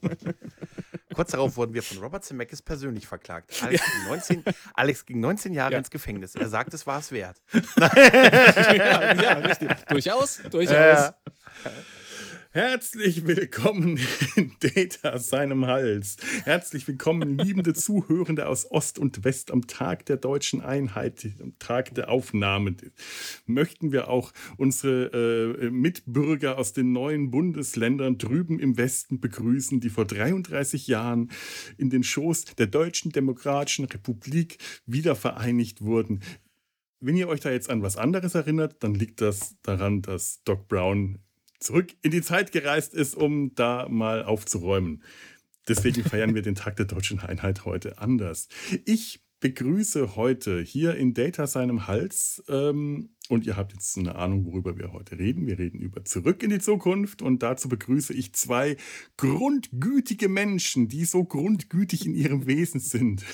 Kurz darauf wurden wir von Robert Zemeckis persönlich verklagt. Alex, ging 19, Alex ging 19 Jahre Ja. ins Gefängnis. Er sagt, es war es wert. ja, ja, richtig. Durchaus, durchaus. Herzlich willkommen in Data seinem Hals. Herzlich willkommen, liebende Zuhörende aus Ost und West am Tag der deutschen Einheit, am Tag der Aufnahme. Möchten wir auch unsere äh, Mitbürger aus den neuen Bundesländern drüben im Westen begrüßen, die vor 33 Jahren in den Schoß der Deutschen Demokratischen Republik wieder vereinigt wurden. Wenn ihr euch da jetzt an was anderes erinnert, dann liegt das daran, dass Doc Brown zurück in die Zeit gereist ist, um da mal aufzuräumen. Deswegen feiern wir den Tag der deutschen Einheit heute anders. Ich begrüße heute hier in Data seinem Hals, ähm, und ihr habt jetzt eine Ahnung, worüber wir heute reden. Wir reden über Zurück in die Zukunft und dazu begrüße ich zwei grundgütige Menschen, die so grundgütig in ihrem Wesen sind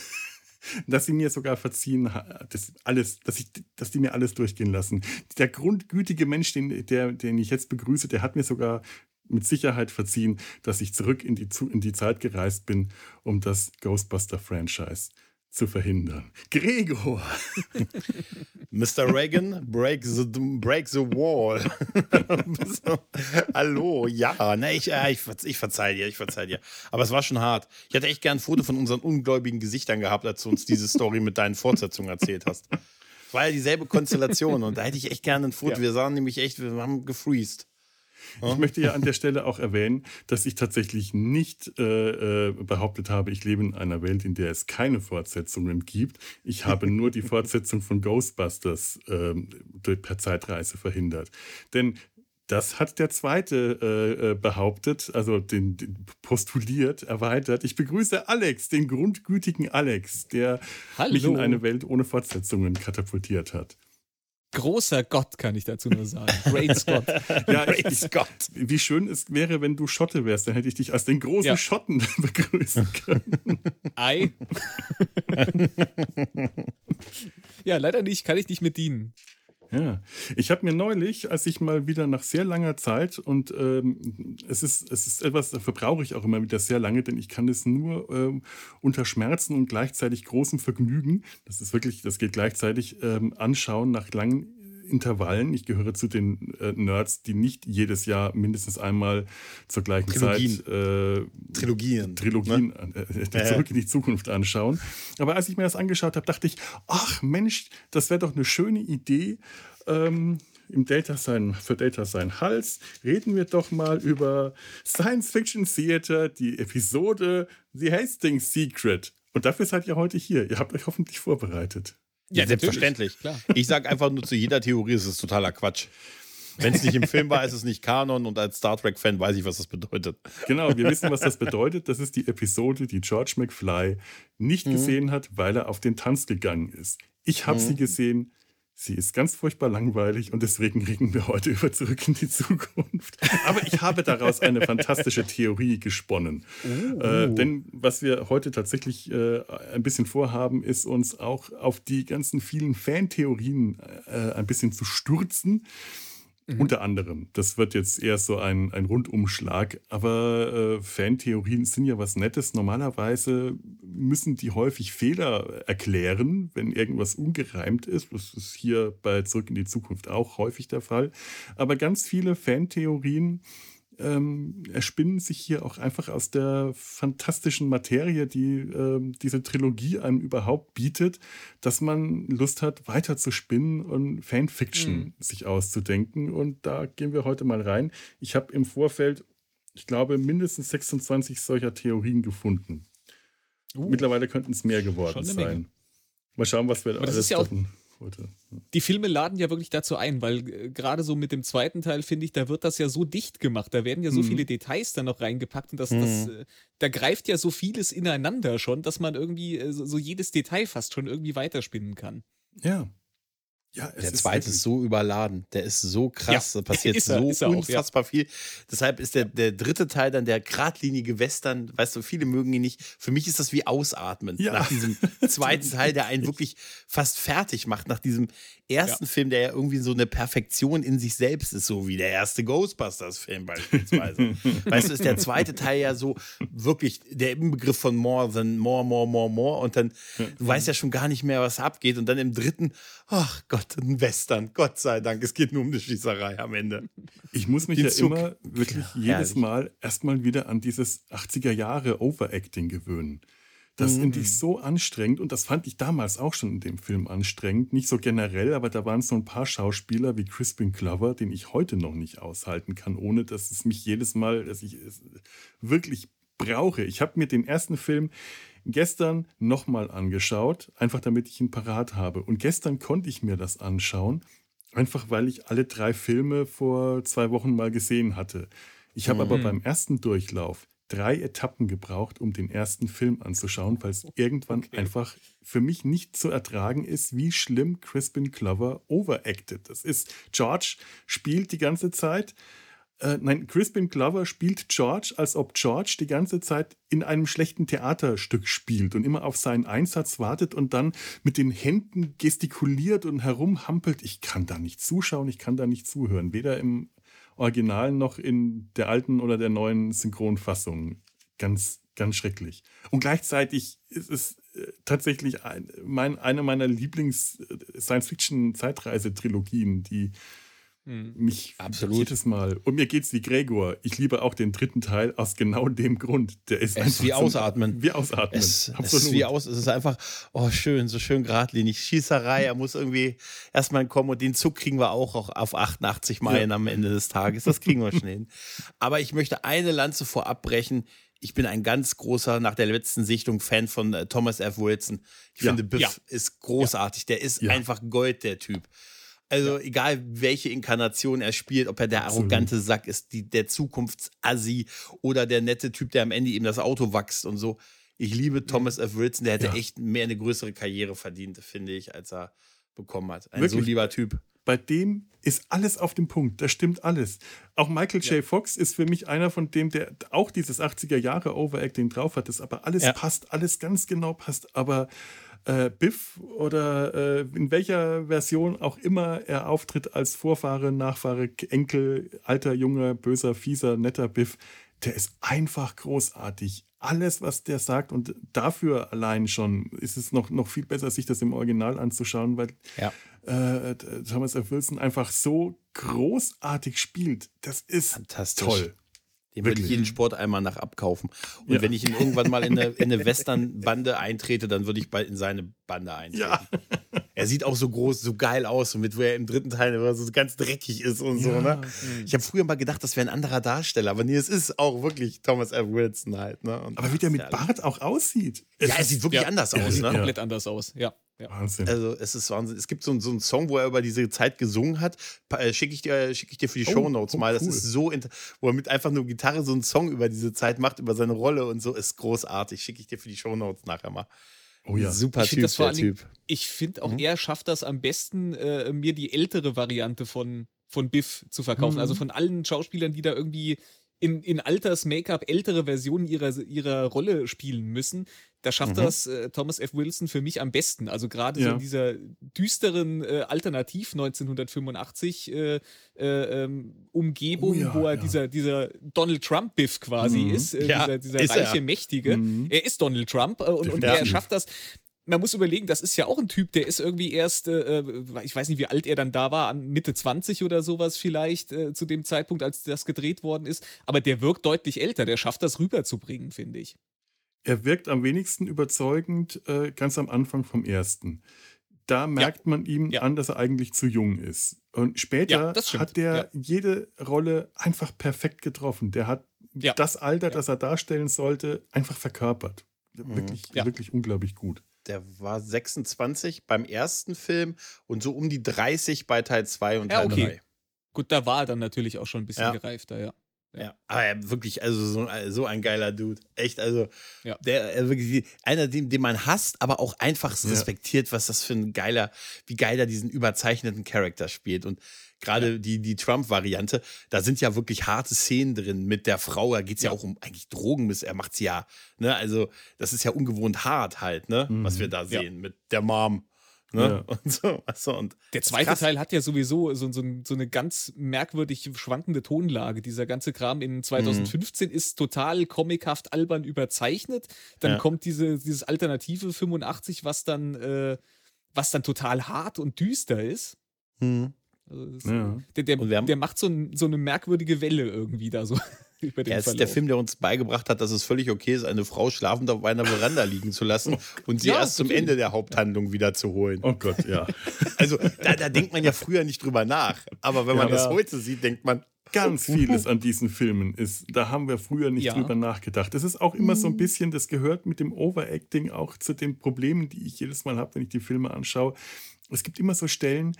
dass sie mir sogar verziehen, ha- das alles, dass, ich, dass die mir alles durchgehen lassen. Der grundgütige Mensch, den, der, den ich jetzt begrüße, der hat mir sogar mit Sicherheit verziehen, dass ich zurück in die, in die Zeit gereist bin, um das Ghostbuster-Franchise zu verhindern. Gregor! Mr. Reagan, break the, break the wall. hallo, ja, ne, ich, äh, ich, ich verzeih dir, ich verzeih dir. Aber es war schon hart. Ich hätte echt gern ein Foto von unseren ungläubigen Gesichtern gehabt, als du uns diese Story mit deinen Fortsetzungen erzählt hast. Es war ja dieselbe Konstellation und da hätte ich echt gerne ein Foto. Ja. Wir sahen nämlich echt, wir haben gefreezed. Ich möchte ja an der Stelle auch erwähnen, dass ich tatsächlich nicht äh, äh, behauptet habe, ich lebe in einer Welt, in der es keine Fortsetzungen gibt. Ich habe nur die Fortsetzung von Ghostbusters durch- per Zeitreise verhindert. Denn das hat der zweite äh, äh, behauptet, also den, den postuliert, erweitert. Ich begrüße Alex, den grundgütigen Alex, der mich in Hallo. eine Welt ohne Fortsetzungen katapultiert hat. Großer Gott, kann ich dazu nur sagen. Great Scott. Ja, ich, God. Wie schön es wäre, wenn du Schotte wärst, dann hätte ich dich als den großen Ja. Schotten begrüßen können. Ei. ja, leider nicht, kann ich nicht mit dienen. Ja, ich habe mir neulich, als ich mal wieder nach sehr langer Zeit und ähm, es ist es ist etwas, dafür brauche ich auch immer wieder sehr lange, denn ich kann es nur ähm, unter Schmerzen und gleichzeitig großem Vergnügen, das ist wirklich, das geht gleichzeitig ähm, anschauen nach langen Intervallen. Ich gehöre zu den äh, Nerds, die nicht jedes Jahr mindestens einmal zur gleichen Trilogien. Zeit äh, Trilogien. Trilogien Ne? äh, äh, zurück in die Zukunft anschauen. Aber als ich mir das angeschaut habe, dachte ich, ach Mensch, das wäre doch eine schöne Idee. Ähm, im Data sein, für Data sein Hals reden wir doch mal über Science Fiction Theater, die Episode The Hastings Secret. Und dafür seid ihr heute hier. Ihr habt euch hoffentlich vorbereitet. Ja, selbstverständlich. Klar. Ich sage einfach nur zu jeder Theorie, es ist totaler Quatsch. Wenn es nicht im Film war, ist es nicht Kanon und als Star Trek-Fan weiß ich, was das bedeutet. Genau, wir wissen, was das bedeutet. Das ist die Episode, die George McFly nicht Mhm. gesehen hat, weil er auf den Tanz gegangen ist. Ich habe Mhm. sie gesehen. Sie ist ganz furchtbar langweilig und deswegen reden wir heute über Zurück in die Zukunft. Aber ich habe daraus eine fantastische Theorie gesponnen. Oh. Äh, denn was wir heute tatsächlich äh, ein bisschen vorhaben, ist uns auch auf die ganzen vielen Fantheorien äh, ein bisschen zu stürzen. Unter anderem. Das wird jetzt eher so ein, ein Rundumschlag. Aber äh, Fantheorien sind ja was Nettes. Normalerweise müssen die häufig Fehler erklären, wenn irgendwas ungereimt ist. Das ist hier bei Zurück in die Zukunft auch häufig der Fall. Aber ganz viele Fantheorien ähm, erspinnen sich hier auch einfach aus der fantastischen Materie, die ähm, diese Trilogie einem überhaupt bietet, dass man Lust hat, weiter zu spinnen und Fanfiction Mhm. sich auszudenken. Und da gehen wir heute mal rein. Ich habe im Vorfeld, ich glaube, mindestens 26 solcher Theorien gefunden. Uh, Mittlerweile könnten es mehr geworden Menge. sein. Mal schauen, was wir das alles ja auch- heute. die Filme laden ja wirklich dazu ein, weil äh, gerade so mit dem zweiten Teil, finde ich, da wird das ja so dicht gemacht. Da werden ja so Mhm. viele Details dann noch reingepackt und das, das, äh, da greift ja so vieles ineinander schon, dass man irgendwie äh, so jedes Detail fast schon irgendwie weiterspinnen kann. Ja. Ja, der zweite ist so überladen, der ist so krass, ja, da passiert er, so er unfassbar auch, ja. viel. Deshalb ist der, der dritte Teil dann der geradlinige Western, weißt du, viele mögen ihn nicht. Für mich ist das wie Ausatmen ja. nach diesem zweiten Teil, der einen wirklich fast fertig macht, nach diesem ersten Film, der ja irgendwie so eine Perfektion in sich selbst ist, so wie der erste Ghostbusters-Film beispielsweise. weißt du, ist der zweite Teil ja so wirklich der Inbegriff von more than more, more, more, more und dann, du weißt ja schon gar nicht mehr, was abgeht und dann im dritten, ach Gott, ein Western, Gott sei Dank, es geht nur um eine Schießerei am Ende. Ich muss mich Den ja Zug. immer wirklich ja, jedes herrlich. Mal erstmal wieder an dieses 80er Jahre Overacting gewöhnen. Das mhm. finde ich so anstrengend und das fand ich damals auch schon in dem Film anstrengend. Nicht so generell, aber da waren so ein paar Schauspieler wie Crispin Glover, den ich heute noch nicht aushalten kann, ohne dass es mich jedes Mal, dass ich es wirklich brauche. Ich habe mir den ersten Film gestern nochmal angeschaut, einfach damit ich ihn parat habe. Und gestern konnte ich mir das anschauen, einfach weil ich alle drei Filme vor zwei Wochen mal gesehen hatte. Ich habe mhm. aber beim ersten Durchlauf drei Etappen gebraucht, um den ersten Film anzuschauen, weil es irgendwann okay. einfach für mich nicht zu ertragen ist, wie schlimm Crispin Glover overacted. Das ist, George spielt die ganze Zeit äh, nein, Crispin Glover spielt George, als ob George die ganze Zeit in einem schlechten Theaterstück spielt und immer auf seinen Einsatz wartet und dann mit den Händen gestikuliert und herumhampelt. Ich kann da nicht zuschauen, ich kann da nicht zuhören. Weder im Original noch in der alten oder der neuen Synchronfassung. Ganz, ganz schrecklich. Und gleichzeitig ist es äh, tatsächlich ein, mein, eine meiner Lieblings-Science-Fiction-Zeitreise-Trilogien, die Mhm. Mich Absolut. jedes Mal. Und mir geht's wie Gregor. Ich liebe auch den dritten Teil aus genau dem Grund. Der ist es ist wie Ausatmen. Wie Ausatmen. Es, Absolut. es ist wie aus. Es ist einfach, oh, schön, so schön geradlinig. Schießerei, er muss irgendwie erstmal kommen und den Zug kriegen wir auch, auch auf 88 Meilen ja. am Ende des Tages. Das kriegen wir schnell hin. Aber ich möchte eine Lanze vorab brechen. Ich bin ein ganz großer, nach der letzten Sichtung, Fan von äh, Thomas F. Wilson. Ich ja. finde, Biff ja. ist großartig. Der ist einfach Gold, der Typ. Also ja. egal, welche Inkarnation er spielt, ob er der Absolut. arrogante Sack ist, die, der Zukunftsassi oder der nette Typ, der am Ende eben das Auto wächst und so. Ich liebe Thomas F. Wilson, der hätte ja. echt mehr eine größere Karriere verdient, finde ich, als er bekommen hat. Ein Wirklich? so lieber Typ. Bei dem ist alles auf dem Punkt, da stimmt alles. Auch Michael J. Fox ist für mich einer von dem, der auch dieses 80er Jahre Overacting drauf hat, das aber alles ja. passt, alles ganz genau passt, aber äh, Biff oder äh, in welcher Version auch immer er auftritt als Vorfahre, Nachfahre, Enkel, alter, junger, böser, fieser, netter Biff, der ist einfach großartig. Alles, was der sagt, und dafür allein schon ist es noch, noch viel besser, sich das im Original anzuschauen, weil ja. äh, Thomas F. Wilson einfach so großartig spielt. Das ist toll. Den würde ich jeden Sport einmal nach abkaufen. Und ja. wenn ich ihn irgendwann mal in eine, in eine Western-Bande eintrete, dann würde ich bald in seine Bande eintreten. Ja. Er sieht auch so groß, so geil aus, und mit wo er im dritten Teil so ganz dreckig ist und ja. so. Ne? Ich habe früher mal gedacht, das wäre ein anderer Darsteller, aber nee, es ist auch wirklich Thomas F. Wilson halt. Ne? aber wie der mit Bart auch aussieht. Ja, er sieht wirklich anders aus. Ne? Komplett anders aus, ja. Ja. Wahnsinn. Also es ist Wahnsinn. Es gibt so, so einen Song, wo er über diese Zeit gesungen hat. Äh, Schicke ich, dir, schick ich dir für die oh, Show Notes oh, mal. Das cool. ist so, wo er mit einfach nur Gitarre so einen Song über diese Zeit macht, über seine Rolle und so. Ist großartig. Schicke ich dir für die Show Notes nachher mal. Oh ja. Super ich Typ, der Typ. Ich finde auch, mhm. er schafft das am besten, äh, mir die ältere Variante von, von Biff zu verkaufen. Mhm. Also von allen Schauspielern, die da irgendwie in, in Alters-Make-up ältere Versionen ihrer, ihrer Rolle spielen müssen. Da schafft mhm. das äh, Thomas F. Wilson für mich am besten. Also gerade ja. so in dieser düsteren äh, Alternativ 1985 äh, äh, ähm, Umgebung, oh ja, wo er ja. dieser, dieser Donald Trump-Biff quasi mhm. ist, äh, dieser, dieser ist reiche, er. mächtige. Mhm. Er ist Donald Trump äh, und, und er schafft das man muss überlegen, das ist ja auch ein Typ, der ist irgendwie erst, äh, ich weiß nicht, wie alt er dann da war, Mitte 20 oder sowas vielleicht äh, zu dem Zeitpunkt, als das gedreht worden ist. Aber der wirkt deutlich älter, der schafft das rüberzubringen, finde ich. Er wirkt am wenigsten überzeugend äh, ganz am Anfang vom ersten. Da merkt ja. man ihm ja. an, dass er eigentlich zu jung ist. Und später ja, hat der jede Rolle einfach perfekt getroffen. Der hat das Alter, das er darstellen sollte, einfach verkörpert. Mhm. Wirklich, wirklich unglaublich gut. Der war 26 beim ersten Film und so um die 30 bei Teil 2 und Teil okay. 3. Gut, da war er dann natürlich auch schon ein bisschen gereifter, ja. Ja. ja. aber ja, wirklich, also so, so, ein geiler Dude. Echt, also ja. der wirklich einer, den, den man hasst, aber auch einfach respektiert, was das für ein geiler, wie geil er diesen überzeichneten Charakter spielt. Und gerade ja. die, die Trump-Variante, da sind ja wirklich harte Szenen drin mit der Frau. Da geht es ja. ja. auch um eigentlich Drogenmiss. Er macht sie ja, ne? Also, das ist ja ungewohnt hart halt, ne? Mhm. Was wir da sehen ja. mit der Mom. Ne? Ja. Und so, also, und der zweite Teil hat ja sowieso so, so, so, eine ganz merkwürdig schwankende Tonlage. Dieser ganze Kram in 2015 mhm. ist total comichaft albern überzeichnet. Dann ja. kommt diese, dieses alternative 85, was dann, äh, was dann total hart und düster ist. Mhm. Also ja. Der, der, der, macht so, ein, so, eine merkwürdige Welle irgendwie da so. Über den ja, es ist der Film, der uns beigebracht hat, dass es völlig okay ist, eine Frau schlafend auf einer Veranda liegen zu lassen oh und sie ja, erst zum Ende der Haupthandlung wieder zu holen. Oh Gott, ja. Also da, da denkt man ja früher nicht drüber nach. Aber wenn man das heute sieht, denkt man, ganz vieles an diesen Filmen ist, da haben wir früher nicht ja. drüber nachgedacht. Das ist auch immer so ein mhm. bisschen, das gehört mit dem Overacting auch zu den Problemen, die ich jedes Mal habe, wenn ich die Filme anschaue. Es gibt immer so Stellen,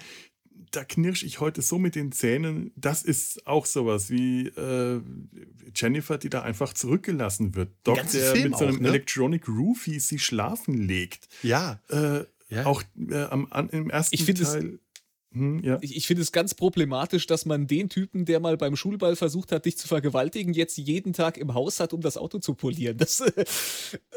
da knirsch ich heute so mit den Zähnen. Das ist auch sowas wie äh, Jennifer, die da einfach zurückgelassen wird. Doc, der Film mit so einem ne? Electronic Roofie sie schlafen legt. Ja. Äh, ja. Auch äh, am, an, im ersten ich Teil. Hm, ja. Ich, ich finde es ganz problematisch, dass man den Typen, der mal beim Schulball versucht hat, dich zu vergewaltigen, jetzt jeden Tag im Haus hat, um das Auto zu polieren. Das, äh, das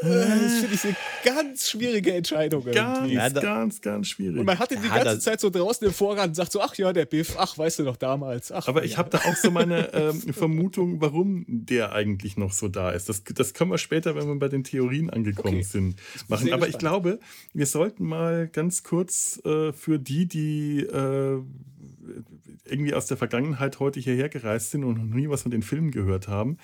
finde ich eine ganz schwierige Entscheidung. Ganz, ja, ganz, ganz schwierig. Und man hat ihn die ganze Zeit so draußen im Vorrang und sagt so, ach ja, der Biff, ach, weißt du noch damals. Ach, Aber ich habe da auch so meine ähm, Vermutung, warum der eigentlich noch so da ist. Das, das können wir später, wenn wir bei den Theorien angekommen okay. sind, machen. Aber ich glaube, wir sollten mal ganz kurz äh, für die, die äh, äh, irgendwie aus der Vergangenheit heute hierher gereist sind und noch nie was von den Filmen gehört haben,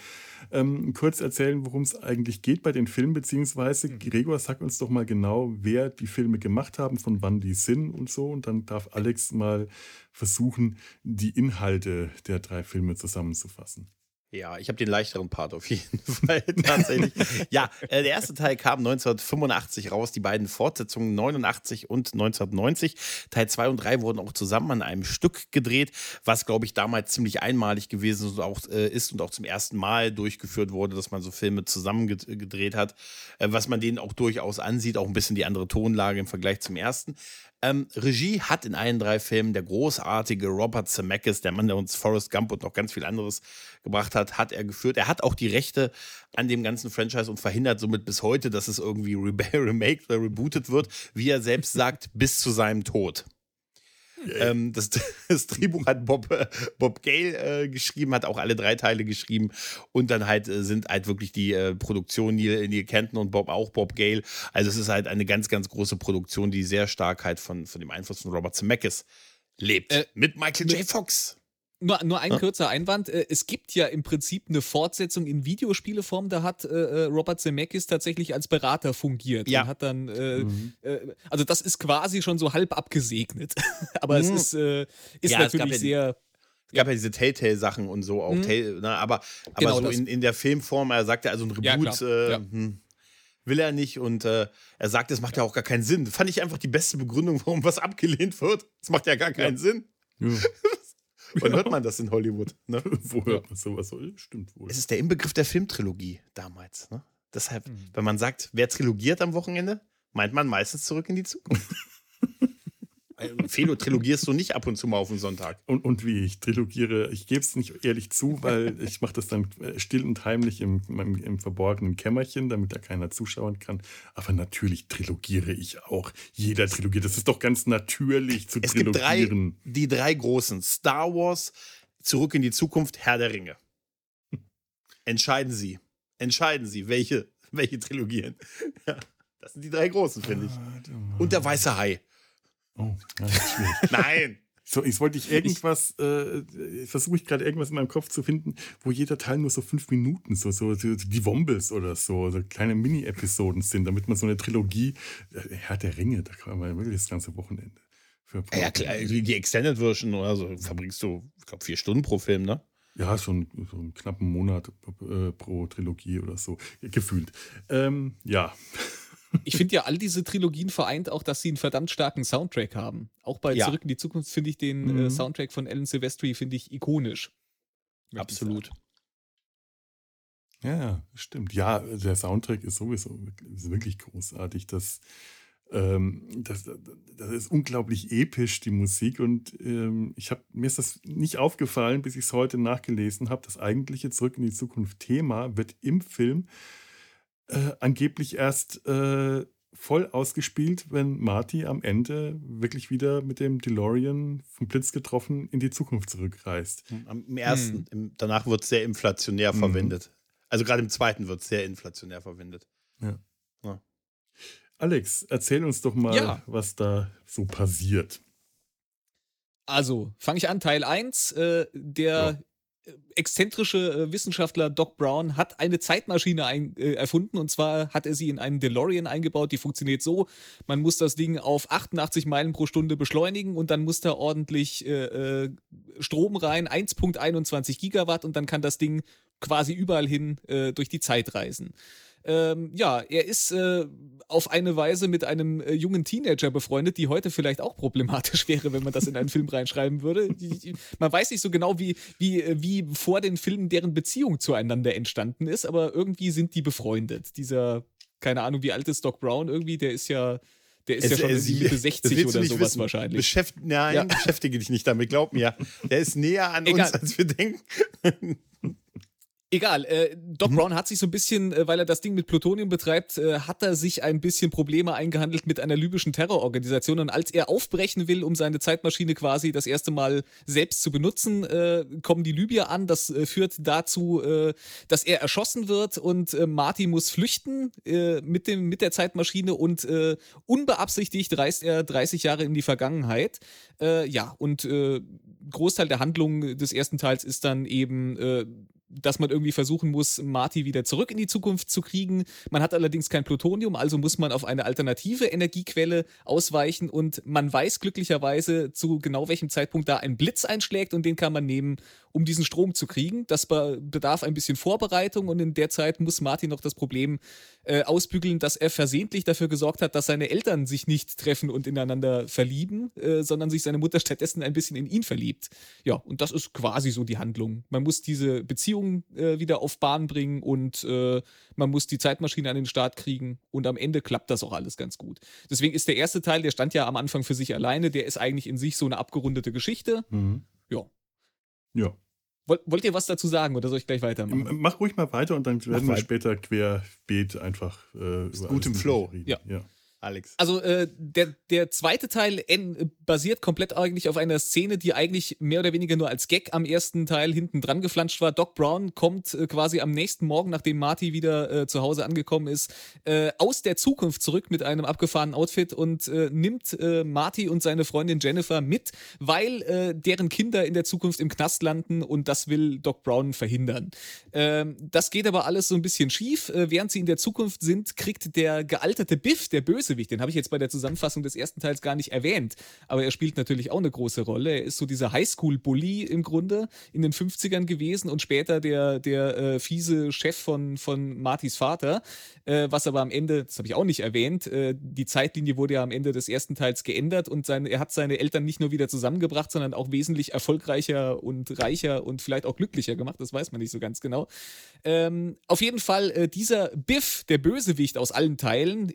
ähm, kurz erzählen, worum es eigentlich geht bei den Filmen, beziehungsweise mhm. Gregor, sag uns doch mal genau, wer die Filme gemacht haben, von wann die sind und so. Und dann darf Alex mal versuchen, die Inhalte der drei Filme zusammenzufassen. Ja, ich habe den leichteren Part auf jeden Fall tatsächlich. ja, äh, der erste Teil kam 1985 raus, die beiden Fortsetzungen 89 und 1990. Teil 2 und 3 wurden auch zusammen an einem Stück gedreht, was glaube ich damals ziemlich einmalig gewesen und auch, äh, ist und auch zum ersten Mal durchgeführt wurde, dass man so Filme zusammen gedreht hat, äh, was man denen auch durchaus ansieht, auch ein bisschen die andere Tonlage im Vergleich zum ersten. Ähm, Regie hat in allen drei Filmen der großartige Robert Zemeckis, der Mann, der uns Forrest Gump und noch ganz viel anderes gebracht hat, hat er geführt. Er hat auch die Rechte an dem ganzen Franchise und verhindert somit bis heute, dass es irgendwie remaked oder rebootet wird, wie er selbst sagt, bis zu seinem Tod. Ähm, das, das, Drehbuch hat Bob, äh, Bob Gale äh, geschrieben, hat auch alle drei Teile geschrieben. Und dann halt äh, sind halt wirklich die äh, Produktionen, Neil, Neil Kenton und Bob auch Bob Gale. Also es ist halt eine ganz, ganz große Produktion, die sehr stark halt von, von dem Einfluss von Robert Zemeckis lebt. Äh, mit Michael J. Fox. Nur, nur ein ja. kurzer Einwand. Äh, es gibt ja im Prinzip eine Fortsetzung in Videospieleform. Da hat äh, äh, Robert Zemeckis tatsächlich als Berater fungiert. Ja. Und hat dann, äh, mhm. äh, also das ist quasi schon so halb abgesegnet. Aber mhm. es ist, äh, ist ja, natürlich ja sehr. Es gab ja, diese Telltale-Sachen und so auch. Mhm. Tale, ne, aber aber genau so in, in der Filmform, er sagt ja, also ein Reboot hm, will er nicht und er sagt, es macht ja auch gar keinen Sinn. Fand ich einfach die beste Begründung, warum was abgelehnt wird. Es macht ja gar keinen Sinn. Ja. Wann hört man das in Hollywood? Ne? Wo hört man sowas? Stimmt wohl. Es ist der Inbegriff der Filmtrilogie damals. Ne? Deshalb, mhm. wenn man sagt, wer trilogiert am Wochenende, meint man meistens zurück in die Zukunft. Äh, Felo, trilogierst du nicht ab und zu mal auf den Sonntag? Und, und wie? Ich trilogiere, ich gebe es nicht ehrlich zu, weil ich mache das dann äh, still und heimlich im, im, im, verborgenen Kämmerchen, damit da keiner zuschauen kann. Aber natürlich trilogiere ich auch. Jeder trilogiert. Das ist doch ganz natürlich zu es trilogieren. Gibt drei, die drei großen. Star Wars, Zurück in die Zukunft, Herr der Ringe. Entscheiden Sie. Entscheiden Sie, welche, welche trilogien. Ja, das sind die drei großen, finde ich. Und der weiße Hai. Oh, Nein. So, jetzt wollte ich irgendwas, äh, versuche ich gerade irgendwas in meinem Kopf zu finden, wo jeder Teil nur so fünf Minuten, so, so, so die Wombles oder so, so kleine Mini-Episoden sind, damit man so eine Trilogie, äh, Herr der Ringe, da kann man wirklich das ganze Wochenende. Für ja, klar, die Extended Version oder so verbringst du, ich glaube, vier Stunden pro Film, ne? Ja, schon so einen knappen Monat äh, pro Trilogie oder so, gefühlt. Ähm, ja ich finde ja all diese Trilogien vereint auch, dass sie einen verdammt starken Soundtrack haben. Auch bei ja. Zurück in die Zukunft finde ich den äh, mhm. äh, Soundtrack von Alan Silvestri finde ich ikonisch. Absolut. Ja, stimmt. Ja, der Soundtrack ist sowieso ist wirklich großartig. Das, ähm, das, das ist unglaublich episch, die Musik. Und ähm, ich hab, mir ist das nicht aufgefallen, bis ich es heute nachgelesen habe. Das eigentliche Zurück in die Zukunft Thema wird im Film äh, angeblich erst äh, voll ausgespielt, wenn Marty am Ende wirklich wieder mit dem DeLorean vom Blitz getroffen in die Zukunft zurückreist. Im ersten, hm. im, danach wird es sehr inflationär mhm. verwendet. Also gerade im zweiten wird es sehr inflationär verwendet. Ja. ja. Alex, erzähl uns doch mal, ja. was da so passiert. Also, fange ich an, Teil 1. Äh, der exzentrische äh, Wissenschaftler Doc Brown hat eine Zeitmaschine ein, äh, erfunden und zwar hat er sie in einen DeLorean eingebaut. Die funktioniert so: Man muss das Ding auf 88 Meilen pro Stunde beschleunigen und dann muss da ordentlich äh, äh Strom rein, 1,21 Gigawatt und dann kann das Ding quasi überall hin äh, durch die Zeit reisen. Ähm, ja, er ist äh, auf eine Weise mit einem äh, jungen Teenager befreundet, die heute vielleicht auch problematisch wäre, wenn man das in einen Film reinschreiben würde. Man weiß nicht so genau, wie, wie, äh, wie vor den Filmen deren Beziehung zueinander entstanden ist, aber irgendwie sind die befreundet. Dieser, keine Ahnung, wie alt ist Doc Brown irgendwie, der ist ja. Der ist es, ja schon es, Mitte 60 oder sowas wissen. wahrscheinlich. Beschäft, nein, ja. beschäftige dich nicht damit, glaub mir. Der ist näher an Egal. uns, als wir denken. Egal, äh, Doc mhm. Brown hat sich so ein bisschen, äh, weil er das Ding mit Plutonium betreibt, äh, hat er sich ein bisschen Probleme eingehandelt mit einer libyschen Terrororganisation. Und als er aufbrechen will, um seine Zeitmaschine quasi das erste Mal selbst zu benutzen, äh, kommen die Libyer an. Das äh, führt dazu, äh, dass er erschossen wird und äh, Marty muss flüchten äh, mit, dem, mit der Zeitmaschine und äh, unbeabsichtigt reist er 30 Jahre in die Vergangenheit. Äh, ja, und äh, Großteil der Handlung des ersten Teils ist dann eben äh, dass man irgendwie versuchen muss, Marty wieder zurück in die Zukunft zu kriegen. Man hat allerdings kein Plutonium, also muss man auf eine alternative Energiequelle ausweichen und man weiß glücklicherweise zu genau welchem Zeitpunkt da ein Blitz einschlägt und den kann man nehmen, um diesen Strom zu kriegen. Das bedarf ein bisschen Vorbereitung und in der Zeit muss Marty noch das Problem äh, ausbügeln, dass er versehentlich dafür gesorgt hat, dass seine Eltern sich nicht treffen und ineinander verlieben, äh, sondern sich seine Mutter stattdessen ein bisschen in ihn verliebt. Ja, und das ist quasi so die Handlung. Man muss diese Beziehung äh, wieder auf Bahn bringen und äh, man muss die Zeitmaschine an den Start kriegen und am Ende klappt das auch alles ganz gut. Deswegen ist der erste Teil, der stand ja am Anfang für sich alleine, der ist eigentlich in sich so eine abgerundete Geschichte. Mhm. Ja. Ja. Wollt, ihr was dazu sagen oder soll ich gleich weitermachen? Mach ruhig mal weiter und dann werden wir später querbeet einfach äh, über Gut im Flow. Reden. Ja. ja. Alex. Also äh, der, der zweite Teil basiert komplett eigentlich auf einer Szene, die eigentlich mehr oder weniger nur als Gag am ersten Teil hinten dran geflanscht war. Doc Brown kommt äh, quasi am nächsten Morgen, nachdem Marty wieder äh, zu Hause angekommen ist, äh, aus der Zukunft zurück mit einem abgefahrenen Outfit und äh, nimmt äh, Marty und seine Freundin Jennifer mit, weil deren Kinder in der Zukunft im Knast landen und das will Doc Brown verhindern. Ähm, das geht aber alles so ein bisschen schief. während sie in der Zukunft sind, kriegt der gealterte Biff, der Böse Bösewicht. Den habe ich jetzt bei der Zusammenfassung des ersten Teils gar nicht erwähnt. Aber er spielt natürlich auch eine große Rolle. Er ist so dieser Highschool-Bully im Grunde in den 50ern gewesen und später der, der äh, fiese Chef von, von Martys Vater. Äh, was aber am Ende, das habe ich auch nicht erwähnt, äh, die Zeitlinie wurde ja am Ende des ersten Teils geändert und seine, er hat seine Eltern nicht nur wieder zusammengebracht, sondern auch wesentlich erfolgreicher und reicher und vielleicht auch glücklicher gemacht. Das weiß man nicht so ganz genau. Ähm, auf jeden Fall, äh, dieser Biff, der Bösewicht aus allen Teilen,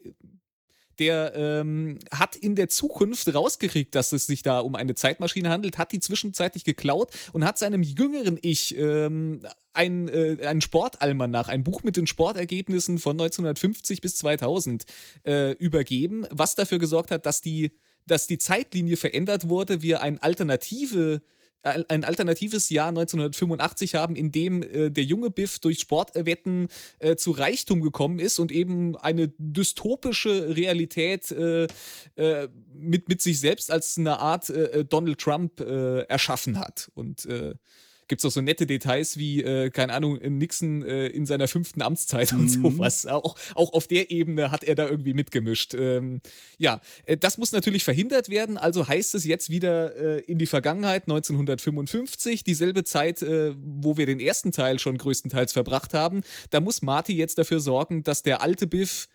der ähm, hat in der Zukunft rausgekriegt, dass es sich da um eine Zeitmaschine handelt, hat die zwischenzeitlich geklaut und hat seinem jüngeren Ich ähm, ein, äh, ein Sportalmanach, ein Buch mit den Sportergebnissen von 1950 bis 2000 äh, übergeben, was dafür gesorgt hat, dass die, dass die Zeitlinie verändert wurde, wir eine alternative ein alternatives Jahr 1985 haben, in dem äh, der junge Biff durch Sportwetten äh, zu Reichtum gekommen ist und eben eine dystopische Realität äh, äh mit, mit sich selbst als eine Art äh, äh, Donald Trump erschaffen hat. Und gibt es auch so nette Details wie, äh, keine Ahnung, Nixon äh, in seiner fünften Amtszeit und mhm. sowas. Auch, auch auf der Ebene hat er da irgendwie mitgemischt. Ähm, ja, äh, das muss natürlich verhindert werden, also heißt es jetzt wieder äh, in die Vergangenheit, 1955, dieselbe Zeit, äh, wo wir den ersten Teil schon größtenteils verbracht haben. Da muss Marty jetzt dafür sorgen, dass der alte Biff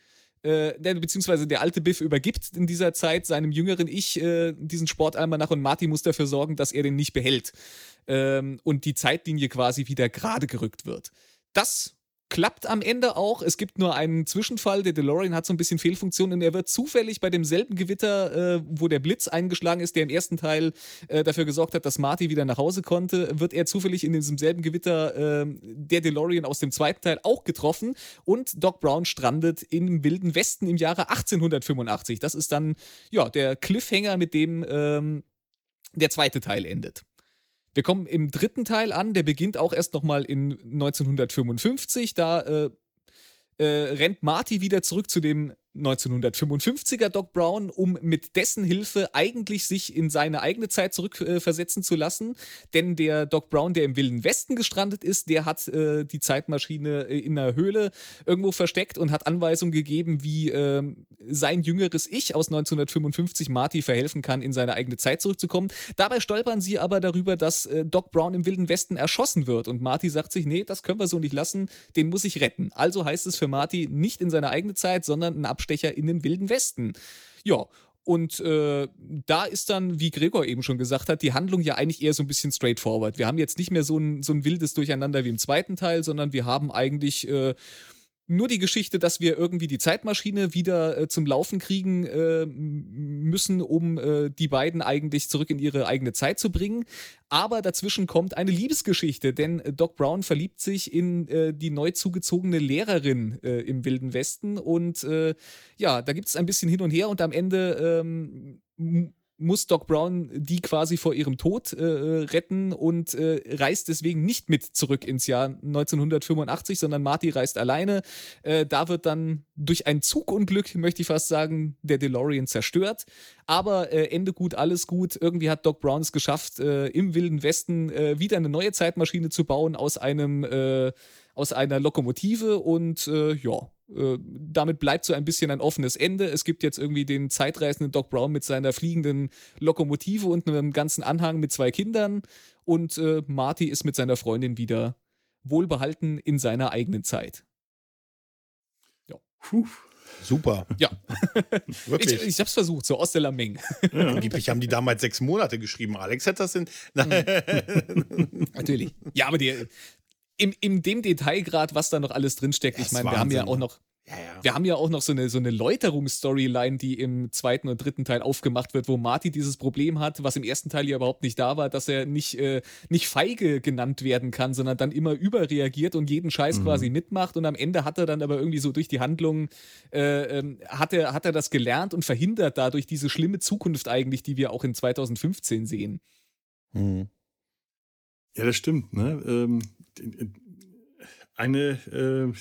äh, beziehungsweise der alte Biff übergibt in dieser Zeit seinem jüngeren Ich äh, diesen Sportalmanach und Marty muss dafür sorgen, dass er den nicht behält ähm, und die Zeitlinie quasi wieder gerade gerückt wird. Das klappt am Ende auch. Es gibt nur einen Zwischenfall. Der DeLorean hat so ein bisschen Fehlfunktion und er wird zufällig bei demselben Gewitter, äh, wo der Blitz eingeschlagen ist, der im ersten Teil äh, dafür gesorgt hat, dass Marty wieder nach Hause konnte, wird er zufällig in diesem selben Gewitter äh, der DeLorean aus dem zweiten Teil auch getroffen und Doc Brown strandet im Wilden Westen im Jahre 1885. Das ist dann ja der Cliffhanger, mit dem ähm, der zweite Teil endet. Wir kommen im dritten Teil an, der beginnt auch erst nochmal in 1955. Da äh, äh, rennt Marty wieder zurück zu dem 1955er Doc Brown, um mit dessen Hilfe eigentlich sich in seine eigene Zeit zurückversetzen äh, zu lassen. Denn der Doc Brown, der im Wilden Westen gestrandet ist, der hat äh, die Zeitmaschine äh, in einer Höhle irgendwo versteckt und hat Anweisungen gegeben, wie äh, sein jüngeres Ich aus 1955 Marty verhelfen kann, in seine eigene Zeit zurückzukommen. Dabei stolpern sie aber darüber, dass äh, Doc Brown im Wilden Westen erschossen wird. Und Marty sagt sich, nee, das können wir so nicht lassen, den muss ich retten. Also heißt es für Marty nicht in seine eigene Zeit, sondern ein Abschluss Abstecher in den Wilden Westen. Ja, und äh, da ist dann, wie Gregor eben schon gesagt hat, die Handlung ja eigentlich eher so ein bisschen straightforward. Wir haben jetzt nicht mehr so ein, so ein wildes Durcheinander wie im zweiten Teil, sondern wir haben eigentlich äh, nur die Geschichte, dass wir irgendwie die Zeitmaschine wieder äh, zum Laufen kriegen äh, müssen, um äh, die beiden eigentlich zurück in ihre eigene Zeit zu bringen. Aber dazwischen kommt eine Liebesgeschichte, denn Doc Brown verliebt sich in äh, die neu zugezogene Lehrerin äh, im Wilden Westen. Und äh, ja, da gibt es ein bisschen hin und her und am Ende ähm, muss Doc Brown die quasi vor ihrem Tod äh, retten und äh, reist deswegen nicht mit zurück ins Jahr 1985, sondern Marty reist alleine. Äh, da wird dann durch ein Zugunglück, möchte ich fast sagen, der DeLorean zerstört. Aber äh, Ende gut, alles gut. Irgendwie hat Doc Brown es geschafft, äh, im Wilden Westen äh, wieder eine neue Zeitmaschine zu bauen aus einem aus einer Lokomotive und ja, äh, damit bleibt so ein bisschen ein offenes Ende. Es gibt jetzt irgendwie den zeitreisenden Doc Brown mit seiner fliegenden Lokomotive und einem ganzen Anhang mit zwei Kindern. Und äh, Marty ist mit seiner Freundin wieder wohlbehalten in seiner eigenen Zeit. Ja. Puh. Super. Ja. Wirklich. Ich, ich hab's versucht, so aus der Lameng. Ja. Angeblich haben die damals sechs Monate geschrieben. Alex hat das in. Natürlich. Ja, aber die, im, in dem Detailgrad, was da noch alles drinsteckt. Ich meine, wir haben ja auch noch. Ja, ja. Wir haben ja auch noch so eine, so eine Läuterungsstoryline, die im zweiten und dritten Teil aufgemacht wird, wo Marty dieses Problem hat, was im ersten Teil ja überhaupt nicht da war, dass er nicht, äh, nicht feige genannt werden kann, sondern dann immer überreagiert und jeden Scheiß mhm. quasi mitmacht. Und am Ende hat er dann aber irgendwie so durch die Handlung, äh, ähm, hat, er, hat er das gelernt und verhindert dadurch diese schlimme Zukunft eigentlich, die wir auch in 2015 sehen. Mhm. Ja, das stimmt. Ne? Ähm, eine, äh,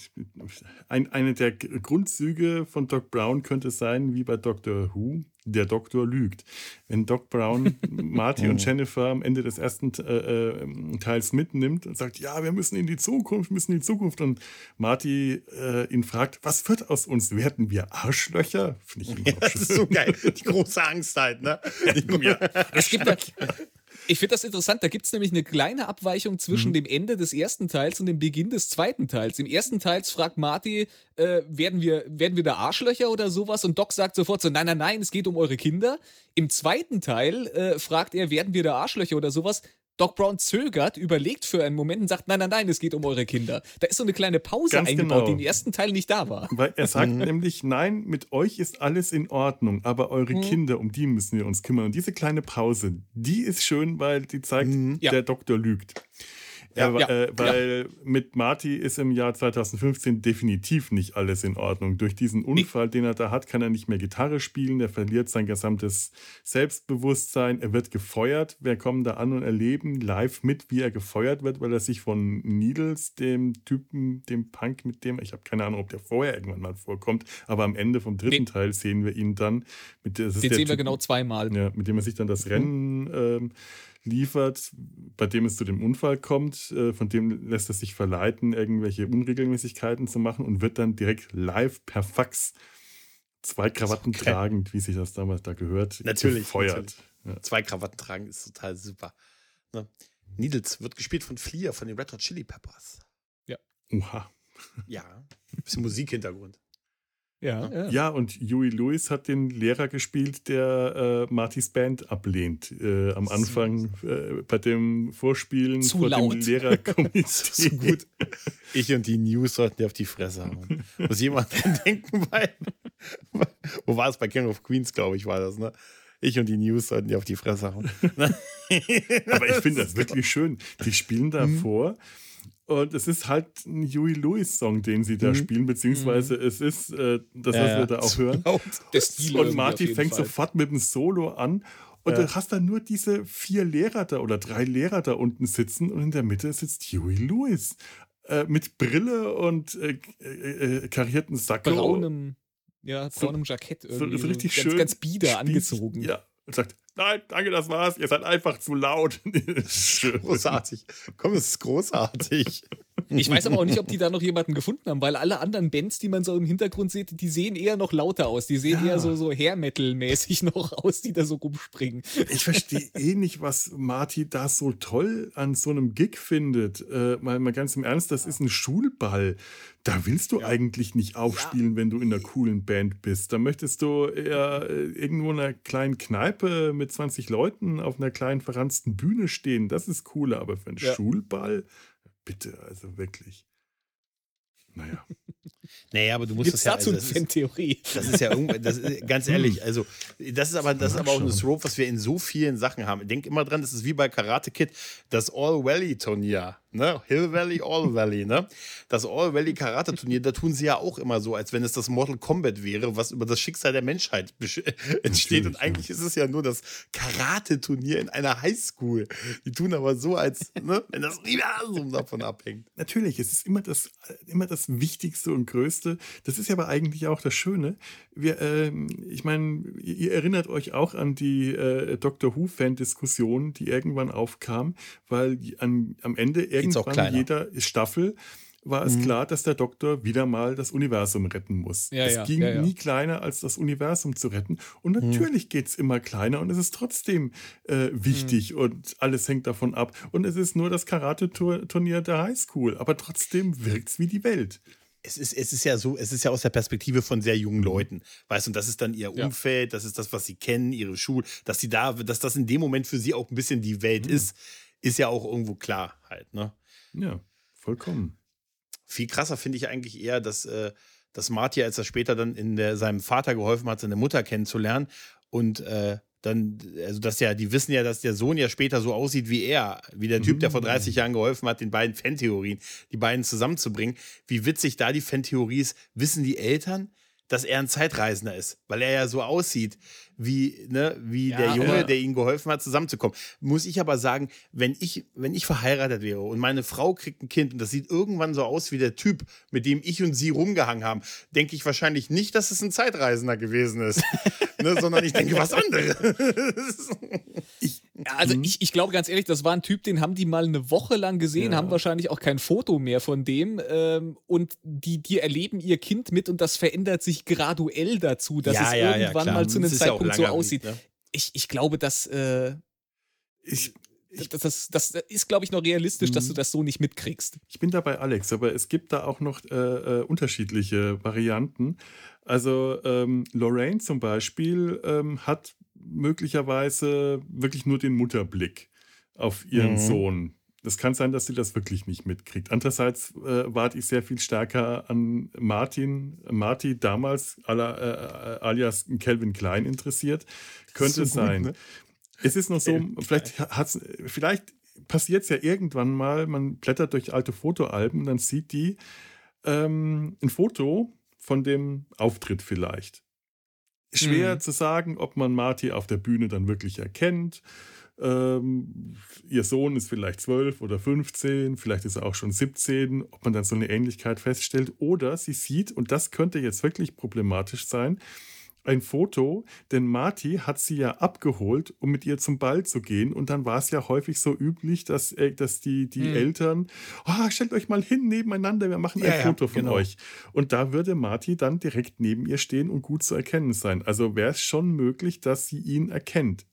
ein, eine der Grundzüge von Doc Brown könnte sein, wie bei Doctor Who, der Doktor lügt. Wenn Doc Brown Marty und Jennifer am Ende des ersten äh, äh, Teils mitnimmt und sagt, ja, wir müssen in die Zukunft, müssen in die Zukunft und Marty äh, ihn fragt, was wird aus uns? Werden wir Arschlöcher? Finde ich ja, Das ist so geil. Die große Angst halt, ne? ja. Es gibt ich finde das interessant. Da gibt es nämlich eine kleine Abweichung zwischen mhm. dem Ende des ersten Teils und dem Beginn des zweiten Teils. Im ersten Teil fragt Marty, äh, werden, wir, werden wir da Arschlöcher oder sowas? Und Doc sagt sofort so, nein, nein, nein, es geht um eure Kinder. Im zweiten Teil äh, fragt er, werden wir da Arschlöcher oder sowas? Doc Brown zögert, überlegt für einen Moment und sagt, nein, nein, nein, es geht um eure Kinder. Da ist so eine kleine Pause Ganz eingebaut, genau. die im ersten Teil nicht da war. Weil er sagt mhm. nämlich, nein, mit euch ist alles in Ordnung, aber eure mhm. Kinder, um die müssen wir uns kümmern. Und diese kleine Pause, die ist schön, weil die zeigt, mhm. der Doktor lügt. Ja, ja, äh, weil ja. mit Marty ist im Jahr 2015 definitiv nicht alles in Ordnung. Durch diesen Unfall, den er da hat, kann er nicht mehr Gitarre spielen. Er verliert sein gesamtes Selbstbewusstsein. Er wird gefeuert. Wir kommen da an und erleben live mit, wie er gefeuert wird, weil er sich von Needles, dem Typen, dem Punk, mit dem, ich habe keine Ahnung, ob der vorher irgendwann mal vorkommt, aber am Ende vom dritten den, Teil sehen wir ihn dann. Mit, den sehen wir genau zweimal. Ja, mit dem er sich dann das mhm. Rennen. Ähm, liefert, bei dem es zu dem Unfall kommt, äh, von dem lässt er sich verleiten, irgendwelche Unregelmäßigkeiten zu machen und wird dann direkt live per Fax zwei Krawatten okay. tragend, wie sich das damals da gehört, natürlich, gefeuert. Natürlich. Ja. Zwei Krawatten tragen ist total super. Ne? Needles wird gespielt von Flea von den Red Hot Chili Peppers. Ja. Oha. Ja, bisschen Musikhintergrund. Ja, ja. ja, und Huey Lewis hat den Lehrer gespielt, der äh, Martys Band ablehnt. Äh, am Anfang äh, bei dem Vorspielen Zu vor laut. dem Lehrerkomitee. so gut. Ich und die News sollten dir auf die Fresse hauen. Muss jemand dran denken bei. Wo war es? Bei King of Queens, glaube ich, war das, ne? Ich und die News sollten dir auf die Fresse hauen. Aber ich finde das wirklich schön. Die spielen davor. Mhm. Und es ist halt ein Huey Lewis-Song, den sie da mhm. spielen, beziehungsweise mhm. es ist äh, das, was ja, wir da auch hören. und Marty fängt Fall. sofort mit dem Solo an. Und ja. du hast dann nur diese vier Lehrer da oder drei Lehrer da unten sitzen und in der Mitte sitzt Huey Lewis äh, mit Brille und äh, äh, äh karierten Sakko. Braunem, ja, braunem so, Jackett irgendwie. So, so richtig so ganz, schön. Ganz bieder angezogen. Ja, und sagt, nein, danke, das war's. Ihr seid einfach zu laut. großartig. Komm, es ist großartig. Ich weiß aber auch nicht, ob die da noch jemanden gefunden haben, weil alle anderen Bands, die man so im Hintergrund sieht, die sehen eher noch lauter aus. Die sehen ja. eher so, so Hair Metal-mäßig noch aus, die da so rumspringen. Ich verstehe eh nicht, was Marty da so toll an so einem Gig findet. Äh, mal, mal ganz im Ernst, das ist ein Schulball. Da willst du ja. eigentlich nicht aufspielen, ja. wenn du in einer coolen Band bist. Da möchtest du eher äh, irgendwo in einer kleinen Kneipe mit 20 Leuten auf einer kleinen verranzten Bühne stehen. Das ist cooler, aber für einen ja. Schulball, bitte, also wirklich. Naja. Naja, aber du musst Gibt's das ja. dazu also, eine Theorie. Das ist ja irgendwie, das ist, ganz ehrlich, also das ist aber, das ist aber auch ein Trope, was wir in so vielen Sachen haben. Denk immer dran, das ist wie bei Karate Kid, das All Valley Turnier ne? Hill Valley, All Valley, ne? Das All Valley Karate Turnier, da tun sie ja auch immer so, als wenn es das Mortal Kombat wäre, was über das Schicksal der Menschheit entsteht. Und eigentlich ist es ja nur das Karate Turnier in einer Highschool. Die tun aber so, als ne? wenn das Universum davon abhängt. Natürlich, es ist immer das, immer das Wichtigste und Größte. Das ist ja aber eigentlich auch das Schöne. Wir, äh, ich meine, ihr erinnert euch auch an die äh, Doctor Who-Fan-Diskussion, die irgendwann aufkam, weil an, am Ende irgendwann jeder Staffel war es mhm. klar, dass der Doktor wieder mal das Universum retten muss. Ja, es ja, ging ja, nie kleiner, als das Universum zu retten. Und mhm. natürlich mhm. geht es immer kleiner und es ist trotzdem äh, wichtig mhm. und alles hängt davon ab. Und es ist nur das Karate-Turnier der Highschool, aber trotzdem wirkt es wie die Welt. Es ist, es ist ja so, es ist ja aus der Perspektive von sehr jungen mhm. Leuten, weißt du, und das ist dann ihr Umfeld, das ist das, was sie kennen, ihre Schule, dass sie da, dass das in dem Moment für sie auch ein bisschen die Welt mhm. ist ist ja auch irgendwo klar halt, ne? Ja, vollkommen. Viel krasser finde ich eigentlich eher, dass, äh, dass Marty, als er später dann in der, seinem Vater geholfen hat, seine Mutter kennenzulernen und äh, dann, also dass ja, die wissen ja, dass der Sohn ja später so aussieht wie er, wie der Typ, der vor 30 mm. Jahren geholfen hat, den beiden Fantheorien, die beiden zusammenzubringen. Wie witzig da die Fantheorie ist, wissen die Eltern, dass er ein Zeitreisender ist, weil er ja so aussieht wie, ne, wie ja, der Junge, ja. der ihnen geholfen hat, zusammenzukommen. Muss ich aber sagen, wenn ich, wenn ich verheiratet wäre und meine Frau kriegt ein Kind und das sieht irgendwann so aus wie der Typ, mit dem ich und sie rumgehangen haben, denke ich wahrscheinlich nicht, dass es ein Zeitreisender gewesen ist, ne, sondern ich denke was anderes. ich, also mhm. ich, ich glaube ganz ehrlich, das war ein Typ, den haben die mal eine Woche lang gesehen, ja. haben wahrscheinlich auch kein Foto mehr von dem ähm, und die, die erleben ihr Kind mit und das verändert sich graduell dazu, dass es irgendwann mal zu einem Zeitpunkt und so aussieht. Ne? Ich, ich glaube, dass äh, ich, ich, das, das, das, ist, glaube ich, noch realistisch, dass du mhm. das so nicht mitkriegst. Ich bin dabei, Alex, aber es gibt da auch noch äh, äh, unterschiedliche Varianten. Also ähm, Lorraine zum Beispiel ähm, hat möglicherweise wirklich nur den Mutterblick auf ihren mhm. Sohn. Es kann sein, dass sie das wirklich nicht mitkriegt. Andererseits äh, warte ich sehr viel stärker an Martin, Marty damals ala, äh, alias Calvin Klein interessiert. Könnte so sein. Gut, ne? Es ist noch so, vielleicht, hat's, vielleicht passiert es ja irgendwann mal, man blättert durch alte Fotoalben, dann sieht die ähm, ein Foto von dem Auftritt vielleicht. Schwer hm. zu sagen, ob man Marty auf der Bühne dann wirklich erkennt ähm, ihr Sohn ist vielleicht 12 oder 15, vielleicht ist er auch schon 17, ob man dann so eine Ähnlichkeit feststellt. Oder sie sieht, und das könnte jetzt wirklich problematisch sein, ein Foto, denn Marty hat sie ja abgeholt, um mit ihr zum Ball zu gehen. Und dann war es ja häufig so üblich, dass, äh, dass die, die mhm. Eltern, oh, stellt euch mal hin nebeneinander, wir machen ein ja, Foto ja, von genau. euch. Und da würde Marty dann direkt neben ihr stehen und gut zu erkennen sein. Also wäre es schon möglich, dass sie ihn erkennt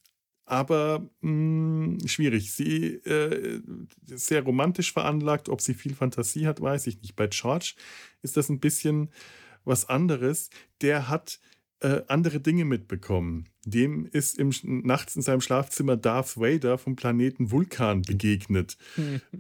aber mh, hm, schwierig. Sie äh, ist sehr romantisch veranlagt. Ob sie viel Fantasie hat, weiß ich nicht. Bei George ist das ein bisschen was anderes. Der hat äh, andere Dinge mitbekommen. Dem ist im, nachts in seinem Schlafzimmer Darth Vader vom Planeten Vulkan begegnet.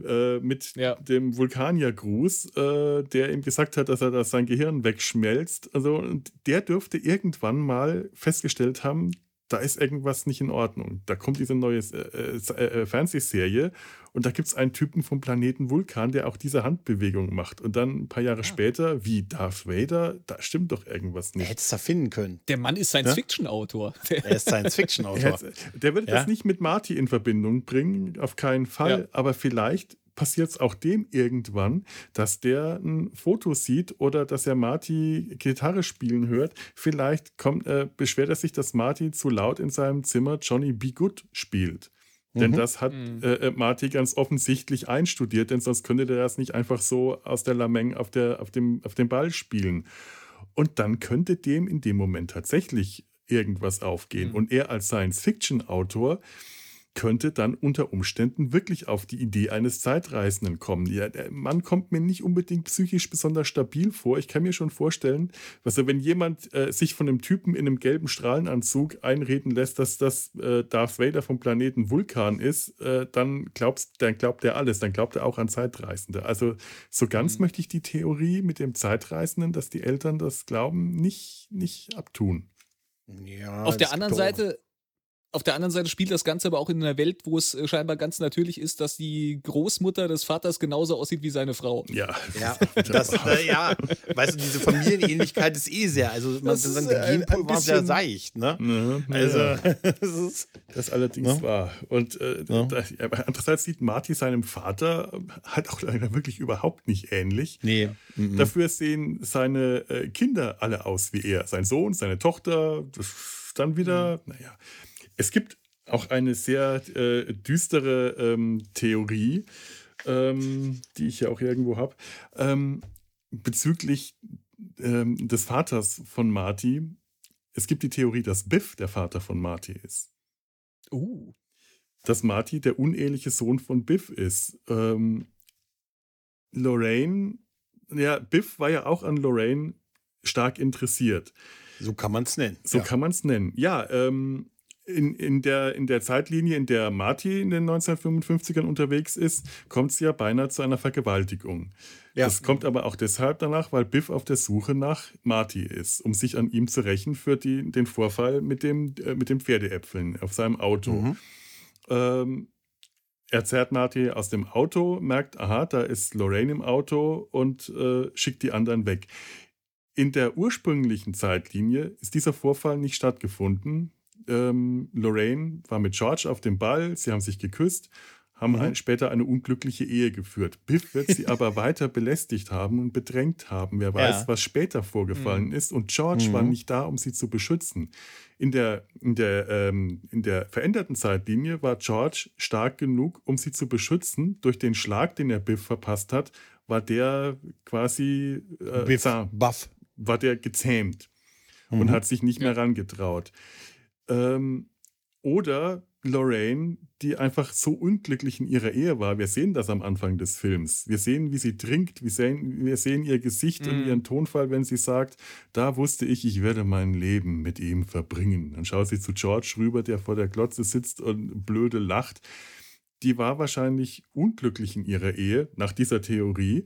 Äh, mit ja. dem Vulkaniergruß, äh, der ihm gesagt hat, dass er dass sein Gehirn wegschmelzt. Also der dürfte irgendwann mal festgestellt haben, da ist irgendwas nicht in Ordnung. Da kommt diese neue äh, äh, äh, Fernsehserie und da gibt es einen Typen vom Planeten Vulkan, der auch diese Handbewegung macht. Und dann ein paar Jahre ja. später, wie Darth Vader, da stimmt doch irgendwas nicht. Er hätte es erfinden können. Der Mann ist Science-Fiction-Autor. Ja? Er ist Science-Fiction-Autor. Der würde ja? das nicht mit Marty in Verbindung bringen, auf keinen Fall. Aber vielleicht passiert es auch dem irgendwann, dass der ein Foto sieht oder dass er Marty Gitarre spielen hört. Vielleicht kommt, äh, beschwert er sich, dass Marty zu laut in seinem Zimmer Johnny B. Good spielt. Mhm. Denn das hat mhm. äh, äh, Marty ganz offensichtlich einstudiert, denn sonst könnte der das nicht einfach so aus der Lameng auf, der, auf, dem, auf dem Ball spielen. Und dann könnte dem in dem Moment tatsächlich irgendwas aufgehen. Mhm. Und er als Science-Fiction-Autor könnte dann unter Umständen wirklich auf die Idee eines Zeitreisenden kommen. Ja, der Mann kommt mir nicht unbedingt psychisch besonders stabil vor. Ich kann mir schon vorstellen, also wenn jemand äh, sich von einem Typen in einem gelben Strahlenanzug einreden lässt, dass das äh, Darth Vader vom Planeten Vulkan ist, äh, dann, glaubst, dann glaubt er alles. Dann glaubt er auch an Zeitreisende. Also so ganz mhm. möchte ich die Theorie mit dem Zeitreisenden, dass die Eltern das glauben, nicht, nicht abtun. Ja, Auf der anderen Seite auf der anderen Seite spielt das Ganze aber auch in einer Welt, wo es äh, scheinbar ganz natürlich ist, dass die Großmutter des Vaters genauso aussieht wie seine Frau. Ja, ja, das, äh, ja weißt du, diese Familienähnlichkeit ist eh sehr, also man das ist, der Genpool war sehr seicht, ne? Mhm, also, ja. das ist das allerdings ja. wahr. Und äh, ja. andererseits sieht Marty seinem Vater halt auch leider wirklich überhaupt nicht ähnlich. Nee. Mhm. Dafür sehen seine äh, Kinder alle aus wie er. Sein Sohn, seine Tochter, das dann wieder, mhm. naja. Es gibt auch eine sehr äh, düstere ähm, Theorie, ähm, die ich ja auch irgendwo habe, ähm, bezüglich ähm, des Vaters von Marty. Es gibt die Theorie, dass Biff der Vater von Marty ist. Uh. Dass Marty der uneheliche Sohn von Biff ist. Ähm, Lorraine, ja, Biff war ja auch an Lorraine stark interessiert. So kann man es nennen. So ja. kann man es nennen. Ja, ähm, in, in, der, in der Zeitlinie, in der Marty in den 1955ern unterwegs ist, kommt es ja beinahe zu einer Vergewaltigung. Ja. Das kommt aber auch deshalb danach, weil Biff auf der Suche nach Marty ist, um sich an ihm zu rächen für die, den Vorfall mit dem, äh, mit dem Pferdeäpfeln auf seinem Auto. Mhm. Ähm, er zerrt Marty aus dem Auto, merkt, aha, da ist Lorraine im Auto und äh, schickt die anderen weg. In der ursprünglichen Zeitlinie ist dieser Vorfall nicht stattgefunden ähm, Lorraine war mit George auf dem Ball, sie haben sich geküsst, haben mhm. ein, später eine unglückliche Ehe geführt. Biff wird sie aber weiter belästigt haben und bedrängt haben. Wer weiß, ja. was später vorgefallen mhm. ist. Und George mhm. war nicht da, um sie zu beschützen. In der, in, der, ähm, in der veränderten Zeitlinie war George stark genug, um sie zu beschützen. Durch den Schlag, den er Biff verpasst hat, war der quasi äh, Biff, Buff. war der gezähmt und mhm. hat sich nicht mehr rangetraut. Ähm, oder Lorraine, die einfach so unglücklich in ihrer Ehe war. Wir sehen das am Anfang des Films. Wir sehen, wie sie trinkt. Wir sehen, wir sehen ihr Gesicht mm. und mhm. ihren Tonfall, wenn sie sagt, da wusste ich, ich werde mein Leben mit ihm verbringen. Dann schaut sie zu George rüber, der vor der Glotze sitzt und blöde lacht. Die war wahrscheinlich unglücklich in ihrer Ehe, nach dieser Theorie.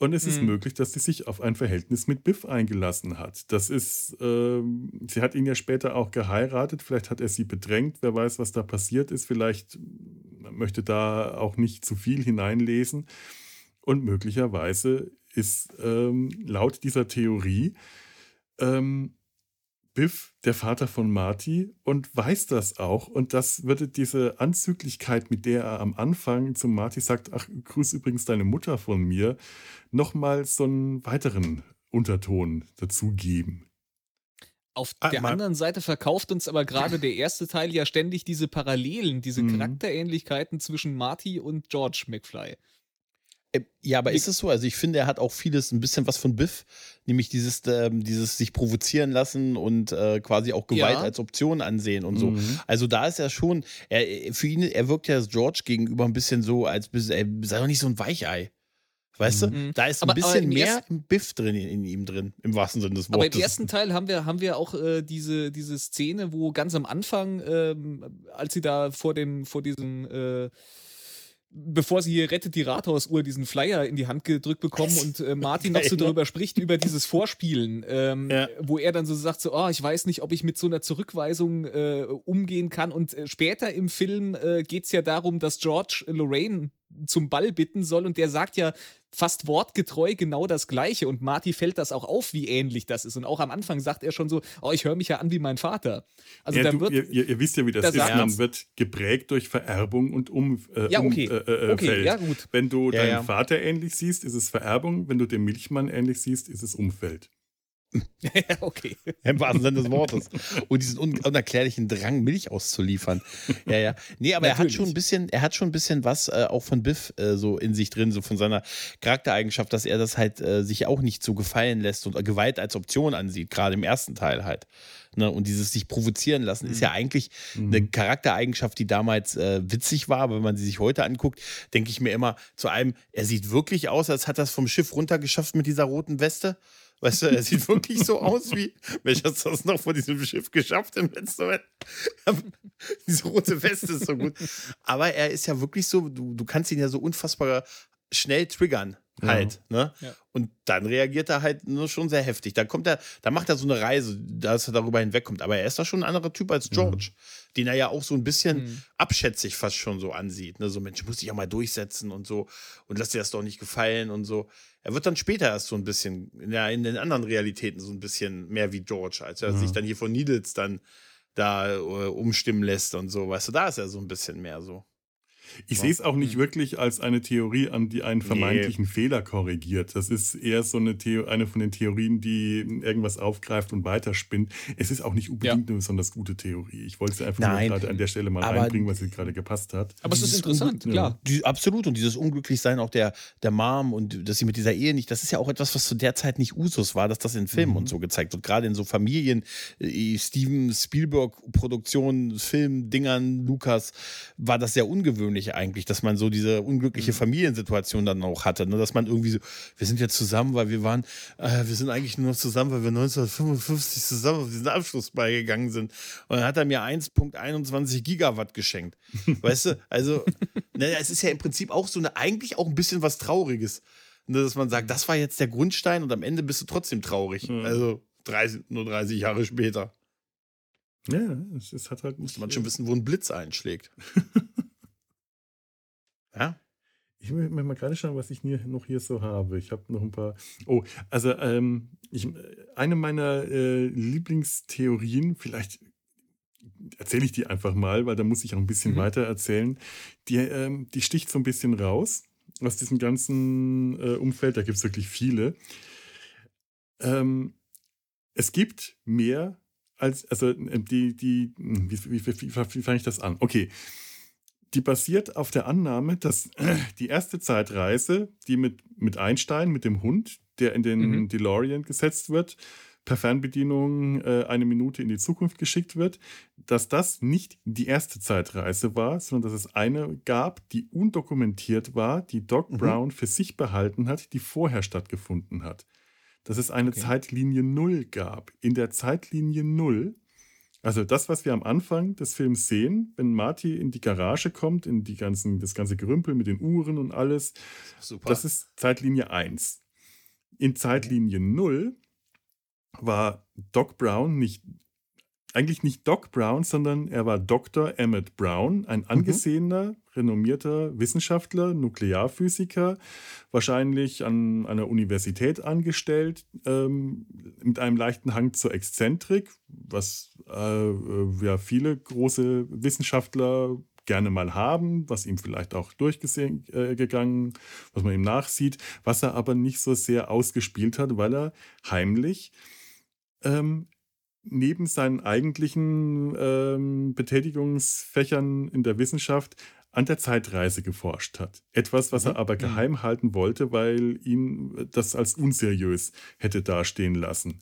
Und es mhm. ist möglich, dass sie sich auf ein Verhältnis mit Biff eingelassen hat. Das ist, äh, sie hat ihn ja später auch geheiratet. Vielleicht hat er sie bedrängt. Wer weiß, was da passiert ist. Vielleicht möchte da auch nicht zu viel hineinlesen. Und möglicherweise ist ähm, laut dieser Theorie ähm, Biff der Vater von Marty und weiß das auch. Und das würde diese Anzüglichkeit, mit der er am Anfang zu Marty sagt, ach, grüß übrigens deine Mutter von mir, nochmal so einen weiteren Unterton dazugeben. Auf ah, der anderen Seite verkauft uns aber gerade der erste Teil ja ständig diese Parallelen, diese mhm. Charakterähnlichkeiten zwischen Marty und George McFly. Äh, ja, aber ist es so? Also ich finde, er hat auch vieles, ein bisschen was von Biff, nämlich dieses, ähm, dieses sich provozieren lassen und äh, quasi auch Gewalt ja. als Option ansehen und so. Mhm. Also da ist er schon, er, für ihn, er wirkt ja George gegenüber ein bisschen so, als ey, sei doch nicht so ein Weichei. Weißt Mhm. du? Da ist ein Aber- aber bisschen mehr im Biff drin in, in ihm drin, im wahrsten Sinne des Aber Wortes. im ersten Teil haben wir, haben wir auch äh, diese, diese Szene, wo ganz am Anfang, ähm, als sie da vor dem, vor diesem, äh, bevor sie hier rettet die Rathausuhr diesen Flyer in die Hand gedrückt bekommen und äh, Martin noch so darüber spricht, über dieses Vorspielen, ähm, Ja. wo er dann so sagt, so, oh, ich weiß nicht, ob ich mit so einer Zurückweisung äh, umgehen kann. Und äh, später im Film äh, geht es ja darum, dass George Lorraine zum Ball bitten soll und der sagt ja fast wortgetreu genau das Gleiche und Marty fällt das auch auf, wie ähnlich das ist. Und auch am Anfang sagt er schon so, oh, ich höre mich ja an wie mein Vater. Also ja, da du, wird ihr, ihr, ihr wisst ja, wie das da ist. Man wird geprägt durch Vererbung und um, äh, Ja, um, okay. äh, äh, Okay, ja, gut. Wenn du Ja, deinen ja. Vater ähnlich siehst, ist es Vererbung. Wenn du den Milchmann ähnlich siehst, ist es Umfeld. Ja, okay. Im wahrsten Sinne des Wortes. Und diesen un unerklärlichen Drang, Milch auszuliefern. Ja, ja. Nee, aber er hat schon ein bisschen, er hat schon ein bisschen was äh, auch von Biff äh, so in sich drin, so von seiner Charaktereigenschaft, dass er das halt äh, sich auch nicht so gefallen lässt und Gewalt als Option ansieht, gerade im ersten Teil halt. Ne? Und dieses sich provozieren lassen ist ja eigentlich eine Charaktereigenschaft, die damals äh, witzig war, aber wenn man sie sich heute anguckt, denke ich mir immer zu einem, er sieht wirklich aus, als hat er es vom Schiff runtergeschafft mit dieser roten Weste. Weißt du, er sieht wirklich so aus wie, hast du das noch vor diesem Schiff geschafft im letzten Moment? Diese rote Weste ist so gut. Aber er ist ja wirklich so, du, du kannst ihn ja so unfassbar schnell triggern halt, ne? Ja. Und dann reagiert er halt nur schon sehr heftig. Da kommt er, da macht er so eine Reise, dass er darüber hinwegkommt. Aber er ist da schon ein anderer Typ als George, den er ja auch so ein bisschen Mhm. abschätzig fast schon so ansieht. Ne? So, Mensch, muss ich ja mal durchsetzen und so und lass dir das doch nicht gefallen und so. Er wird dann später erst so ein bisschen, ja, in den anderen Realitäten so ein bisschen mehr wie George, als er Ja. sich dann hier von Needles dann da äh, umstimmen lässt und so. Weißt du, da ist er so ein bisschen mehr so. Ich Ja. sehe es auch nicht Hm. wirklich als eine Theorie an, die einen vermeintlichen Fehler korrigiert. Das ist eher so eine, Theo eine von den Theorien, die irgendwas aufgreift und weiterspinnt. Es ist auch nicht unbedingt eine besonders gute Theorie. Ich wollte sie einfach gerade an der Stelle mal aber- reinbringen, weil sie gerade gepasst hat. Aber es ist interessant, Unglück- klar. Die, absolut. Und dieses Unglücklichsein auch der, der Mom und dass sie mit dieser Ehe nicht, das ist ja auch etwas, was zu der Zeit nicht Usus war, dass das in Filmen Mhm. und so gezeigt wird. Gerade in so Familien, äh, Steven Spielberg-Produktionen, Filmdingern, Lukas, war das sehr ungewöhnlich eigentlich, dass man so diese unglückliche Mhm. Familiensituation dann auch hatte. Ne? Dass man irgendwie so, wir sind jetzt zusammen, weil wir waren, äh, wir sind eigentlich nur noch zusammen, weil wir 1955 zusammen auf diesen Abschlussball gegangen sind. Und dann hat er mir 1,21 Gigawatt geschenkt. Weißt du, also, ne, es ist ja im Prinzip auch so eine, eigentlich auch ein bisschen was Trauriges. Ne, dass man sagt, das war jetzt der Grundstein und am Ende bist du trotzdem traurig. Mhm. Also 30, nur 30 Jahre später. Ja, es, hat halt. Musste man schon wissen, wo ein Blitz einschlägt. ja? Ich will mir mal gerade schauen, was ich hier, noch hier so habe. Ich habe noch ein paar. Oh, also ähm, ich, eine meiner äh, Lieblingstheorien, vielleicht erzähle ich die einfach mal, weil da muss ich auch ein bisschen Mhm. weiter erzählen. Die, ähm, die sticht so ein bisschen raus aus diesem ganzen äh, Umfeld. Da gibt es wirklich viele. Ähm, es gibt mehr als, also äh, die, die, hm, wie, wie, wie, wie fange ich das an? Okay. Die basiert auf der Annahme, dass äh, die erste Zeitreise, die mit, mit Einstein, mit dem Hund, der in den Mhm. DeLorean gesetzt wird, per Fernbedienung äh, eine Minute in die Zukunft geschickt wird, dass das nicht die erste Zeitreise war, sondern dass es eine gab, die undokumentiert war, die Doc Mhm. Brown für sich behalten hat, die vorher stattgefunden hat. Dass es eine Okay. Zeitlinie Null gab. In der Zeitlinie Null also das, was wir am Anfang des Films sehen, wenn Marty in die Garage kommt, in die ganzen, das ganze Gerümpel mit den Uhren und alles, Super. das ist Zeitlinie 1. In Zeitlinie 0 war Doc Brown nicht, eigentlich nicht Doc Brown, sondern er war Dr. Emmett Brown, ein angesehener, renommierter Wissenschaftler, Nuklearphysiker, wahrscheinlich an einer Universität angestellt, ähm, mit einem leichten Hang zur Exzentrik, was äh, ja viele große Wissenschaftler gerne mal haben, was ihm vielleicht auch durchgegangen, äh, was man ihm nachsieht, was er aber nicht so sehr ausgespielt hat, weil er heimlich ähm, neben seinen eigentlichen ähm, Betätigungsfächern in der Wissenschaft an der Zeitreise geforscht hat. Etwas, was er aber geheim halten wollte, weil ihn das als unseriös hätte dastehen lassen.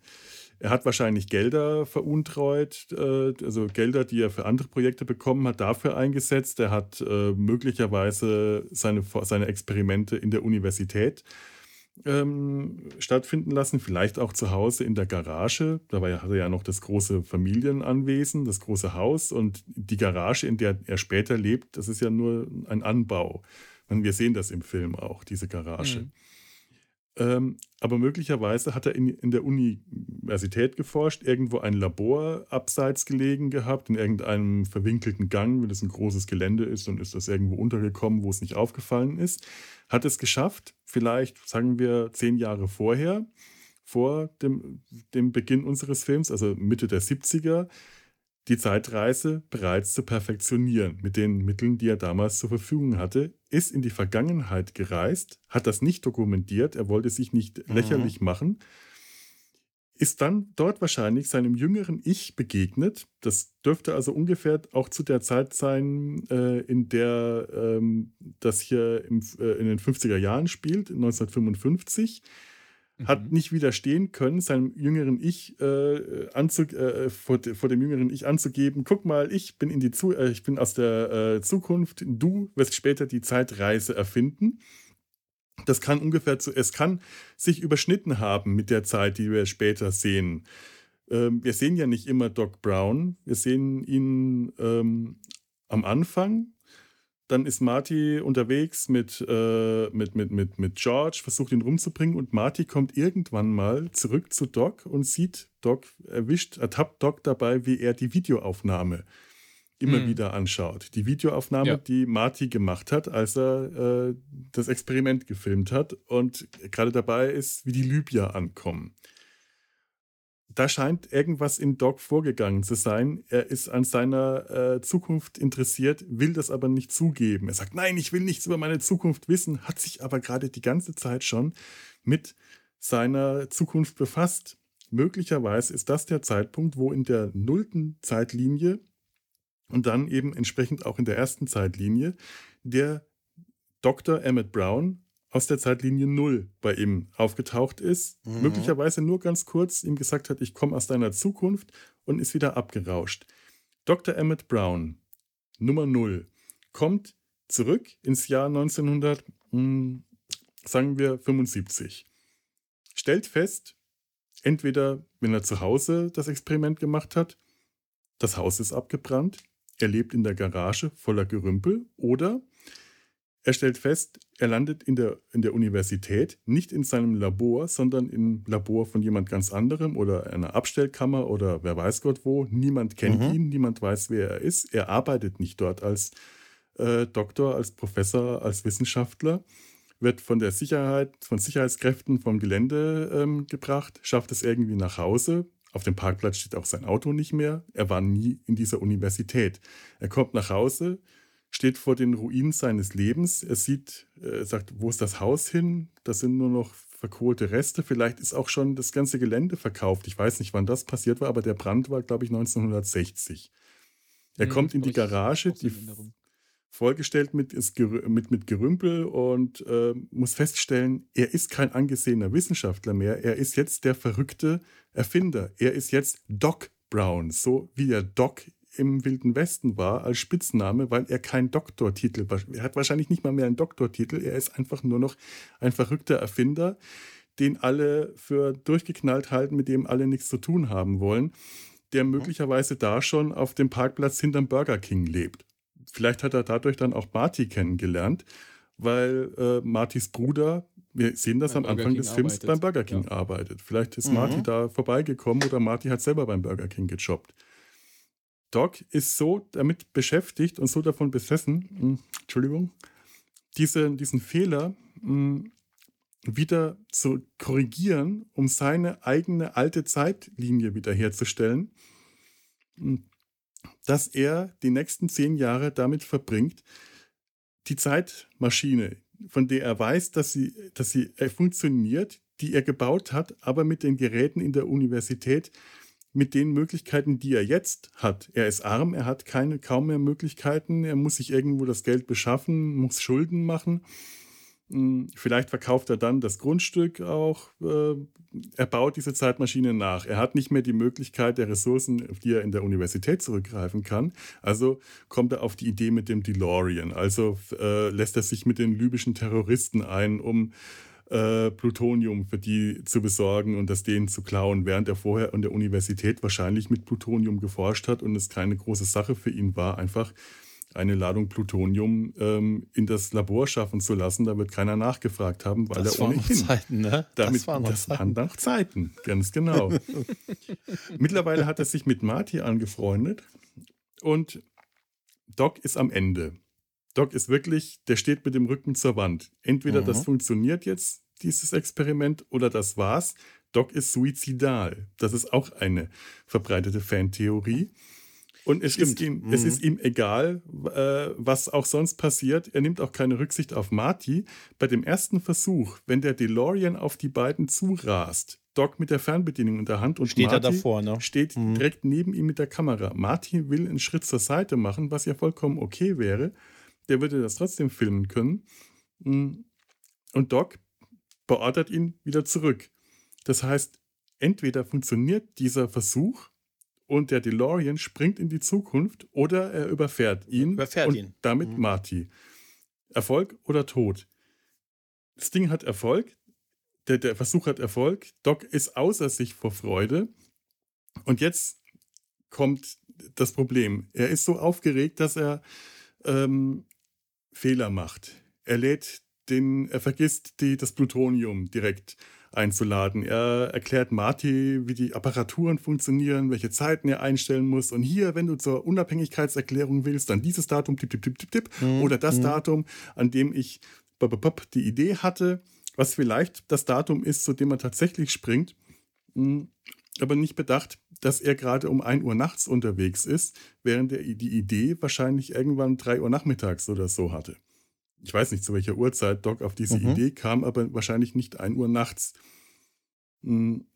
Er hat wahrscheinlich Gelder veruntreut, äh, also Gelder, die er für andere Projekte bekommen hat, dafür eingesetzt. Er hat äh, möglicherweise seine, seine Experimente in der Universität ähm, stattfinden lassen, vielleicht auch zu Hause in der Garage. Dabei hat er ja noch das große Familienanwesen, das große Haus und die Garage, in der er später lebt, das ist ja nur ein Anbau. Und wir sehen das im Film auch, diese Garage. Mhm. Ähm, aber möglicherweise hat er in, in der Universität geforscht, irgendwo ein Labor abseits gelegen gehabt, in irgendeinem verwinkelten Gang, wenn es ein großes Gelände ist und ist das irgendwo untergekommen, wo es nicht aufgefallen ist. Hat es geschafft, vielleicht sagen wir zehn Jahre vorher, vor dem, dem Beginn unseres Films, also Mitte der 70er, die Zeitreise bereits zu perfektionieren mit den Mitteln, die er damals zur Verfügung hatte, ist in die Vergangenheit gereist, hat das nicht dokumentiert, er wollte sich nicht mhm. lächerlich machen, ist dann dort wahrscheinlich seinem jüngeren Ich begegnet. Das dürfte also ungefähr auch zu der Zeit sein, äh, in der ähm, das hier im, äh, in den 50er Jahren spielt, 1955 hat mhm. nicht widerstehen können, seinem jüngeren Ich äh, anzu, äh, vor, vor, dem jüngeren Ich anzugeben, guck mal, ich bin in die Zu äh, ich bin aus der äh, Zukunft, du wirst später die Zeitreise erfinden. Das kann ungefähr zu, es kann sich überschnitten haben mit der Zeit, die wir später sehen. Ähm, wir sehen ja nicht immer Doc Brown, wir sehen ihn ähm, am Anfang dann ist Marty unterwegs mit, äh, mit, mit, mit, mit George, versucht ihn rumzubringen und Marty kommt irgendwann mal zurück zu Doc und sieht Doc, erwischt, ertappt Doc dabei, wie er die Videoaufnahme immer hm. wieder anschaut. Die Videoaufnahme, ja. die Marty gemacht hat, als er äh, das Experiment gefilmt hat und gerade dabei ist, wie die Libyer ankommen da scheint irgendwas in Doc vorgegangen zu sein. Er ist an seiner äh, Zukunft interessiert, will das aber nicht zugeben. Er sagt, nein, ich will nichts über meine Zukunft wissen, hat sich aber gerade die ganze Zeit schon mit seiner Zukunft befasst. Möglicherweise ist das der Zeitpunkt, wo in der nullten Zeitlinie und dann eben entsprechend auch in der ersten Zeitlinie der Dr. Emmett Brown aus der Zeitlinie Null bei ihm aufgetaucht ist, mhm. möglicherweise nur ganz kurz ihm gesagt hat, ich komme aus deiner Zukunft und ist wieder abgerauscht. Dr. Emmett Brown, Nummer Null, kommt zurück ins Jahr 1900, mh, hm, sagen wir 75. Stellt fest, entweder wenn er zu Hause das Experiment gemacht hat, das Haus ist abgebrannt, er lebt in der Garage voller Gerümpel oder er stellt fest, er landet in der, in der Universität, nicht in seinem Labor, sondern im Labor von jemand ganz anderem oder einer Abstellkammer oder wer weiß Gott wo. Niemand kennt mhm. ihn, niemand weiß, wer er ist. Er arbeitet nicht dort als äh, Doktor, als Professor, als Wissenschaftler, wird von der Sicherheit, von Sicherheitskräften vom Gelände ähm, gebracht, schafft es irgendwie nach Hause. Auf dem Parkplatz steht auch sein Auto nicht mehr. Er war nie in dieser Universität. Er kommt nach Hause, steht vor den Ruinen seines Lebens. Er sieht, er sagt, wo ist das Haus hin? Das sind nur noch verkohlte Reste. Vielleicht ist auch schon das ganze Gelände verkauft. Ich weiß nicht, wann das passiert war, aber der Brand war, glaube ich, 1960. Er hm, kommt in die Garage, die vollgestellt mit, ist, mit, mit Gerümpel und äh, muss feststellen, er ist kein angesehener Wissenschaftler mehr. Er ist jetzt der verrückte Erfinder. Er ist jetzt Doc Brown, so wie der Doc im Wilden Westen war als Spitzname, weil er keinen Doktortitel, er hat wahrscheinlich nicht mal mehr einen Doktortitel, er ist einfach nur noch ein verrückter Erfinder, den alle für durchgeknallt halten, mit dem alle nichts zu tun haben wollen, der mhm. möglicherweise da schon auf dem Parkplatz hinterm Burger King lebt. Vielleicht hat er dadurch dann auch Marty kennengelernt, weil äh, Martys Bruder, wir sehen das beim am Anfang King des Films, arbeitet. beim Burger King ja. arbeitet. Vielleicht ist mhm. Marty da vorbeigekommen oder Marty hat selber beim Burger King gejobbt. Doc ist so damit beschäftigt und so davon besessen, hm, Entschuldigung, diese, diesen Fehler mh, hm, wieder zu korrigieren, um seine eigene alte Zeitlinie wiederherzustellen, hm, dass er die nächsten zehn Jahre damit verbringt, die Zeitmaschine, von der er weiß, dass sie, dass sie äh, funktioniert, die er gebaut hat, aber mit den Geräten in der Universität mit den Möglichkeiten, die er jetzt hat. Er ist arm, er hat keine, kaum mehr Möglichkeiten, er muss sich irgendwo das Geld beschaffen, muss Schulden machen. Hm, vielleicht verkauft er dann das Grundstück auch. Äh, er baut diese Zeitmaschine nach. Er hat nicht mehr die Möglichkeit der Ressourcen, auf die er in der Universität zurückgreifen kann. Also kommt er auf die Idee mit dem DeLorean. Also äh, lässt er sich mit den libyschen Terroristen ein, um äh, Plutonium für die zu besorgen und das denen zu klauen, während er vorher an der Universität wahrscheinlich mit Plutonium geforscht hat und es keine große Sache für ihn war, einfach eine Ladung Plutonium ähm, in das Labor schaffen zu lassen. Da wird keiner nachgefragt haben, weil das er ohnehin. Zeiten, ne? Damit, das waren noch das Zeiten. waren noch Zeiten, ganz genau. Mittlerweile hat er sich mit Marty angefreundet und Doc ist am Ende. Doc ist wirklich, der steht mit dem Rücken zur Wand. Entweder mhm. das funktioniert jetzt, dieses Experiment, oder das war's. Doc ist suizidal. Das ist auch eine verbreitete Fantheorie. Und es, ist ihm, mhm. es ist ihm egal, äh, was auch sonst passiert. Er nimmt auch keine Rücksicht auf Marty. Bei dem ersten Versuch, wenn der DeLorean auf die beiden zurast, Doc mit der Fernbedienung in der Hand und steht Marty er davor, ne? steht mhm. direkt neben ihm mit der Kamera. Marty will einen Schritt zur Seite machen, was ja vollkommen okay wäre. Der würde das trotzdem filmen können. Mm. Und Doc beordert ihn wieder zurück. Das heißt, entweder funktioniert dieser Versuch und der DeLorean springt in die Zukunft oder er überfährt ihn überfährt und ihn. damit mhm. Marty. Erfolg oder Tod? Das Ding hat Erfolg, der, der Versuch hat Erfolg, Doc ist außer sich vor Freude und jetzt kommt das Problem. Er ist so aufgeregt, dass er ähm, Fehler macht. Er lädt den, er vergisst die, das Plutonium direkt einzuladen. Er erklärt Marty, wie die Apparaturen funktionieren, welche Zeiten er einstellen muss. Und hier, wenn du zur Unabhängigkeitserklärung willst, dann dieses Datum, tipp, tipp, tipp, tipp, tipp, mhm. oder das mhm. Datum, an dem ich die Idee hatte, was vielleicht das Datum ist, zu dem er tatsächlich springt, hm, aber nicht bedacht, dass er gerade um 1 Uhr nachts unterwegs ist, während er die Idee wahrscheinlich irgendwann 3 Uhr nachmittags oder so hatte ich weiß nicht, zu welcher Uhrzeit Doc auf diese mhm. Idee kam, aber wahrscheinlich nicht 1 Uhr nachts. Mhm.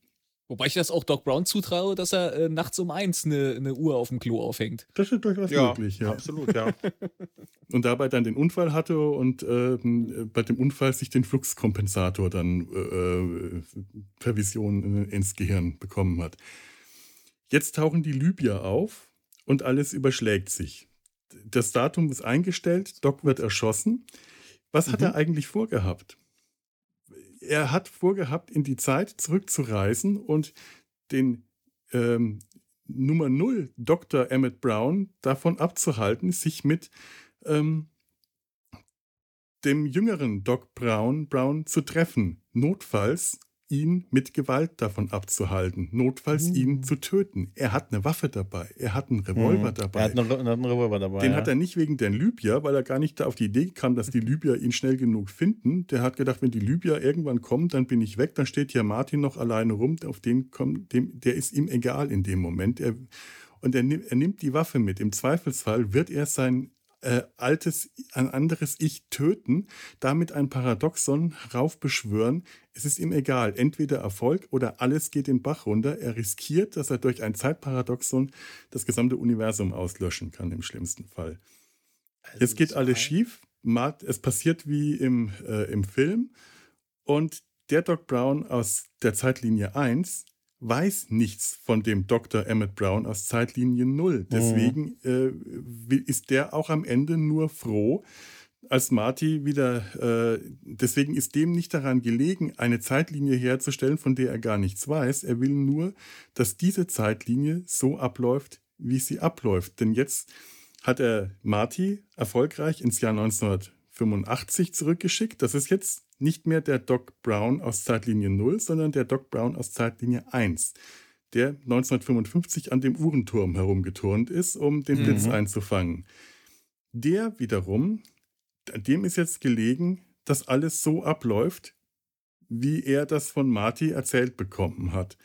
Wobei ich das auch Doc Brown zutraue, dass er äh, nachts um eins eine, eine Uhr auf dem Klo aufhängt. Das ist durchaus ja, möglich, ja. Absolut, ja. und dabei dann den Unfall hatte und äh, bei dem Unfall sich den Fluxkompensator dann äh, äh per Vision äh, ins Gehirn bekommen hat. Jetzt tauchen die Libyer auf und alles überschlägt sich das Datum ist eingestellt, Doc wird erschossen. Was mhm. hat er eigentlich vorgehabt? Er hat vorgehabt, in die Zeit zurückzureisen und den ähm, Nummer 0 Dr. Emmett Brown davon abzuhalten, sich mit ähm, dem jüngeren Doc Brown, Brown zu treffen. Notfalls ihn mit Gewalt davon abzuhalten, notfalls mhm. ihn zu töten. Er hat eine Waffe dabei, er hat einen Revolver mhm. dabei. Er hat einen, einen, Revolver dabei. Den ja. hat er nicht wegen den Libyer, weil er gar nicht auf die Idee kam, dass die Libyer ihn schnell genug finden. Der hat gedacht, wenn die Libyer irgendwann kommen, dann bin ich weg, dann steht hier Martin noch alleine rum, auf den kommt, dem, der ist ihm egal in dem Moment. Er, und er, er nimmt die Waffe mit. Im Zweifelsfall wird er sein äh, altes, ein anderes Ich töten, damit ein Paradoxon heraufbeschwören. Es ist ihm egal, entweder Erfolg oder alles geht den Bach runter. Er riskiert, dass er durch ein Zeitparadoxon das gesamte Universum auslöschen kann, im schlimmsten Fall. Also Jetzt geht alles schief. Es passiert wie im, äh, im Film. Und der Doc Brown aus der Zeitlinie 1 weiß nichts von dem Dr. Emmett Brown aus Zeitlinie Null. Mhm. Deswegen äh, ist der auch am Ende nur froh, als Marty wieder, äh, deswegen ist dem nicht daran gelegen, eine Zeitlinie herzustellen, von der er gar nichts weiß. Er will nur, dass diese Zeitlinie so abläuft, wie sie abläuft. Denn jetzt hat er Marty erfolgreich ins Jahr 1985 zurückgeschickt. Das ist jetzt nicht mehr der Doc Brown aus Zeitlinie 0, sondern der Doc Brown aus Zeitlinie 1, der 1955 an dem Uhrenturm herumgeturnt ist, um den mhm. Blitz einzufangen. Der wiederum, dem ist jetzt gelegen, dass alles so abläuft, wie er das von Marty erzählt bekommen hat.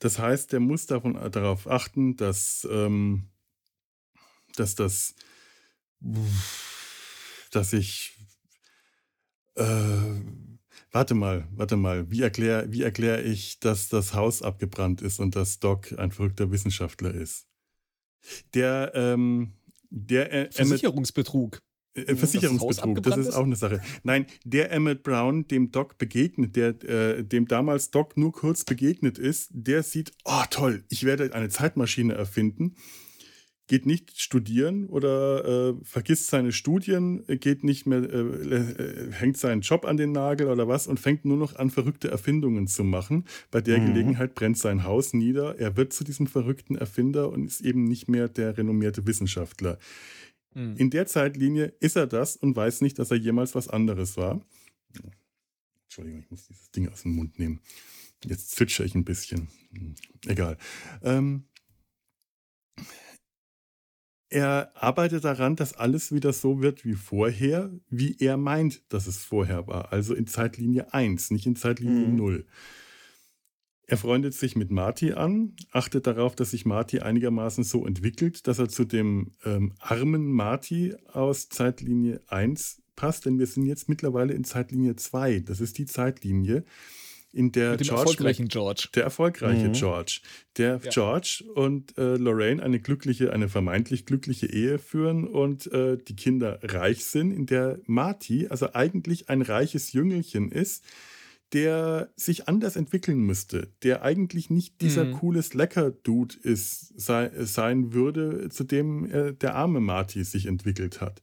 Das heißt, er muss davon, darauf achten, dass, ähm, dass das, dass ich äh, warte mal, warte mal, wie erkläre wie erklär ich, dass das Haus abgebrannt ist und dass Doc ein verrückter Wissenschaftler ist? Der, ähm, der äh, Versicherungsbetrug. Äh, Versicherungsbetrug, das, das ist auch eine Sache. Nein, der Emmett Brown, dem Doc begegnet, der äh, dem damals Doc nur kurz begegnet ist, der sieht, oh toll, ich werde eine Zeitmaschine erfinden geht nicht studieren oder äh, vergisst seine Studien, geht nicht mehr, äh, äh, hängt seinen Job an den Nagel oder was und fängt nur noch an, verrückte Erfindungen zu machen. Bei der mhm. Gelegenheit brennt sein Haus nieder. Er wird zu diesem verrückten Erfinder und ist eben nicht mehr der renommierte Wissenschaftler. Mhm. In der Zeitlinie ist er das und weiß nicht, dass er jemals was anderes war. Entschuldigung, ich muss dieses Ding aus dem Mund nehmen. Jetzt zwitscher ich ein bisschen. Hm, egal. Ähm, er arbeitet daran, dass alles wieder so wird wie vorher, wie er meint, dass es vorher war. Also in Zeitlinie 1, nicht in Zeitlinie mhm. 0. Er freundet sich mit Marty an, achtet darauf, dass sich Marty einigermaßen so entwickelt, dass er zu dem ähm, armen Marty aus Zeitlinie 1 passt, denn wir sind jetzt mittlerweile in Zeitlinie 2. Das ist die Zeitlinie, in der Mit dem George erfolgreichen George. Der erfolgreiche mhm. George. Der ja. George und äh, Lorraine eine glückliche, eine vermeintlich glückliche Ehe führen und äh, die Kinder reich sind, in der Marty, also eigentlich ein reiches Jüngelchen ist, der sich anders entwickeln müsste, der eigentlich nicht dieser mhm. coole Slacker-Dude ist, sei, sein würde, zu dem äh, der arme Marty sich entwickelt hat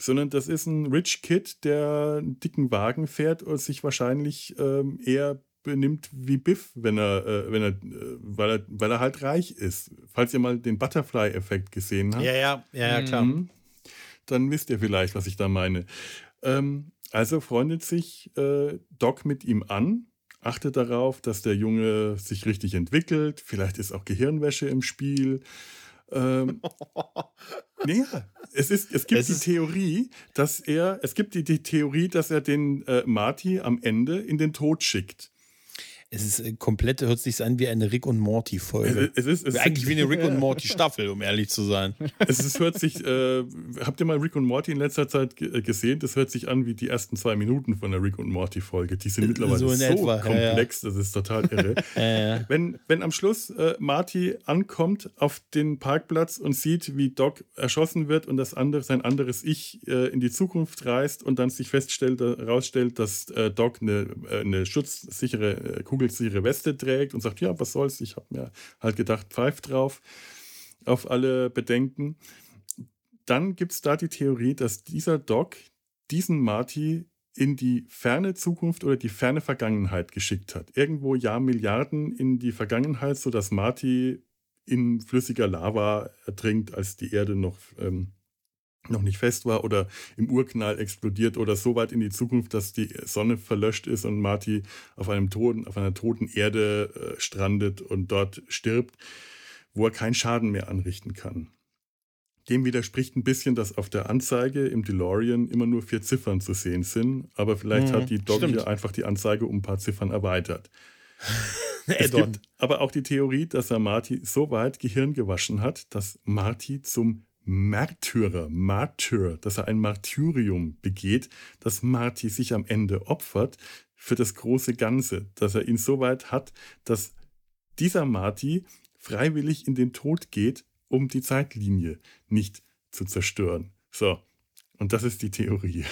sondern das ist ein Rich Kid, der einen dicken Wagen fährt und sich wahrscheinlich ähm, eher benimmt wie Biff, wenn er, äh, wenn er, äh, weil er, weil er halt reich ist. Falls ihr mal den Butterfly-Effekt gesehen habt. Ja, ja, ja, ja klar. Mhm. Dann wisst ihr vielleicht, was ich da meine. Ähm, also freundet sich äh, Doc mit ihm an, achtet darauf, dass der Junge sich richtig entwickelt. Vielleicht ist auch Gehirnwäsche im Spiel. Ähm, ja, es, ist, es gibt es die Theorie, dass er, es gibt die, die Theorie, dass er den äh, Marty am Ende in den Tod schickt. Es ist äh, komplett, hört sich an wie eine Rick und Morty Folge. Es, ist, es eigentlich wie eine Rick und Morty Staffel, um ehrlich zu sein. Es ist, hört sich, äh, habt ihr mal Rick und Morty in letzter Zeit äh, gesehen? Das hört sich an wie die ersten zwei Minuten von der Rick und Morty Folge. Die sind mittlerweile so, so komplex, ja, ja. das ist total irre. ja, wenn, wenn am Schluss äh, Marty ankommt auf den Parkplatz und sieht, wie Doc erschossen wird und das andere, sein anderes Ich äh, in die Zukunft reist und dann sich feststellt, herausstellt, dass äh, Doc eine, eine schutzsichere Kugel ihre Weste trägt und sagt, ja, was soll's, ich habe mir halt gedacht, pfeift drauf auf alle Bedenken. Dann gibt es da die Theorie, dass dieser Doc diesen Marty in die ferne Zukunft oder die ferne Vergangenheit geschickt hat. Irgendwo Jahr Milliarden in die Vergangenheit, sodass Marty in flüssiger Lava ertrinkt, als die Erde noch ähm, noch nicht fest war oder im Urknall explodiert oder so weit in die Zukunft, dass die Sonne verlöscht ist und Marty auf einem toten, auf einer toten Erde äh, strandet und dort stirbt, wo er keinen Schaden mehr anrichten kann. Dem widerspricht ein bisschen, dass auf der Anzeige im DeLorean immer nur vier Ziffern zu sehen sind, aber vielleicht mhm, hat die Dog hier einfach die Anzeige um ein paar Ziffern erweitert. es gibt aber auch die Theorie, dass er Marty so weit Gehirn gewaschen hat, dass Marty zum Märtyrer, Martyr, dass er ein Martyrium begeht, dass Marty sich am Ende opfert für das große Ganze, dass er ihn so weit hat, dass dieser Marty freiwillig in den Tod geht, um die Zeitlinie nicht zu zerstören. So, und das ist die Theorie.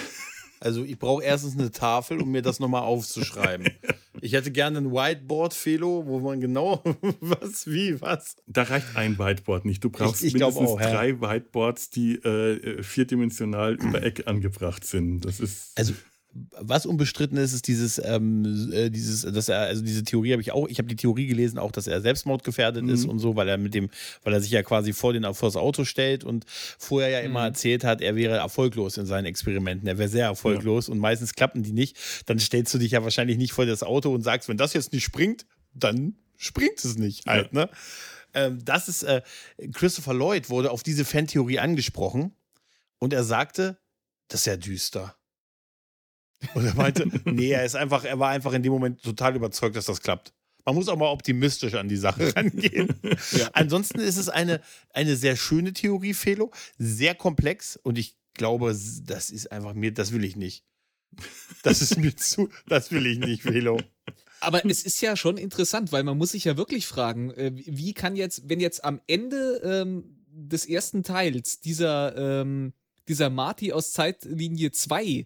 Also ich brauche erstens eine Tafel, um mir das nochmal aufzuschreiben. Ich hätte gerne ein Whiteboard, Felo, wo man genau was, wie, was. Da reicht ein Whiteboard nicht. Du brauchst ich, ich mindestens auch, drei ja. Whiteboards, die äh, vierdimensional über Eck angebracht sind. Das ist. Also was unbestritten ist, ist dieses, ähm, äh, dieses, dass er, also diese Theorie habe ich auch, ich habe die Theorie gelesen, auch, dass er selbstmordgefährdet mhm. ist und so, weil er mit dem, weil er sich ja quasi vor, den, vor das Auto stellt und vorher ja immer mhm. erzählt hat, er wäre erfolglos in seinen Experimenten. Er wäre sehr erfolglos ja. und meistens klappen die nicht. Dann stellst du dich ja wahrscheinlich nicht vor das Auto und sagst, wenn das jetzt nicht springt, dann springt es nicht halt, ja. ne? Ähm, das ist, äh, Christopher Lloyd wurde auf diese Fantheorie angesprochen und er sagte, das ist ja düster. Und er meinte, nee, er ist einfach, er war einfach in dem Moment total überzeugt, dass das klappt. Man muss auch mal optimistisch an die Sache rangehen. ja. Ansonsten ist es eine, eine sehr schöne Theorie, Felo, sehr komplex und ich glaube, das ist einfach mir, das will ich nicht. Das ist mir zu, das will ich nicht, Felo. Aber es ist ja schon interessant, weil man muss sich ja wirklich fragen, äh, wie kann jetzt, wenn jetzt am Ende ähm, des ersten Teils dieser ähm, dieser Marty aus Zeitlinie 2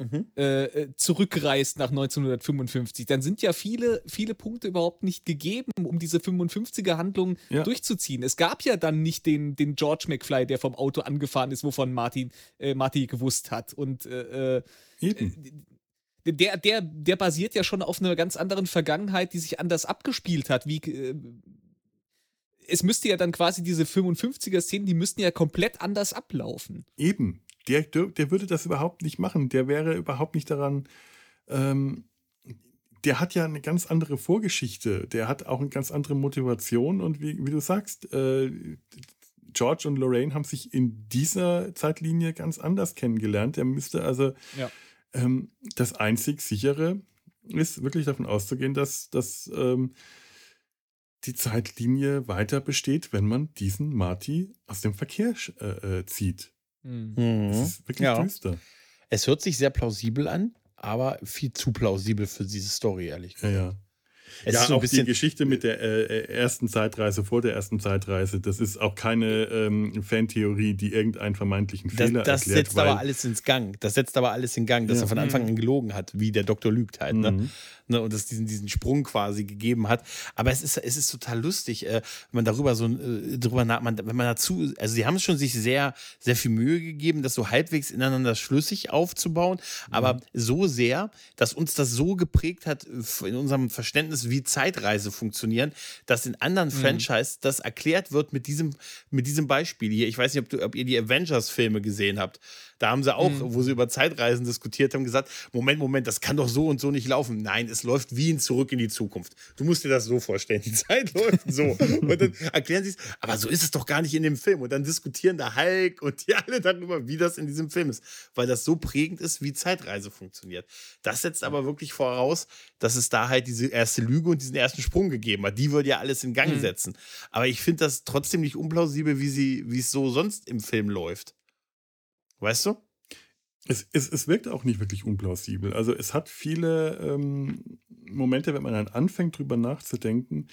mhm. Äh, äh, zurückreist nach 1955, dann sind ja viele, viele Punkte überhaupt nicht gegeben, um diese 55er-Handlung ja. durchzuziehen. Es gab ja dann nicht den, den George McFly, der vom Auto angefahren ist, wovon Martin, äh, Marty gewusst hat. Und äh, äh Eben der, der, der basiert ja schon auf einer ganz anderen Vergangenheit, die sich anders abgespielt hat. Wie, äh, es müsste ja dann quasi diese 55er-Szenen, die müssten ja komplett anders ablaufen. Eben der, der würde das überhaupt nicht machen. Der wäre überhaupt nicht daran. Ähm, der hat ja eine ganz andere Vorgeschichte. Der hat auch eine ganz andere Motivation. Und wie, wie du sagst, äh, George und Lorraine haben sich in dieser Zeitlinie ganz anders kennengelernt. Er müsste also ja. ähm, das einzig sichere ist wirklich davon auszugehen, dass, dass ähm, die Zeitlinie weiter besteht, wenn man diesen Marty aus dem Verkehr äh, äh zieht. Mhm. Das ist wirklich ja. düster. Es hört sich sehr plausibel an, aber viel zu plausibel für diese Story, ehrlich gesagt. Ja, ja. Es ja, so auch die Geschichte mit der äh, äh, ersten Zeitreise vor der ersten Zeitreise, das ist auch keine ähm, Fantheorie, die irgendeinen vermeintlichen Fehler das, das erklärt. Das setzt aber alles ins Gang. Das setzt aber alles in Gang, dass ja. er von Anfang an gelogen hat, wie der Doktor lügt halt. Ne? Mhm. Ne? ne, und es diesen, diesen Sprung quasi gegeben hat. Aber es ist, es ist total lustig, äh, wenn man darüber so äh, drüber nach, man, wenn man dazu, also sie haben es schon sich sehr, sehr viel Mühe gegeben, das so halbwegs ineinander schlüssig aufzubauen, aber mhm. so sehr, dass uns das so geprägt hat äh, in unserem Verständnis, wie Zeitreise funktionieren, dass in anderen mhm. Franchise das erklärt wird mit diesem, mit diesem Beispiel hier. Ich weiß nicht, ob, du, ob ihr die Avengers-Filme gesehen habt. Da haben sie auch, mhm. wo sie über Zeitreisen diskutiert haben, gesagt: Moment, Moment, das kann doch so und so nicht laufen. Nein, es läuft wie ein Zurück in die Zukunft. Du musst dir das so vorstellen. Die Zeit läuft so. und dann erklären sie es, aber so ist es doch gar nicht in dem Film. Und dann diskutieren da Hulk und die alle darüber, wie das in diesem Film ist. Weil das so prägend ist, wie Zeitreise funktioniert. Das setzt aber wirklich voraus, dass es da halt diese erste Lüge und diesen ersten Sprung gegeben hat. Die würde ja alles in Gang mhm. setzen. Aber ich finde das trotzdem nicht unplausibel, wie sie, wie es so sonst im Film läuft. Weißt du? Es, es, es wirkt auch nicht wirklich unplausibel. Also es hat viele ähm, Momente, wenn man dann anfängt, drüber nachzudenken,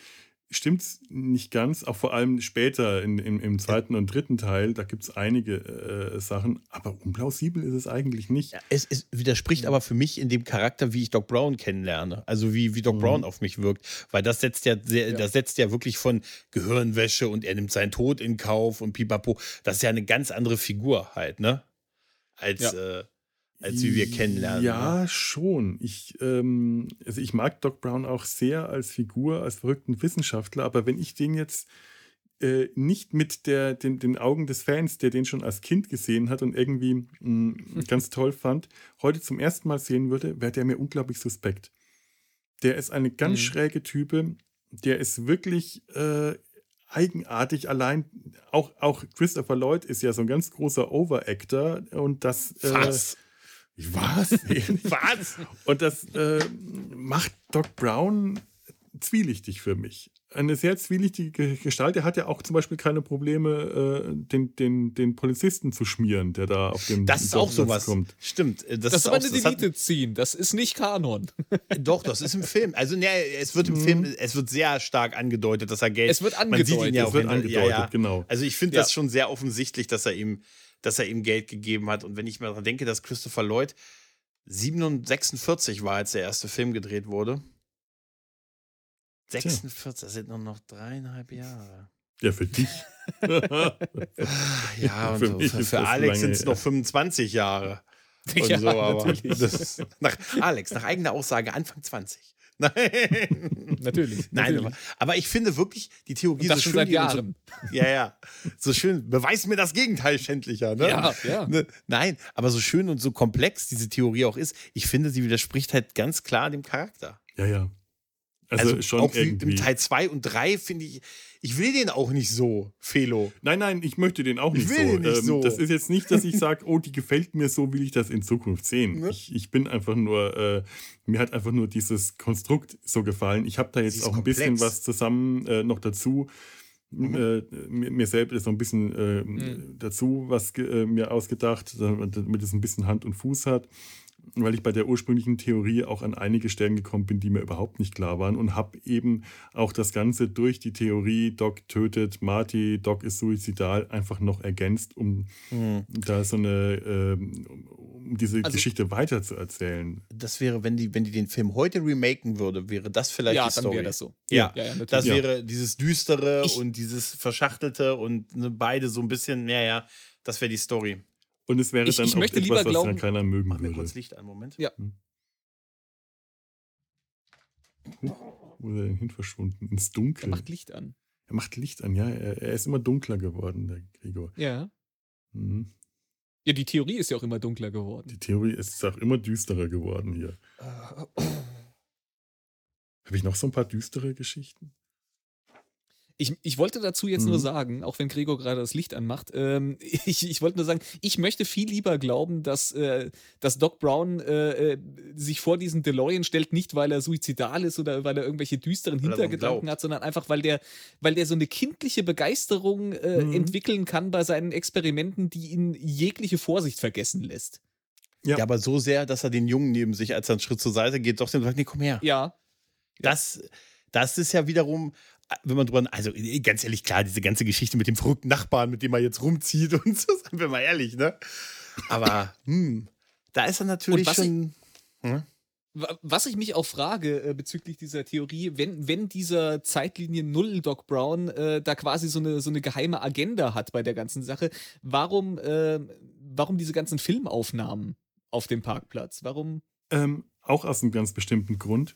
stimmt es nicht ganz, auch vor allem später in, in, im zweiten und dritten Teil, da gibt es einige äh, Sachen, aber unplausibel ist es eigentlich nicht. Ja, es, es, widerspricht aber für mich in dem Charakter, wie ich Doc Brown kennenlerne, also wie, wie Doc mhm. Brown auf mich wirkt, weil das setzt ja, sehr, ja. das setzt ja wirklich von Gehirnwäsche und er nimmt seinen Tod in Kauf und pipapo, das ist ja eine ganz andere Figur halt, ne? Als, ja. äh, als wie wir kennenlernen. Ja, ne? schon. Ich, ähm, also ich mag Doc Brown auch sehr als Figur, als verrückten Wissenschaftler, aber wenn ich den jetzt äh, nicht mit der, den, den Augen des Fans, der den schon als Kind gesehen hat und irgendwie mh, mm, ganz toll fand, heute zum ersten Mal sehen würde, wäre der mir unglaublich suspekt. Der ist eine ganz mhm. schräge Type. Der ist wirklich äh, eigenartig. Allein auch, auch Christopher Lloyd ist ja so ein ganz großer Overactor und das. Äh, was? was? was? Und das äh, macht Doc Brown zwielichtig für mich eine sehr zwielichtige Gestalt. Er hat ja auch zum Beispiel keine Probleme, äh, den, den, den Polizisten zu schmieren, der da auf dem Das ist auch sowas. Kommt. Stimmt. Das, das ist aber eine Delete ziehen. Das ist nicht Kanon. Doch, das ist im Film. Also, ne, es wird im mhm. Film, es wird sehr stark angedeutet, dass er Geld. Es wird angedeutet. Man sieht ihn ja es wird angedeutet, ja, ja. genau. Also, ich finde ja. das schon sehr offensichtlich, dass er ihm, dass er ihm Geld gegeben hat. Und wenn ich mir daran denke, dass Christopher Lloyd 47 war, als der erste Film gedreht wurde. 46, das sind nur noch dreieinhalb Jahre. Ja, für dich. ja, und für, so, für, für Alex sind es noch 25 Jahre. Und ja, so, aber das, nach, Alex, nach eigener Aussage Anfang 20. Nein. natürlich. Nein, natürlich. Aber, aber, ich finde wirklich die Theorie so schön. Seit Jahren. So, ja, ja. So schön. Beweis mir das Gegenteil schändlicher. Ne? Ja, ja. Ne? Nein, aber so schön und so komplex diese Theorie auch ist, ich finde, sie widerspricht halt ganz klar dem Charakter. Ja, ja. Also, also schon auch irgendwie. im Teil 2 und 3 finde ich, ich will den auch nicht so, Felo. Nein, nein, ich möchte den auch nicht, ich will so. Den nicht ähm, so. Das ist jetzt nicht, dass ich sage, oh, die gefällt mir, so will ich das in Zukunft sehen. Ne? Ich, ich bin einfach nur, äh, mir hat einfach nur dieses Konstrukt so gefallen. Ich habe da jetzt auch ein komplex. bisschen was zusammen äh, noch dazu. Mhm. Äh, mir, mir, selbst so ein bisschen äh, mhm. dazu was äh, mir ausgedacht, damit es ein bisschen Hand und Fuß hat weil ich bei der ursprünglichen Theorie auch an einige Stellen gekommen bin, die mir überhaupt nicht klar waren und habe eben auch das Ganze durch die Theorie, Doc tötet Marty, Doc ist suizidal, einfach noch ergänzt, um mhm. da so eine, ähm, um diese also, Geschichte weiter zu erzählen. Das wäre, wenn die, wenn die den Film heute remaken würde, wäre das vielleicht ja, die Story. Ja, dann wäre das so. Ja, ja, ja das wäre dieses düstere ich, und dieses verschachtelte und ne, beide so ein bisschen, ja, ja, das wäre die Story. Und es wäre ich, dann ich auch möchte etwas, lieber glauben, was dann keiner mögen würde. kurz Licht einen Moment. Ja. Hm. Wo ist er denn hin verschwunden? Ins Dunkel. Er macht Licht an. Er macht Licht an, ja. Er, er ist immer dunkler geworden, der Gregor. Ja. Mhm. Ja, die Theorie ist ja auch immer dunkler geworden. Die Theorie ist auch immer düsterer geworden hier. Habe ich noch so ein paar düstere Geschichten? Ich, ich wollte dazu jetzt mhm. nur sagen, auch wenn Gregor gerade das Licht anmacht, ähm, ich, ich wollte nur sagen, ich möchte viel lieber glauben, dass, äh, dass Doc Brown äh, äh, sich vor diesen DeLorean stellt, nicht weil er suizidal ist oder weil er irgendwelche düsteren Hintergedanken hat, sondern einfach, weil der, weil der so eine kindliche Begeisterung äh, mhm. entwickeln kann bei seinen Experimenten, die ihn jegliche Vorsicht vergessen lässt. Ja. ja. aber so sehr, dass er den Jungen neben sich, als er einen Schritt zur Seite geht, doch dem sagt, nee, komm her. Ja. Das, das ist ja wiederum, wenn man drüber, also ganz ehrlich, klar, diese ganze Geschichte mit dem verrückten Nachbarn, mit dem er jetzt rumzieht und so, seien wir mal ehrlich, ne? Aber, hm, da ist er natürlich schon. Ich, hm? Was ich mich auch frage äh, bezüglich dieser Theorie, wenn, wenn dieser Zeitlinie Null Doc Brown äh, da quasi so eine, so eine geheime Agenda hat bei der ganzen Sache, warum, äh, warum diese ganzen Filmaufnahmen auf dem Parkplatz? Warum? Ähm, auch aus einem ganz bestimmten Grund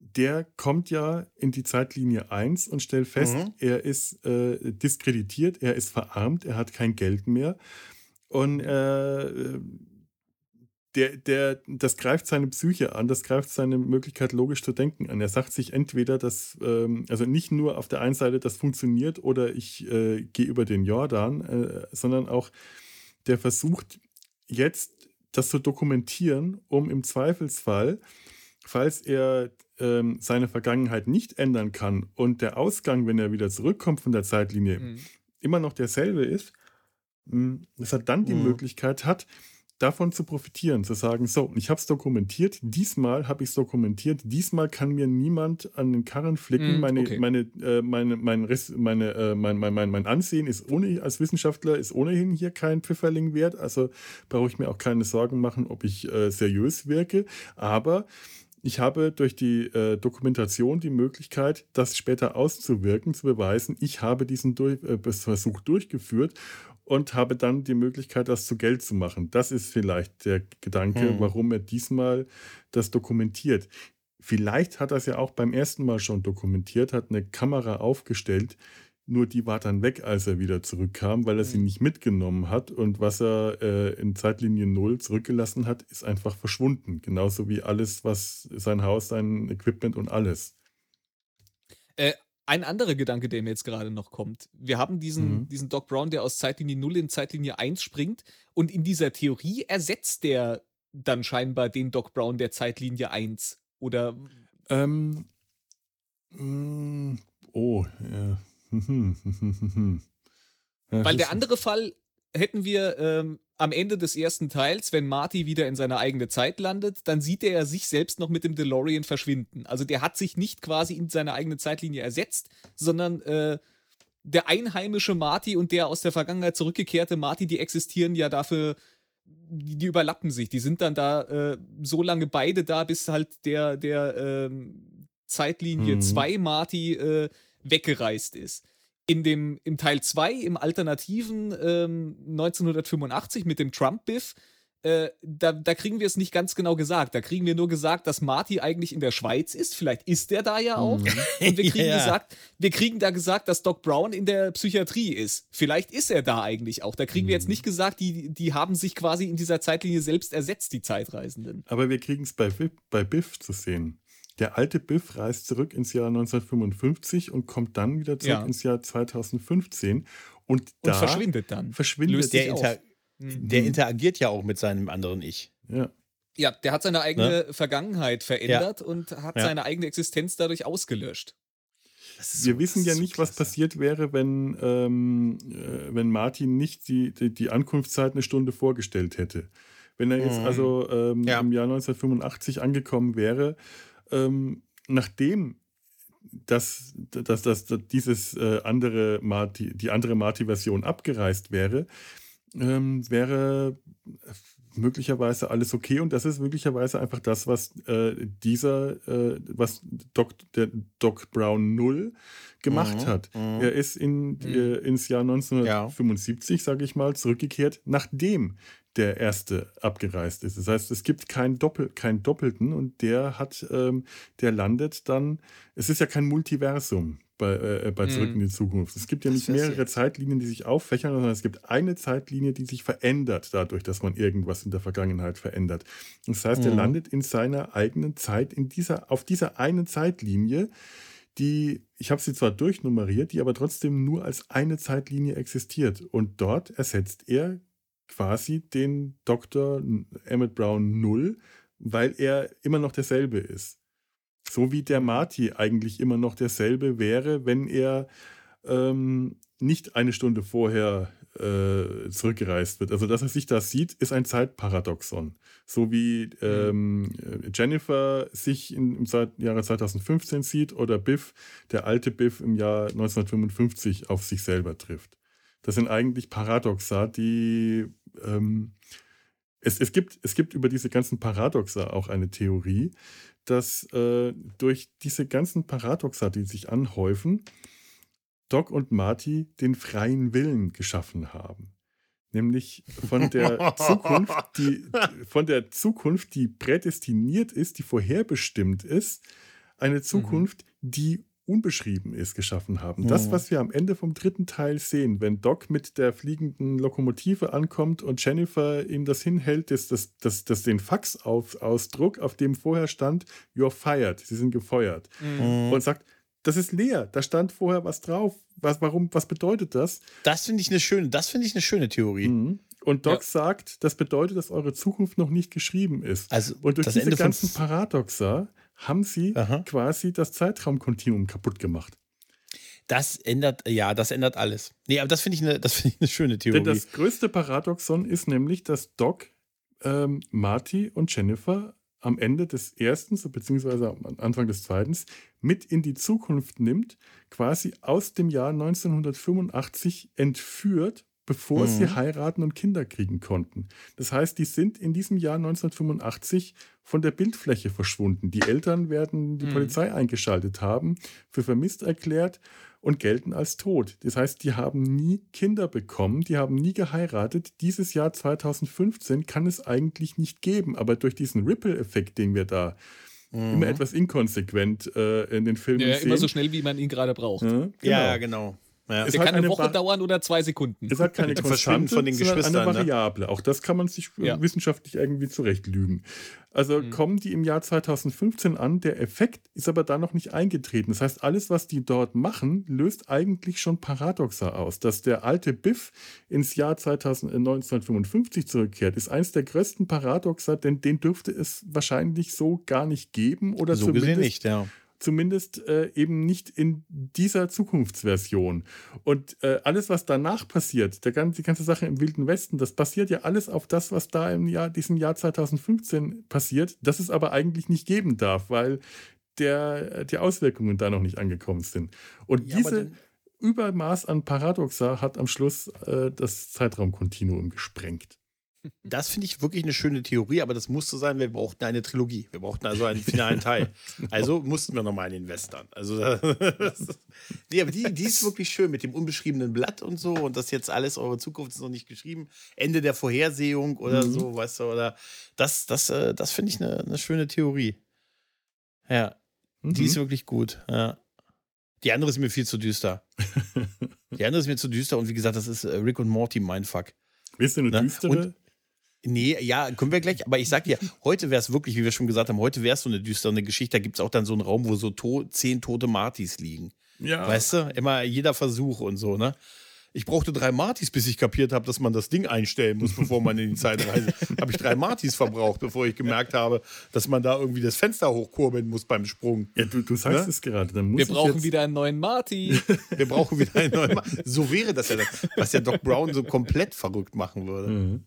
der kommt ja in die Zeitlinie 1 und stellt fest, mhm. er ist äh, diskreditiert, er ist verarmt, er hat kein Geld mehr. Und äh, der, der, das greift seine Psyche an, das greift seine Möglichkeit, logisch zu denken an. Er sagt sich entweder, dass, ähm, also nicht nur auf der einen Seite, das funktioniert oder ich äh, gehe über den Jordan, äh, sondern auch der versucht jetzt das zu dokumentieren, um im Zweifelsfall, falls er ähm, seine Vergangenheit nicht ändern kann und der Ausgang, wenn er wieder zurückkommt von der Zeitlinie, mhm. immer noch derselbe ist, hm, dass er dann die mhm. Möglichkeit hat, davon zu profitieren, zu sagen, so, ich habe es dokumentiert, diesmal habe ich es dokumentiert, diesmal kann mir niemand an den Karren flicken, mm, meine, okay. meine, äh, meine, mein, meine, äh, mein, mein, mein, mein Ansehen ist ohne, als Wissenschaftler ist ohnehin hier kein Pfifferling wert, also brauche ich mir auch keine Sorgen machen, ob ich äh, seriös wirke, aber ich habe durch die äh, Dokumentation die Möglichkeit, das später auszuwirken, zu beweisen, ich habe diesen durch, äh, Versuch durchgeführt und habe dann die Möglichkeit, das zu Geld zu machen. Das ist vielleicht der Gedanke, hm. warum er diesmal das dokumentiert. Vielleicht hat er es ja auch beim ersten Mal schon dokumentiert, hat eine Kamera aufgestellt, nur die war dann weg, als er wieder zurückkam, weil er sie mhm. nicht mitgenommen hat. Und was er äh, in Zeitlinie 0 zurückgelassen hat, ist einfach verschwunden. Genauso wie alles, was sein Haus, sein Equipment und alles. Äh, ein anderer Gedanke, der mir jetzt gerade noch kommt. Wir haben diesen, mhm. diesen Doc Brown, der aus Zeitlinie 0 in Zeitlinie 1 springt. Und in dieser Theorie ersetzt der dann scheinbar den Doc Brown der Zeitlinie 1. Oder. Ähm. Mh, mm, oh, ja. Weil der andere Fall hätten wir ähm, am Ende des ersten Teils, wenn Marty wieder in seine eigene Zeit landet, dann sieht er sich selbst noch mit dem DeLorean verschwinden. Also der hat sich nicht quasi in seine eigene Zeitlinie ersetzt, sondern äh, der einheimische Marty und der aus der Vergangenheit zurückgekehrte Marty, die existieren ja dafür, die, die überlappen sich. Die sind dann da äh, so lange beide da, bis halt der, der äh, Zeitlinie 2 mhm. Marty äh, weggereist ist. In dem, Im Teil 2, im Alternativen ähm, 1985 mit dem Trump-Biff, äh, da, da, kriegen wir es nicht ganz genau gesagt. Da kriegen wir nur gesagt, dass Marty eigentlich in der Schweiz ist. Vielleicht ist er da ja auch. Mhm. Und wir kriegen, ja. gesagt, wir kriegen da gesagt, dass Doc Brown in der Psychiatrie ist. Vielleicht ist er da eigentlich auch. Da kriegen mhm. wir jetzt mhm. nicht gesagt, die, die haben sich quasi in dieser Zeitlinie selbst ersetzt, die Zeitreisenden. Aber wir kriegen es bei, bei Biff zu sehen. Der alte Biff reist zurück ins Jahr 1955 und kommt dann wieder zurück ja. ins Jahr 2015 und, und da verschwindet dann. Verschwindet der, inter mhm. der interagiert ja auch mit seinem anderen Ich. Ja. Ja, der hat seine eigene ne? Vergangenheit verändert ja. und hat ja. seine eigene Existenz dadurch ausgelöscht. So, Wir wissen ja nicht, so was passiert wäre, wenn, ähm, äh, wenn Martin nicht die, die, die Ankunftszeit eine Stunde vorgestellt hätte Wenn er jetzt Mhm. also ähm, Ja. im Jahr 1985 angekommen wäre, ähm, nachdem dass, dass, dass, dass dieses äh, andere Marty, die andere Marty-Version abgereist wäre, ähm, wäre möglicherweise alles okay und das ist möglicherweise einfach das, was äh, dieser, äh, was Doc, der Doc Brown Null gemacht Mhm, hat. mhm. Er ist in, äh, ins Jahr 1975, sage ich mal, zurückgekehrt, nachdem der erste abgereist ist. Das heißt, es gibt keinen, Doppel, keinen Doppelten und der hat, ähm, der landet dann, es ist ja kein Multiversum bei, äh, bei Zurück Mhm. in die Zukunft. Es gibt ja nicht mehrere. Zeitlinien, die sich auffächern, sondern es gibt eine Zeitlinie, die sich verändert, dadurch, dass man irgendwas in der Vergangenheit verändert. Das heißt, er Mhm. landet in seiner eigenen Zeit, in dieser, auf dieser einen Zeitlinie, die, ich habe sie zwar durchnummeriert, die aber trotzdem nur als eine Zeitlinie existiert. Und dort ersetzt er quasi den Dr. Emmett Brown Null, weil er immer noch derselbe ist. So wie der Marty eigentlich immer noch derselbe wäre, wenn er ähm, nicht eine Stunde vorher äh, zurückgereist wird. Also, dass er sich da sieht, ist ein Zeitparadoxon. So wie ähm, Jennifer sich in, im Zeit- Jahre 2015 sieht oder Biff, der alte Biff im Jahr 1955 auf sich selber trifft. Das sind eigentlich Paradoxa, die ähm, es, es, gibt, es gibt über diese ganzen Paradoxa auch eine Theorie, dass äh, durch diese ganzen Paradoxa, die sich anhäufen, Doc und Marty den freien Willen geschaffen haben. Nämlich von der Zukunft, die, von der Zukunft, die prädestiniert ist, die vorherbestimmt ist, eine Zukunft, die unbeschrieben ist, geschaffen haben. Das, Mhm. was wir am Ende vom dritten Teil sehen, wenn Doc mit der fliegenden Lokomotive ankommt und Jennifer ihm das hinhält, das, das, das, das den Faxausdruck, auf dem vorher stand, You're fired, Sie sind gefeuert. Mhm. Und sagt, das ist leer, da stand vorher was drauf. Was, warum, was bedeutet das? Das finde ich eine schöne, das finde ich eine schöne Theorie. Mhm. Und Doc Ja. sagt, das bedeutet, dass eure Zukunft noch nicht geschrieben ist. Also Und durch das diese ganzen Paradoxa haben sie Aha. quasi das Zeitraumkontinuum kaputt gemacht. Das ändert, ja, das ändert alles. Nee, aber das finde ich, eine- das finde ich eine schöne Theorie. Denn das größte Paradoxon ist nämlich, dass Doc, ähm, Marty und Jennifer am Ende des ersten, so beziehungsweise am Anfang des zweiten, mit in die Zukunft nimmt, quasi aus dem Jahr 1985 entführt, bevor Mhm. sie heiraten und Kinder kriegen konnten. Das heißt, die sind in diesem Jahr 1985 von der Bildfläche verschwunden. Die Eltern werden die Mhm. Polizei eingeschaltet haben, für vermisst erklärt und gelten als tot. Das heißt, die haben nie Kinder bekommen, die haben nie geheiratet. Dieses Jahr 2015 kann es eigentlich nicht geben, aber durch diesen Ripple-Effekt, den wir da Mhm. immer etwas inkonsequent äh, in den Filmen Ja, sehen. immer so schnell, wie man ihn gerade braucht. Ja, genau. Ja, ja, genau. Ja. Es kann eine eine Woche Ba- dauern oder zwei Sekunden. Es hat keine Konstante, von den sondern eine Geschwistern, ne? Variable. Auch das kann man sich äh, Ja. wissenschaftlich irgendwie zurechtlügen. Also Mhm. kommen die im Jahr 2015 an, der Effekt ist aber da noch nicht eingetreten. Das heißt, alles, was die dort machen, löst eigentlich schon Paradoxa aus. Dass der alte Biff ins Jahr 2000, äh, 1955 zurückkehrt, ist eins der größten Paradoxa, denn den dürfte es wahrscheinlich so gar nicht geben oder so zumindest gesehen nicht, ja. Zumindest äh, eben nicht in dieser Zukunftsversion. Und äh, alles, was danach passiert, der ganze, die ganze Sache im Wilden Westen, das basiert ja alles auf das, was da im Jahr, diesem Jahr 2015 passiert, das es aber eigentlich nicht geben darf, weil der, die Auswirkungen da noch nicht angekommen sind. Und Ja, diese Übermaß an Paradoxa hat am Schluss äh, das Zeitraumkontinuum gesprengt. Das finde ich wirklich eine schöne Theorie, aber das musste sein, wir brauchten eine Trilogie. Wir brauchten also einen finalen Teil. Also mussten wir nochmal in den Western. Also, das, nee, aber die, die ist wirklich schön mit dem unbeschriebenen Blatt und so und das jetzt alles, eure Zukunft ist noch nicht geschrieben. Ende der Vorhersehung oder Mhm. so, weißt du, oder das, das, äh, das finde ich eine, eine schöne Theorie. Ja, die Mhm. ist wirklich gut. Ja. Die andere ist mir viel zu düster. Die andere ist mir zu düster und wie gesagt, das ist äh, Rick und Morty Mindfuck. Willst du eine Ne? düstere? Und- Nee, ja, können wir gleich. Aber ich sag dir, heute wäre es wirklich, wie wir schon gesagt haben, heute wäre es so eine düstere Geschichte. Da gibt es auch dann so einen Raum, wo so to zehn tote Martys liegen. ja. Weißt du? Immer jeder Versuch und so, ne? Ich brauchte drei Martys, bis ich kapiert habe, dass man das Ding einstellen muss, bevor man in die Zeit reist. habe ich drei Martys verbraucht, bevor ich gemerkt habe, dass man da irgendwie das Fenster hochkurbeln muss beim Sprung. ja, du, du sagst Ne? es gerade. Dann muss Wir ich brauchen jetzt, wieder einen neuen Marty. Wir brauchen wieder einen neuen Marty. So wäre das ja, das, was ja Doc Brown so komplett verrückt machen würde. Mhm.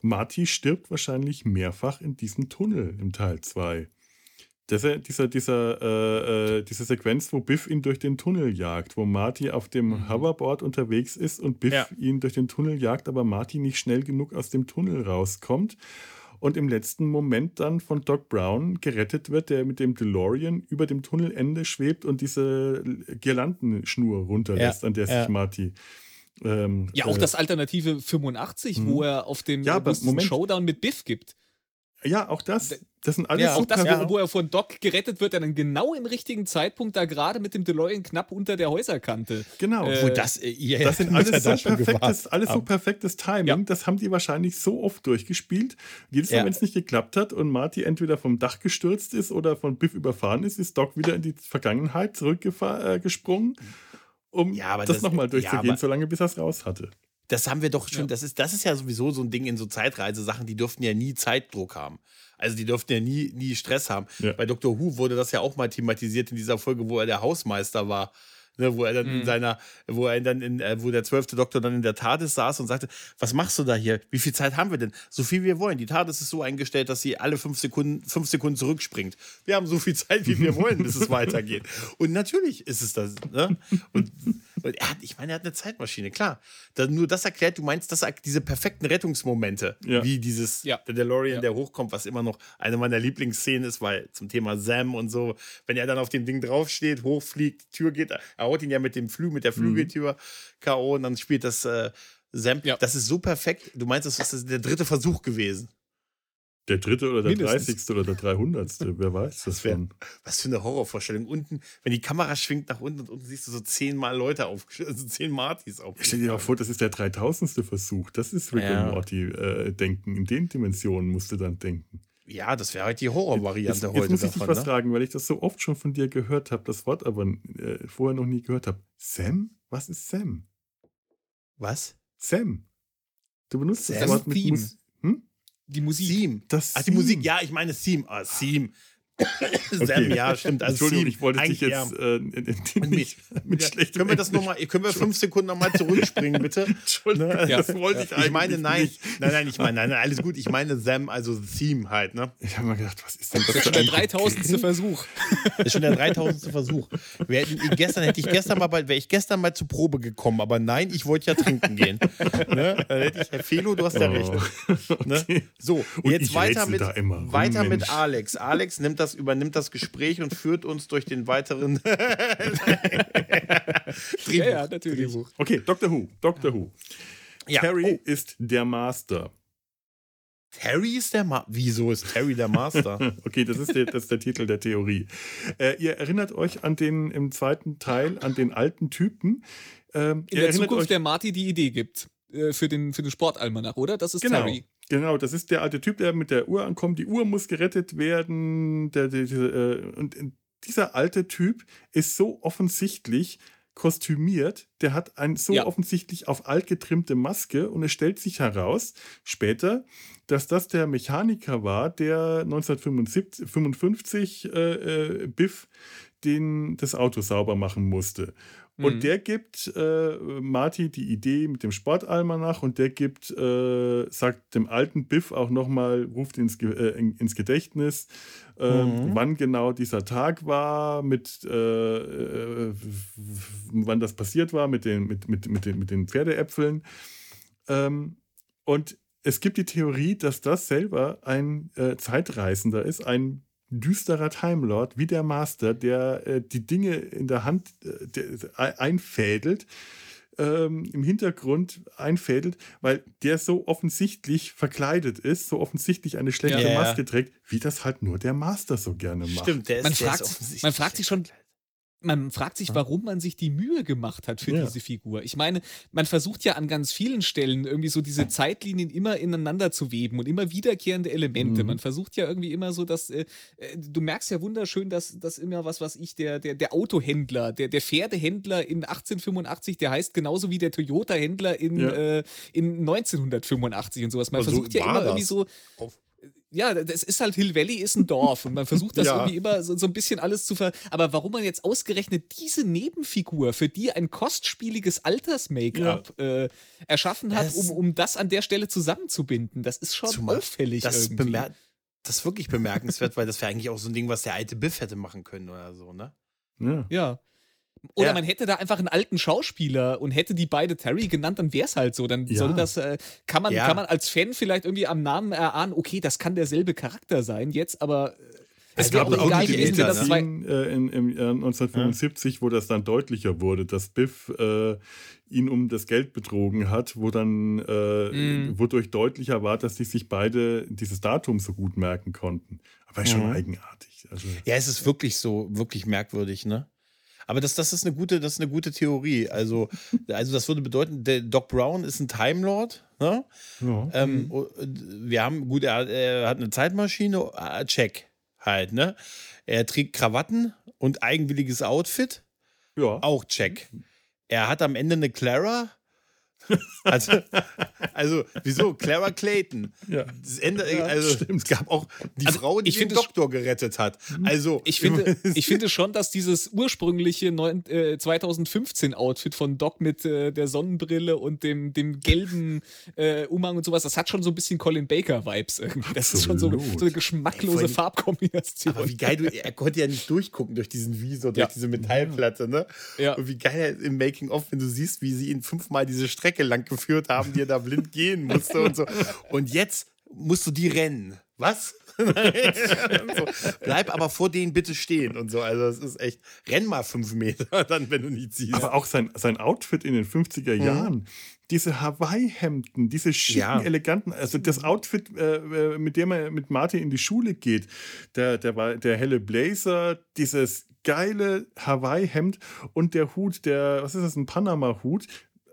Marty stirbt wahrscheinlich mehrfach in diesem Tunnel im Teil 2. Dieser, dieser, dieser, äh, äh, diese Sequenz, wo Biff ihn durch den Tunnel jagt, wo Marty auf dem mhm. Hoverboard unterwegs ist und Biff ja. ihn durch den Tunnel jagt, aber Marty nicht schnell genug aus dem Tunnel rauskommt und im letzten Moment dann von Doc Brown gerettet wird, der mit dem DeLorean über dem Tunnelende schwebt und diese Girlandenschnur runterlässt, ja. an der sich ja. Marty ähm, ja, auch äh, das Alternative 85, wo mhm. er auf dem ja, Showdown mit Biff gibt. Ja, auch das. Das sind alles ja, auch das, wo, wo, er von Doc gerettet wird, dann genau im richtigen Zeitpunkt da gerade mit dem DeLorean knapp unter der Häuserkante. Genau. Äh, das, äh, das sind alles, so, perfektes, alles so perfektes Timing. Ja. Das haben die wahrscheinlich so oft durchgespielt. Jedes Mal, wenn es nicht geklappt hat und Marty entweder vom Dach gestürzt ist oder von Biff überfahren ist, ist Doc wieder in die Vergangenheit zurückgesprungen, äh, um ja, das, das nochmal durchzugehen, solange bis er es raus hatte. Das haben wir doch schon, ja. das, ist, das ist ja sowieso so ein Ding in so Zeitreisesachen, die dürften ja nie Zeitdruck haben. Also die dürften ja nie, nie Stress haben. Ja. Bei Dr. Who wurde das ja auch mal thematisiert in dieser Folge, wo er der Hausmeister war ne, wo er dann mhm. in seiner, wo er dann in, äh, wo der zwölfte Doktor dann in der TARDIS saß und sagte, was machst du da hier? Wie viel Zeit haben wir denn? So viel wir wollen. Die TARDIS ist so eingestellt, dass sie alle fünf Sekunden, fünf Sekunden zurückspringt. Wir haben so viel Zeit, wie wir wollen, bis es weitergeht. Und natürlich ist es das. Ne? Und, und er hat, ich meine, er hat eine Zeitmaschine, klar. Da, nur das erklärt, du meinst, dass diese perfekten Rettungsmomente, ja. wie dieses ja. der DeLorean, ja. der hochkommt, was immer noch eine meiner Lieblingsszenen ist, weil zum Thema Sam und so, wenn er dann auf dem Ding draufsteht, hochfliegt, Tür geht, er haut ihn ja mit dem Flü mit der mhm. Flügeltür mhm. K.O. und dann spielt das äh, Sam. Das ist so perfekt. Du meinst, das ist der dritte Versuch gewesen. Der dritte oder der dreißigste oder der dreihundertste, wer weiß das wär, Was für eine Horrorvorstellung. Unten, wenn die Kamera schwingt nach unten und unten siehst du so zehnmal Leute auf, also zehn Martys auf. Stell dir mal vor, das ist der dreitausendste Versuch. Das ist Rick ja. und Morty äh, denken. In den Dimensionen musst du dann denken. Ja, das wäre halt die Horrorvariante heute. Jetzt muss ich davon, dich was ne? fragen, weil ich das so oft schon von dir gehört habe, das Wort aber äh, vorher noch nie gehört habe. Sam? Was ist Sam? Was? Sam. Du benutzt Sam das Wort mit Theme. Mus? Die Musik. Theme. Das Ach, die Musik, ja, ich meine Theme. Ah, Theme. Okay. ja, stimmt. Also Entschuldigung, ich wollte dich jetzt äh, in, in, nicht mit ja, schlechtem Können wir das nochmal, können wir fünf Sekunden nochmal zurückspringen, bitte? Entschuldigung, ne? das wollte ich eigentlich Ich meine, nein, nicht. nein, nein, ich meine, nein, nein, alles gut. Ich meine Them, also Theme halt, ne? Ich habe mal gedacht, was ist denn das? Das ist schon der 3000. Versuch. Das ist schon der 3000. Versuch. Wir hätten, gestern hätte ich gestern mal, wäre ich gestern mal zur Probe gekommen, aber nein, ich wollte ja trinken gehen. ne? Dann hätte ich, Herr Felo, du hast ja oh. recht. Ne? So, Und jetzt weiter mit, weiter mit Alex. Alex nimmt das, übernimmt das Gespräch und führt uns durch den weiteren Drehbuch. Ja, ja, natürlich. Drehbuch. Okay, Doctor Who. Doctor Who. Ja. Terry oh. ist der Master. Terry ist der Master. Wieso ist Terry der Master? okay, das ist, der, das ist der Titel der Theorie. Äh, ihr erinnert euch an den im zweiten Teil an den alten Typen. Ähm, In der Zukunft, euch, der Marty die Idee gibt äh, für den, für den Sportalmanach, oder? Das ist genau. Terry. Genau, das ist der alte Typ, der mit der Uhr ankommt. Die Uhr muss gerettet werden. Der, der, der, äh, und dieser alte Typ ist so offensichtlich kostümiert. Der hat ein so ja. offensichtlich auf alt getrimmte Maske und es stellt sich heraus später, dass das der Mechaniker war, der 1955 äh, äh, Biff den, das Auto sauber machen musste. Und mhm. der gibt äh, Marty die Idee mit dem Sportalmanach und der gibt, äh, sagt dem alten Biff auch nochmal, ruft ins, äh, ins Gedächtnis, äh, mhm. wann genau dieser Tag war, mit äh, äh, wann das passiert war mit den, mit, mit, mit den, mit den Pferdeäpfeln. Ähm, und es gibt die Theorie, dass das selber ein Zeitreisender ist, ein düsterer Time Lord wie der Master, der äh, die Dinge in der Hand äh, der, einfädelt, ähm, im Hintergrund einfädelt, weil der so offensichtlich verkleidet ist, so offensichtlich eine schlechte ja, Maske trägt, wie das halt nur der Master so gerne macht. Stimmt, der ist, man, der fragt, ist man fragt sich schon, man fragt sich, warum man sich die Mühe gemacht hat für ja. diese Figur. Ich meine, man versucht ja an ganz vielen Stellen irgendwie so diese Zeitlinien immer ineinander zu weben und immer wiederkehrende Elemente. Mhm. Man versucht ja irgendwie immer so, dass äh, äh du merkst ja wunderschön, dass das immer was, was ich, der, der, der Autohändler, der, der Pferdehändler in 1885, der heißt genauso wie der Toyota-Händler in, ja. äh, in 1985 und sowas. Man also versucht ja immer irgendwie so. Auf ja, das ist halt Hill Valley ist ein Dorf und man versucht das Ja. irgendwie immer so, so ein bisschen alles zu ver. Aber warum man jetzt ausgerechnet diese Nebenfigur, für die ein kostspieliges Alters-Make-up äh, erschaffen hat, Das- um, um das an der Stelle zusammenzubinden, das ist schon Zumal auffällig. Das, irgendwie. bemer das ist wirklich bemerkenswert, weil das wäre eigentlich auch so ein Ding, was der alte Biff hätte machen können oder so, ne? Ja. Ja. Oder Ja. man hätte da einfach einen alten Schauspieler und hätte die beide Terry genannt, dann wäre es halt so. Dann Ja. soll das, äh, kann, man, Ja. kann man als Fan vielleicht irgendwie am Namen erahnen, okay, das kann derselbe Charakter sein jetzt, aber äh, es gab auch egal die gewesen, wenn das zwei. Szenen äh, in, im Jahr 1975, wo das dann deutlicher wurde, dass Biff äh, ihn um das Geld betrogen hat, wo dann äh, Mm. wodurch deutlicher war, dass sie sich beide dieses Datum so gut merken konnten. Aber ist schon Mhm. eigenartig. Also, Ja, es ist wirklich so, wirklich merkwürdig, ne? Aber das, das, ist eine gute, das ist eine gute Theorie. Also, also das würde bedeuten, der Doc Brown ist ein Time Lord. Ne? ja. Ähm, und wir haben, gut, er, hat- er hat eine Zeitmaschine, äh, check halt, ne? Er trägt Krawatten und eigenwilliges Outfit, ja. auch check. Er hat am Ende eine Clara. Also, also wieso? Clara Clayton. Ja. Das Ende, Ja, also, stimmt. es gab auch die Also, Frau, die den Doktor gerettet hat. Also, Ich finde, ich finde schon, dass dieses ursprüngliche neun, äh, 2015 Outfit von Doc mit äh, der Sonnenbrille und dem, dem gelben äh, Umhang und sowas, das hat schon so ein bisschen Colin Baker Vibes irgendwie. Das ist schon so, Absolut. so eine geschmacklose Ey, Farbkombination. Aber wie geil du, er konnte ja nicht durchgucken durch diesen Visor, durch Ja. diese Metallplatte, ne? Ja. Und wie geil er im Making-of, wenn du siehst, wie sie ihn fünfmal diese Strecke lang geführt haben, die er da blind gehen musste und so. Und jetzt musst du die rennen. Was? so, bleib aber vor denen bitte stehen und so. Also, das ist echt, renn mal fünf Meter, dann, wenn du nicht siehst. Aber auch sein, sein Outfit in den 50er Jahren, diese Hawaii-Hemden, diese schicken, Ja. eleganten, also das Outfit, äh, äh, mit dem er mit Martin in die Schule geht, der, der, der helle Blazer, dieses geile Hawaii-Hemd und der Hut, der, was ist das, ein Panama-Hut,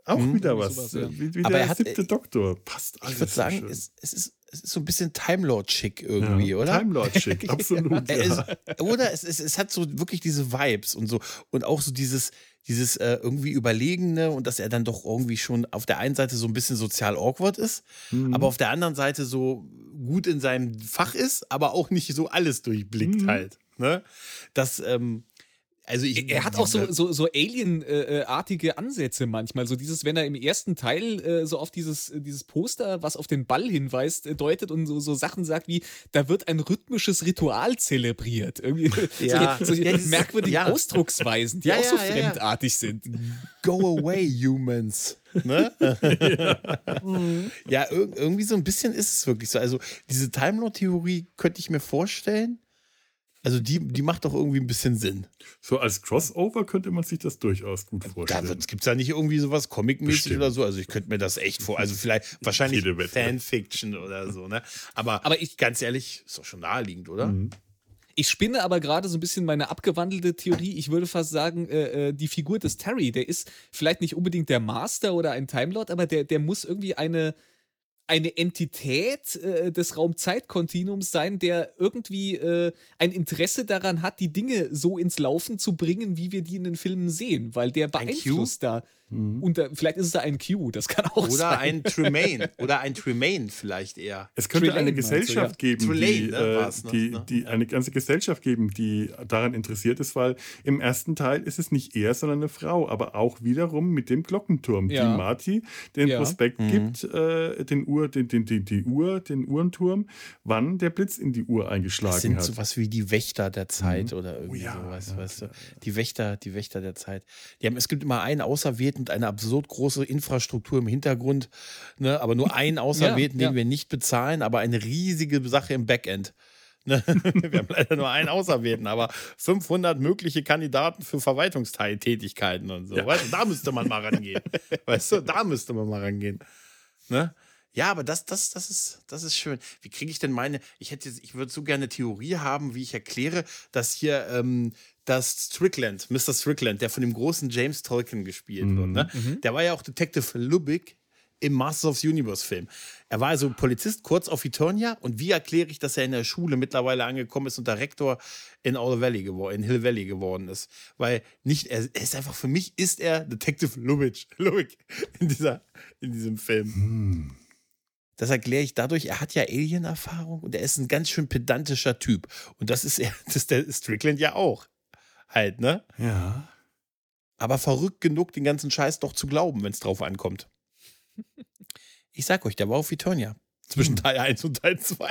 auch wieder irgendwie was. sowas, ja. Wie, wie Aber der er hat- siebte Doktor. Passt alles. ich würde sagen, es, es, ist, es ist so ein bisschen Time Lord-Chick irgendwie, ja. oder? Time Lord-Schick, absolut. Ja. ist, oder es, es, es hat so wirklich diese Vibes und so und auch so dieses dieses äh, irgendwie überlegene und dass er dann doch irgendwie schon auf der einen Seite so ein bisschen sozial awkward ist, Mhm. aber auf der anderen Seite so gut in seinem Fach ist, aber auch nicht so alles durchblickt Mhm. halt. Ne? Das ähm, also ich, Er hat auch so, so, so Alien-artige Ansätze manchmal. So dieses, wenn er im ersten Teil äh, so auf dieses, äh, dieses Poster, was auf den Ball hinweist, äh, deutet und so, so Sachen sagt wie, da wird ein rhythmisches Ritual zelebriert. Irgendwie Ja. so, so Ja, merkwürdige ja. Ausdrucksweisen, die Ja, auch so fremdartig sind. Go away, humans. Ne? ja, ir irgendwie so ein bisschen ist es wirklich so. Also, diese Time Lord-Theorie könnte ich mir vorstellen. Also, die, die macht doch irgendwie ein bisschen Sinn. So als Crossover könnte man sich das durchaus gut Da vorstellen. gibt es ja nicht irgendwie sowas Comic-mäßig oder so. Also, ich könnte mir das echt vor. Also, vielleicht wahrscheinlich. Fanfiction oder so, ne? Aber, Aber ich- ganz ehrlich, ist doch schon naheliegend, oder? Mhm. Ich spinne aber gerade so ein bisschen meine abgewandelte Theorie. Ich würde fast sagen, äh, äh, die Figur des Terry, der ist vielleicht nicht unbedingt der Master oder ein Time Lord, aber der, der muss irgendwie eine, eine Entität äh, des Raumzeitkontinuums sein, der irgendwie äh, ein Interesse daran hat, die Dinge so ins Laufen zu bringen, wie wir die in den Filmen sehen, weil der beeinflusst da. Und da, vielleicht ist es da ein Q, das kann auch Oder sein. ein Tremaine. Oder ein Tremaine vielleicht eher. Es könnte Trelane eine meinst du, Gesellschaft geben, Trelane, die, ne, äh, die, ne? die eine ganze Gesellschaft geben, die daran interessiert ist, weil im ersten Teil ist es nicht er, sondern eine Frau, aber auch wiederum mit dem Glockenturm, Ja. die Marty den Ja. Prospekt Mhm. gibt, äh, den Uhr, den, den, den, die Uhr, den Uhrenturm, wann der Blitz in die Uhr eingeschlagen Das sind hat. sowas wie die Wächter der Zeit oder irgendwie Oh ja, sowas, ja, weißt du? ja, Die Wächter, die Wächter der Zeit. Die haben, es gibt immer einen Auserwählten und eine absurd große Infrastruktur im Hintergrund, ne? aber nur einen Auserwählten, Ja, den ja. wir nicht bezahlen, aber eine riesige Sache im Backend. Ne? Wir haben leider nur einen Auserwählten, aber 500 mögliche Kandidaten für Verwaltungstätigkeiten und so. Weißt du, da müsste man mal rangehen. Weißt du, da müsste man mal rangehen. Ne? Ja, aber das, das, das, ist, das ist schön. Wie kriege ich denn meine? Ich hätte, ich würde so gerne Theorie haben, wie ich erkläre, dass hier ähm, das Strickland, Mr. Strickland, der von dem großen James Tolkien gespielt wird, ne? der war ja auch Detective Lubbock im Masters of the Universe Film. Er war also Polizist kurz auf Eternia und wie erkläre ich, dass er in der Schule mittlerweile angekommen ist und der Rektor in All Valley geworden, in Hill Valley geworden ist? Weil nicht, er, ist einfach, für mich ist er Detective Lubbock, Lubbock in, dieser, in diesem Film. Das erkläre ich dadurch, er hat ja Alien-Erfahrung und er ist ein ganz schön pedantischer Typ. Und das ist, er, das ist der Strickland ja auch. Halt, ne? Ja. Aber verrückt genug, den ganzen Scheiß doch zu glauben, wenn es drauf ankommt. Ich sag euch, der war auf Eternia. Zwischen Hm. Teil 1 und Teil 2.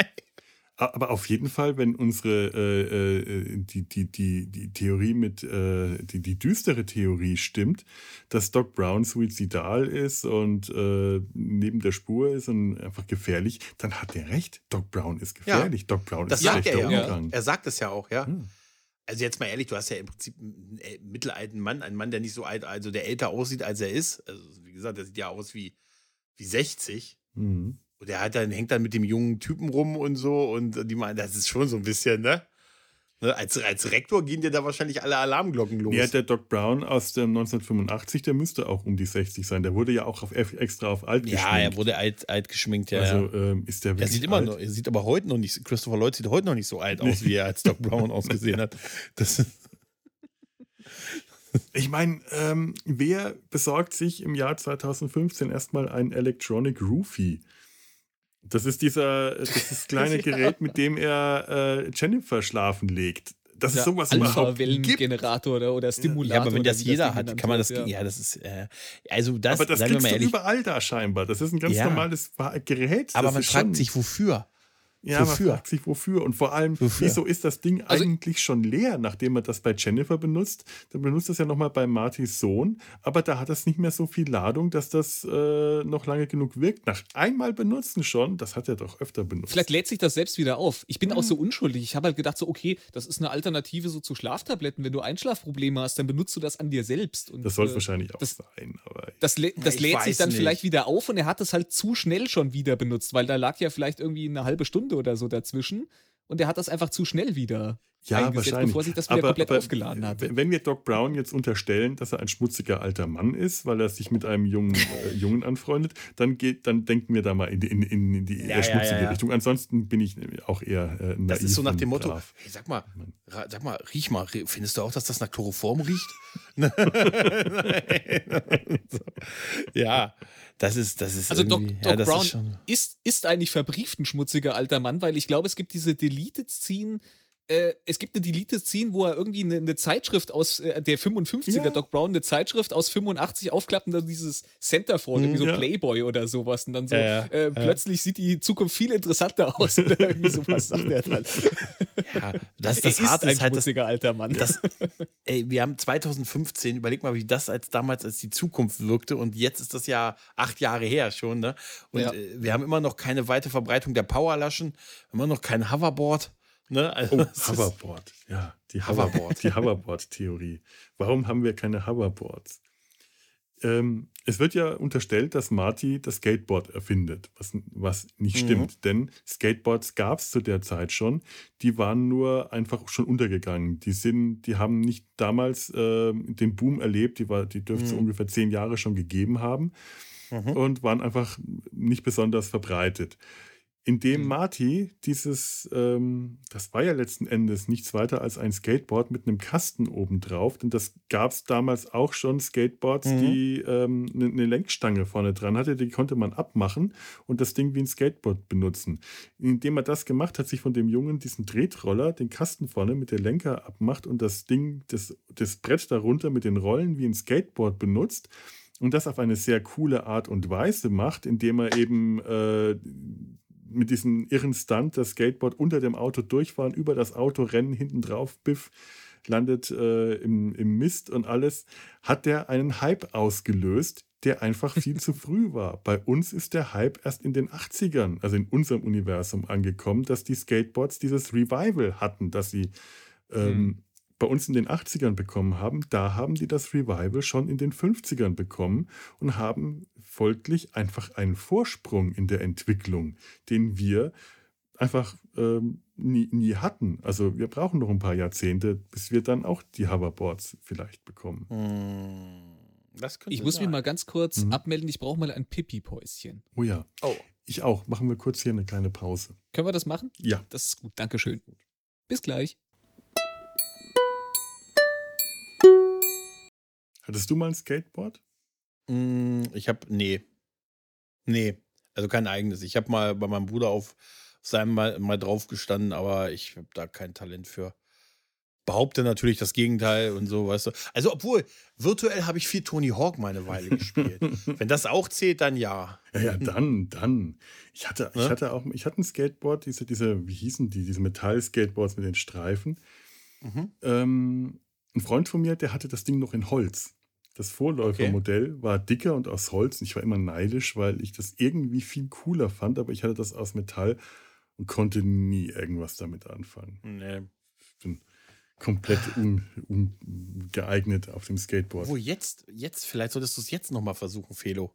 Aber auf jeden Fall, wenn unsere äh, äh, die, die, die, die Theorie mit äh, die, die düstere Theorie stimmt, dass Doc Brown suizidal ist und äh, neben der Spur ist und einfach gefährlich, dann hat er recht. Doc Brown ist gefährlich. Doc Brown Das ist sagt er schlechter ja. Umgang. Er sagt es ja auch, ja. Hm. Also jetzt mal ehrlich, du hast ja im Prinzip einen äh, mittelalten Mann, einen Mann, der nicht so alt, also der älter aussieht, als er ist. Also wie gesagt, der sieht ja aus wie, wie 60. Mhm. Und der hat dann, hängt dann mit dem jungen Typen rum und so. Und die meinen, das ist schon so ein bisschen, ne? Ne? Als, als Rektor gehen dir da wahrscheinlich alle Alarmglocken los. Ja, der Doc Brown aus dem 1985, der müsste auch um die 60 sein. Der wurde ja auch auf, extra auf alt ja, geschminkt. er wurde alt, alt geschminkt, ja. also ja. ähm, ist der Er wirklich sieht immer alt? noch, er sieht aber heute noch nicht, Christopher Lloyd sieht heute noch nicht so alt aus, wie er als Doc Brown ausgesehen hat. Das, Ich meine, ähm, wer besorgt sich im Jahr 2015 erstmal ein Electronic Roofie? Das ist dieser, das ist das kleine Ja. Gerät, mit dem er äh, Jennifer schlafen legt. Dass es Ja, sowas überhaupt gibt. Alpha-Wellengenerator oder, oder Stimulator. ja, aber wenn das jeder hat, kann man das, wird, ja, das ist, äh, also das, Aber das sagen wir mal du ehrlich, überall da scheinbar. Das ist ein ganz Ja. normales Gerät. aber das man ist fragt sich, wofür? Ja, Wofür? man fragt sich wofür. Und vor allem, Wofür? wieso ist das Ding Also- eigentlich schon leer, nachdem man das bei Jennifer benutzt? Dann benutzt das ja nochmal bei Martys Sohn, aber da hat das nicht mehr so viel Ladung, dass das äh, noch lange genug wirkt. Nach einmal benutzen schon, das hat er doch öfter benutzt. Vielleicht lädt sich das selbst wieder auf. Ich bin auch Mhm. so unschuldig. Ich habe halt gedacht, so, okay, das ist eine Alternative so zu Schlaftabletten. Wenn du Einschlafprobleme hast, dann benutzt du das an dir selbst. Und, das soll äh, wahrscheinlich auch das- sein. Aber Das, lä das lädt sich dann nicht. vielleicht wieder auf und er hat es halt zu schnell schon wieder benutzt, weil da lag ja vielleicht irgendwie eine halbe Stunde oder so dazwischen. Und er hat das einfach zu schnell wieder ja, eingesetzt, wahrscheinlich. bevor sich das wieder komplett aufgeladen hat. Wenn wir Doc Brown jetzt unterstellen, dass er ein schmutziger alter Mann ist, weil er sich mit einem jungen äh, Jungen anfreundet, dann geht, dann denken wir da mal in die, in, in die Ja, schmutzige ja, ja. Richtung. Ansonsten bin ich auch eher äh, naiv Das ist so nach dem Motto, brav. hey, sag mal, sag mal, riech mal, findest du auch, dass das nach Chloroform riecht? Ja, das ist, das ist Also Doc, Doc ja, das Brown ist schon, ist, ist eigentlich verbrieft ein schmutziger alter Mann, weil ich glaube, es gibt diese Deleted Scene. Äh, es gibt eine Deleted Scene, wo er irgendwie eine, eine Zeitschrift aus äh, der 55er Ja. Doc Brown, eine Zeitschrift aus 85 aufklappt und dann dieses Centerfold, irgendwie so ja. Playboy oder sowas. Und dann so, Ja, äh, plötzlich sieht die Zukunft viel interessanter aus oder irgendwie sowas sagt er dann. ja, das, das ist Harte ein ist halt, das, alter Mann. das, ey, wir haben 2015, überleg mal, wie das als damals als die Zukunft wirkte und jetzt ist das ja acht Jahre her schon, ne? Und äh, wir haben immer noch keine weite Verbreitung der Powerlaschen, immer noch kein Hoverboard, ne? Also, Oh, Hoverboard, ja, die Hoverboard. Die Hoverboard-Theorie. Warum haben wir keine Hoverboards? Ähm, es wird ja unterstellt, dass Marty das Skateboard erfindet, was, was nicht Mhm. stimmt, denn Skateboards gab es zu der Zeit schon. Die waren nur einfach schon untergegangen. Die sind, die haben nicht damals äh, den Boom erlebt. Die war, die dürfte es Mhm. ungefähr zehn Jahre schon gegeben haben Mhm. und waren einfach nicht besonders verbreitet. Indem Mhm. Marty dieses, ähm, das war ja letzten Endes nichts weiter als ein Skateboard mit einem Kasten obendrauf, denn das gab es damals auch schon Skateboards, Mhm. die ähm, eine eine Lenkstange vorne dran hatte, die konnte man abmachen und das Ding wie ein Skateboard benutzen. Indem er das gemacht hat, sich von dem Jungen diesen Tretroller, den Kasten vorne mit der Lenker abmacht und das Ding, das, das Brett darunter mit den Rollen wie ein Skateboard benutzt, und das auf eine sehr coole Art und Weise macht, indem er eben äh, mit diesem irren Stunt das Skateboard unter dem Auto durchfahren, über das Auto rennen, hinten drauf, Biff, landet äh, im, im Mist und alles, hat der einen Hype ausgelöst, der einfach viel zu früh war. Bei uns ist der Hype erst in den 80ern, also in unserem Universum angekommen, dass die Skateboards dieses Revival hatten, dass sie ähm, Hm. bei uns in den 80ern bekommen haben. Da haben die das Revival schon in den 50ern bekommen und haben folglich einfach einen Vorsprung in der Entwicklung, den wir einfach ähm, nie, nie hatten. Also wir brauchen noch ein paar Jahrzehnte, bis wir dann auch die Hoverboards vielleicht bekommen. Hm, ich muss sein. mich mal ganz kurz Mhm. abmelden, ich brauche mal ein Pipi-Päuschen. Oh ja, Oh, ich auch. Machen wir kurz hier eine kleine Pause. Können wir das machen? Ja. Das ist gut, Dankeschön. Bis gleich. Hattest du mal ein Skateboard? Mm, ich habe nee, nee. Also kein eigenes. Ich habe mal bei meinem Bruder auf seinem mal, mal drauf gestanden, aber ich habe da kein Talent für. Behaupte natürlich das Gegenteil und so, weißt du. Also, obwohl, virtuell habe ich viel Tony Hawk mal eine Weile gespielt. Wenn das auch zählt, dann ja. Ja, ja, dann, dann. Ich hatte, ich Ne? hatte auch, ich hatte ein Skateboard, diese, diese, wie hießen die, diese Metall-Skateboards mit den Streifen. Mhm. Ähm, ein Freund von mir, der hatte das Ding noch in Holz. Das Vorläufermodell war dicker und aus Holz. Und ich war immer neidisch, weil ich das irgendwie viel cooler fand, aber ich hatte das aus Metall und konnte nie irgendwas damit anfangen. Nee. Ich bin komplett un, ungeeignet auf dem Skateboard. Wo jetzt, jetzt, vielleicht solltest du es jetzt nochmal versuchen, Felo.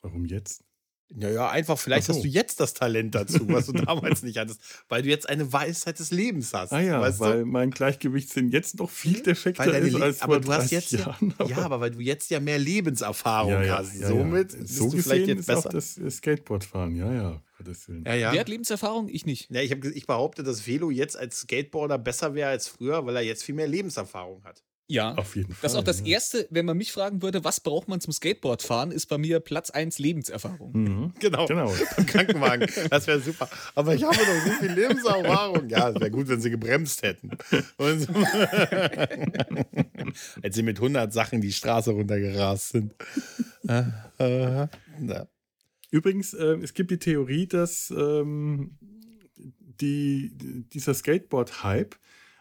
Warum jetzt? Naja, einfach, vielleicht so. hast du jetzt das Talent dazu, was du damals nicht hattest, weil du jetzt eine Weisheit des Lebens hast. Ah ja, weißt weil du? mein Gleichgewichtssinn jetzt noch viel defekter Weil deine ist als aber vor du hast 30 jetzt ja, Jahren. ja, aber weil du jetzt ja mehr Lebenserfahrung Ja, ja, hast. ja, Somit ja. bist so du vielleicht jetzt ist auch besser. das Skateboardfahren, ja, ja, ja, ja. Wer hat Lebenserfahrung? Ich nicht. ja ich, hab, ich behaupte, dass Velo jetzt als Skateboarder besser wäre als früher, weil er jetzt viel mehr Lebenserfahrung hat. Ja. Auf jeden Fall. Das ist auch das ja. Erste, wenn man mich fragen würde, was braucht man zum Skateboardfahren, ist bei mir Platz 1 Lebenserfahrung. Mhm. Genau. Genau. Im Krankenwagen. Das wäre super. Aber ich habe doch so viel Lebenserfahrung. Ja, es wäre gut, wenn sie gebremst hätten. Und. Als sie mit 100 Sachen die Straße runtergerast sind. Äh, äh. Übrigens, äh, es gibt die Theorie, dass ähm, die, dieser Skateboard-Hype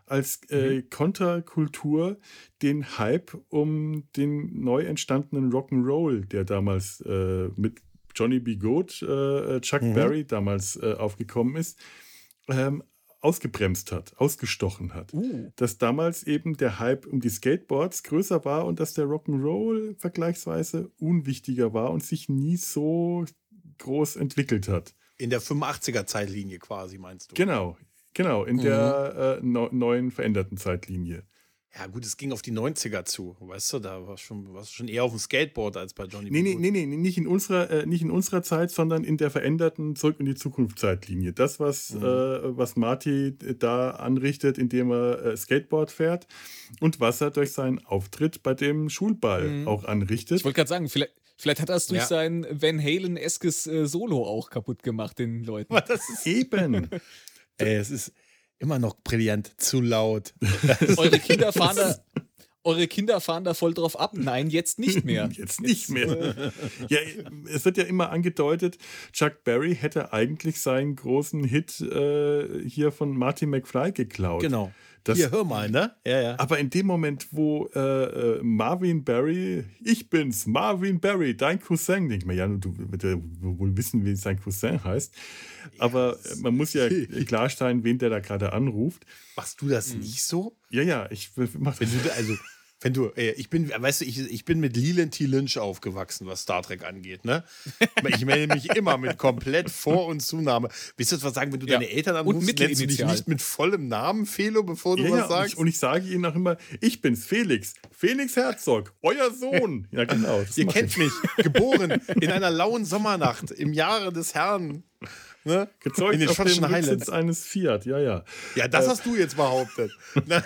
als äh, Konterkultur den Hype um den neu entstandenen Rock'n'Roll, der damals äh, mit Johnny B. Good, äh, Chuck Mhm. Berry damals äh, aufgekommen ist, ähm, ausgebremst hat, ausgestochen hat. Uh. Dass damals eben der Hype um die Skateboards größer war und dass der Rock'n'Roll vergleichsweise unwichtiger war und sich nie so groß entwickelt hat. In der 85er-Zeitlinie quasi, meinst du? Genau, genau, in Mhm. der äh, neu- neuen veränderten Zeitlinie. Ja, gut, es ging auf die 90er zu. Weißt du, da war schon, warst du schon eher auf dem Skateboard als bei Johnny Nee, nee, nee, nee, nicht in unserer, äh, nicht in unserer Zeit, sondern in der veränderten Zurück in die Zukunft Zeitlinie. Das, was, Mhm. äh, was Marty da anrichtet, indem er äh, Skateboard fährt und was er durch seinen Auftritt bei dem Schulball Mhm. auch anrichtet. Ich wollte gerade sagen, vielleicht, vielleicht hat er es durch Ja. sein Van Halen-eskes äh, Solo auch kaputt gemacht, den Leuten. Aber das ist, Eben. ey, es ist immer noch brillant, zu laut. Eure Kinder fahren da. Eure Kinder fahren da voll drauf ab. Nein, jetzt nicht mehr. Jetzt nicht mehr. ja, es wird ja immer angedeutet, Chuck Berry hätte eigentlich seinen großen Hit äh, hier von Marty McFly geklaut. Genau. Das- Hier, hör mal, ne? Ja, ja. Aber in dem Moment, wo äh, äh, Marvin Berry, ich bin's, Marvin Berry, dein Cousin, denke ich mir, ja, du wirst ja wohl wissen, wie sein Cousin heißt. Aber äh, man muss ja klarstellen, wen der da gerade anruft. Machst du das nicht so? Ja, ja, ich mach du, also, wenn du, ey, ich bin, weißt du, ich, ich bin mit Leland T. Lynch aufgewachsen, was Star Trek angeht, ne? Ich melde mich immer mit komplett Vor- und Zunahme. Willst du jetzt was sagen, wenn du Ja. deine Eltern anrufst, nennst du dich nicht mit vollem Namen, Felo, bevor du Ja, was ja, und sagst? ich, und ich sage ihnen auch immer, ich bin's, Felix. Felix Herzog, euer Sohn. Ja, genau. Ihr kennt ich. mich, geboren in einer lauen Sommernacht im Jahre des Herrn. Ne? Gezeugt in den auf dem Highlands. eines Fiat, ja, ja. Ja, das hast du jetzt behauptet. Nein.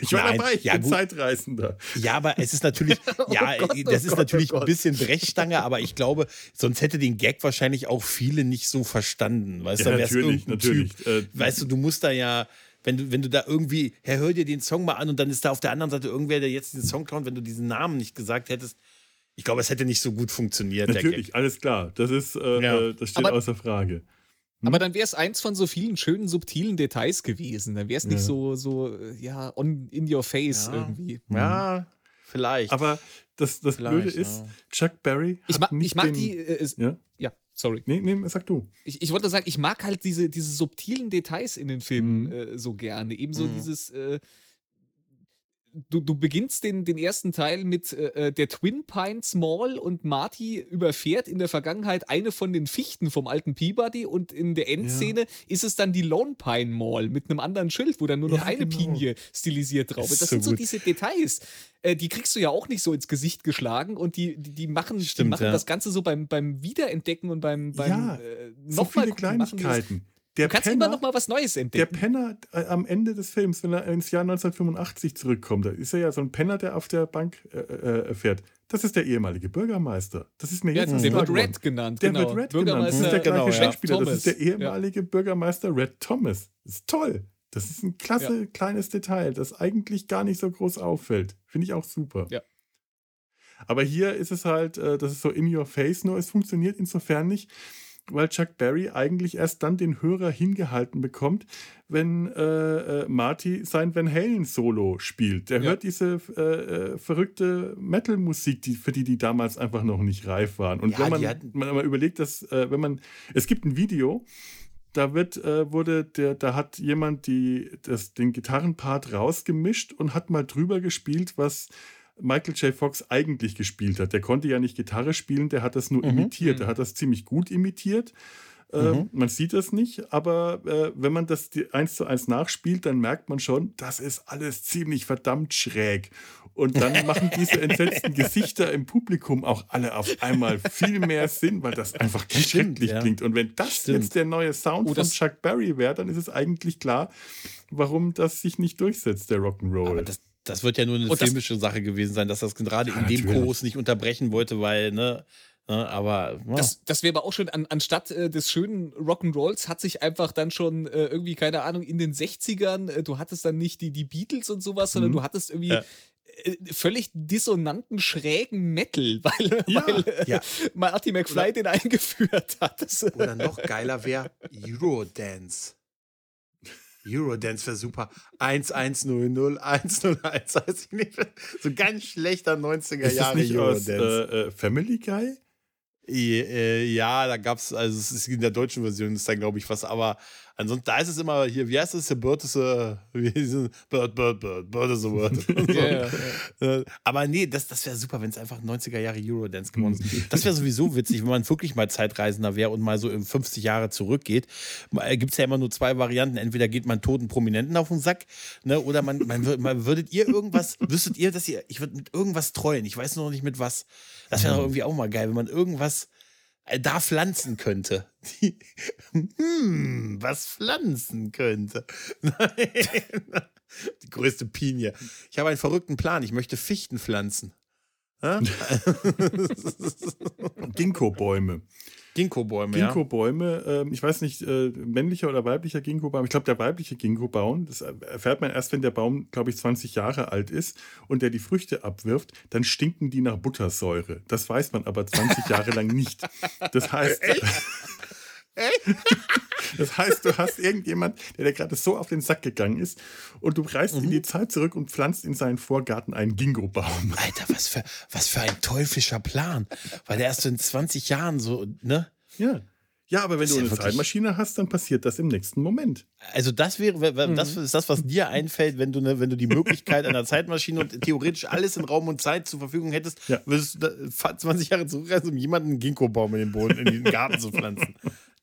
Ich war Nein, dabei, ich ja, bin gut. Zeitreisender. Ja, aber es ist natürlich, ja, Gott, oh das ist Gott, natürlich oh ein bisschen Brechstange, aber ich glaube, sonst hätte den Gag wahrscheinlich auch viele nicht so verstanden. Weißt du, Ja, wär's natürlich, natürlich. Typ. Äh, weißt du, du musst da ja, wenn du, wenn du da irgendwie, Herr, hör dir den Song mal an und dann ist da auf der anderen Seite irgendwer, der jetzt den Song klaut, wenn du diesen Namen nicht gesagt hättest. Ich glaube, es hätte nicht so gut funktioniert, Natürlich, alles klar. Das ist, äh, Ja. äh, das steht Aber- außer Frage. Aber dann wäre es eins von so vielen schönen, subtilen Details gewesen. Dann wäre es nicht Ja. so, so, ja, on in your face Ja. irgendwie. Gag. Ja, vielleicht. Aber das, das Vielleicht, Blöde ist, ja. Chuck Berry Ich, nicht ich mag den, die, äh, es- Ja? ja, sorry. Nee, nee, sag du. Ich, ich wollte sagen, ich mag halt diese, diese subtilen Details in den Filmen Mhm. äh, so gerne. Ebenso Mhm. dieses, äh, du, du beginnst den, den ersten Teil mit äh, der Twin Pines Mall und Marty überfährt in der Vergangenheit eine von den Fichten vom alten Peabody und in der Endszene ist es dann die Lone Pine Mall mit einem anderen Schild, wo dann nur noch Ja, eine genau. Pinie stilisiert drauf ist. Das so sind so gut. diese Details. Äh, die kriegst du ja auch nicht so ins Gesicht geschlagen und die, die, die machen, die Stimmt, machen ja. das Ganze so beim, beim Wiederentdecken und beim, beim Ja, äh, So nochmal viele gucken, machen die Kleinigkeiten. Der du kannst Penner, immer noch mal was Neues entdecken. Der Penner äh, am Ende des Films, wenn er ins Jahr 1985 zurückkommt, da ist er ja so ein Penner, der auf der Bank äh, äh, fährt. Das ist der ehemalige Bürgermeister. Das ist mir jetzt ja, Der wird Red genannt. Der genau. wird Red genannt. Das ist der gleiche genau, Schauspieler. Ja. Das ist der ehemalige ja. Bürgermeister Red Thomas. Das ist toll. Das ist ein klasse kleines Detail, das eigentlich gar nicht so groß auffällt. Finde ich auch super. Ja. Aber hier ist es halt, äh, das ist so in your face, nur es funktioniert insofern nicht, weil Chuck Berry eigentlich erst dann den Hörer hingehalten bekommt, wenn äh, äh, Marty sein Van Halen Solo spielt. Der ja. hört diese äh, äh, verrückte Metal-Musik, die, für die die damals einfach noch nicht reif waren. Und ja, wenn man, man mal überlegt, dass äh, wenn man, es gibt ein Video, da wird, äh, wurde der, da hat jemand die, das, den Gitarrenpart rausgemischt und hat mal drüber gespielt, was Michael J. Fox eigentlich gespielt hat. Der konnte ja nicht Gitarre spielen, der hat das nur mhm. imitiert. Mhm. Der hat das ziemlich gut imitiert. Äh, mhm. Man sieht das nicht, aber äh, wenn man das eins zu eins nachspielt, dann merkt man schon, das ist alles ziemlich verdammt schräg. Und dann machen diese entsetzten Gesichter im Publikum auch alle auf einmal viel mehr Sinn, weil das einfach schrecklich ja. klingt. Und wenn das Stimmt. jetzt der neue Sound oh, von Chuck Berry wäre, dann ist es eigentlich klar, warum das sich nicht durchsetzt, der Rock'n'Roll. Aber das, das wird ja nur eine filmische Sache gewesen sein, dass das gerade ja, in dem Chorus nicht unterbrechen wollte, weil, ne, ne aber. Ja. Das, das wäre aber auch schon, an, anstatt äh, des schönen Rock'n'Rolls hat sich einfach dann schon äh, irgendwie, keine Ahnung, in den 60ern, äh, du hattest dann nicht die, die Beatles und sowas, sondern mhm. du hattest irgendwie ja äh, völlig dissonanten, schrägen Metal, weil, ja, weil äh, ja. Marty McFly Oder, den eingeführt hat. Oder noch geiler wäre Eurodance. Eurodance wäre super. 1100, 101, weiß ich nicht. So ganz schlechter 90er Jahre Eurodance. Aus, äh, äh, Family Guy? Äh, ja, da gab es, also es ist in der deutschen Version ist da, glaube ich, was, aber ansonsten, da ist es immer hier, wie heißt es, der Bird Bird, Bird, Bird, Bird is a Word. so. Aber nee, das, das wäre super, wenn es einfach 90er Jahre Eurodance geworden ist. Das wäre sowieso witzig, wenn man wirklich mal Zeitreisender wäre und mal so in 50 Jahre zurückgeht. Äh, Gibt es ja immer nur zwei Varianten. Entweder geht man toten Prominenten auf den Sack, ne, oder man, man, man würdet ihr irgendwas, wüsstet ihr, dass ihr, ich würde mit irgendwas treuen, ich weiß noch nicht mit was. Das wäre doch irgendwie auch mal geil, wenn man irgendwas da pflanzen könnte. Hm, was pflanzen könnte. Die größte Pinie. Ich habe einen verrückten Plan. Ich möchte Fichten pflanzen. Ginkgo-Bäume. Ginkgo-Bäume, Ginkgo-Bäume, ja. äh, ich weiß nicht, äh, männlicher oder weiblicher Ginkgo-Baum. Ich glaube, der weibliche Ginkgo-Baum, das erfährt man erst, wenn der Baum, glaube ich, 20 Jahre alt ist und der die Früchte abwirft, dann stinken die nach Buttersäure. Das weiß man aber 20 Jahre lang nicht. Das heißt. Das heißt, du hast irgendjemand, der dir gerade so auf den Sack gegangen ist und du reist mhm. in die Zeit zurück und pflanzt in seinen Vorgarten einen Gingo-Baum. Alter, was für, was für ein teuflischer Plan. Weil der erst in 20 Jahren so, ne? Ja. Ja, aber wenn du eine Zeitmaschine hast, dann passiert das im nächsten Moment. Also das wäre, das mhm. ist das, was dir einfällt, wenn du, ne, wenn du die Möglichkeit einer Zeitmaschine und theoretisch alles in Raum und Zeit zur Verfügung hättest, ja. würdest du 20 Jahre zurückreisen, um jemanden einen Ginkgo-Baum in den Boden, in den Garten zu pflanzen.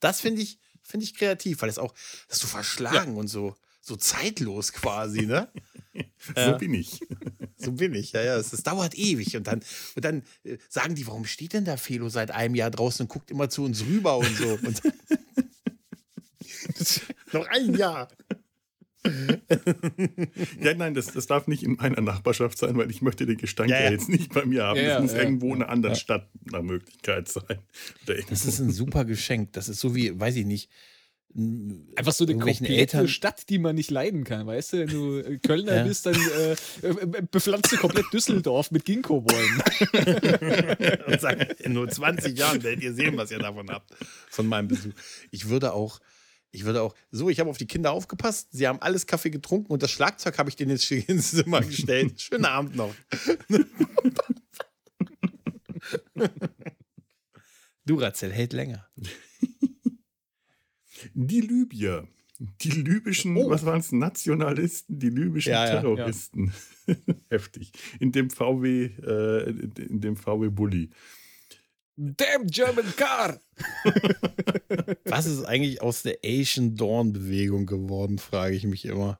Das finde ich, finde ich kreativ, weil es auch, das so verschlagen ja. und so, so zeitlos quasi, ne? so bin ich. So bin ich, ja, ja. Es, es dauert ewig. Und dann, und dann äh, sagen die, warum steht denn da Felo seit einem Jahr draußen und guckt immer zu uns rüber und so. Und noch ein Jahr. ja, nein, das, das darf nicht in meiner Nachbarschaft sein, weil ich möchte den Gestank ja, ja. jetzt nicht bei mir haben. Ja, das muss irgendwo in einer anderen Stadt nach Möglichkeit sein. Das ist ein super Geschenk. Das ist so wie, weiß ich nicht, Einfach so eine komplette Eltern. Stadt, die man nicht leiden kann, weißt du? Wenn du äh, Kölner ja. bist, dann äh, äh, bepflanzt du komplett Düsseldorf mit Ginkgo-Bäumen. Und sag, in nur 20 Jahren werdet ihr sehen, was ihr davon habt, von meinem Besuch. Ich würde auch, ich würde auch, so, ich habe auf die Kinder aufgepasst, sie haben alles Kaffee getrunken und das Schlagzeug habe ich denen jetzt ins Zimmer gestellt. Schönen Abend noch. Duracell hält länger. Die Libyer. Die libyschen, oh. was waren es, Nationalisten, die libyschen ja, Terroristen. Ja, ja. Heftig. In dem VW, äh, in dem VW Bulli. Damn German Car! was ist eigentlich aus der Asian Dawn Bewegung geworden, frage ich mich immer.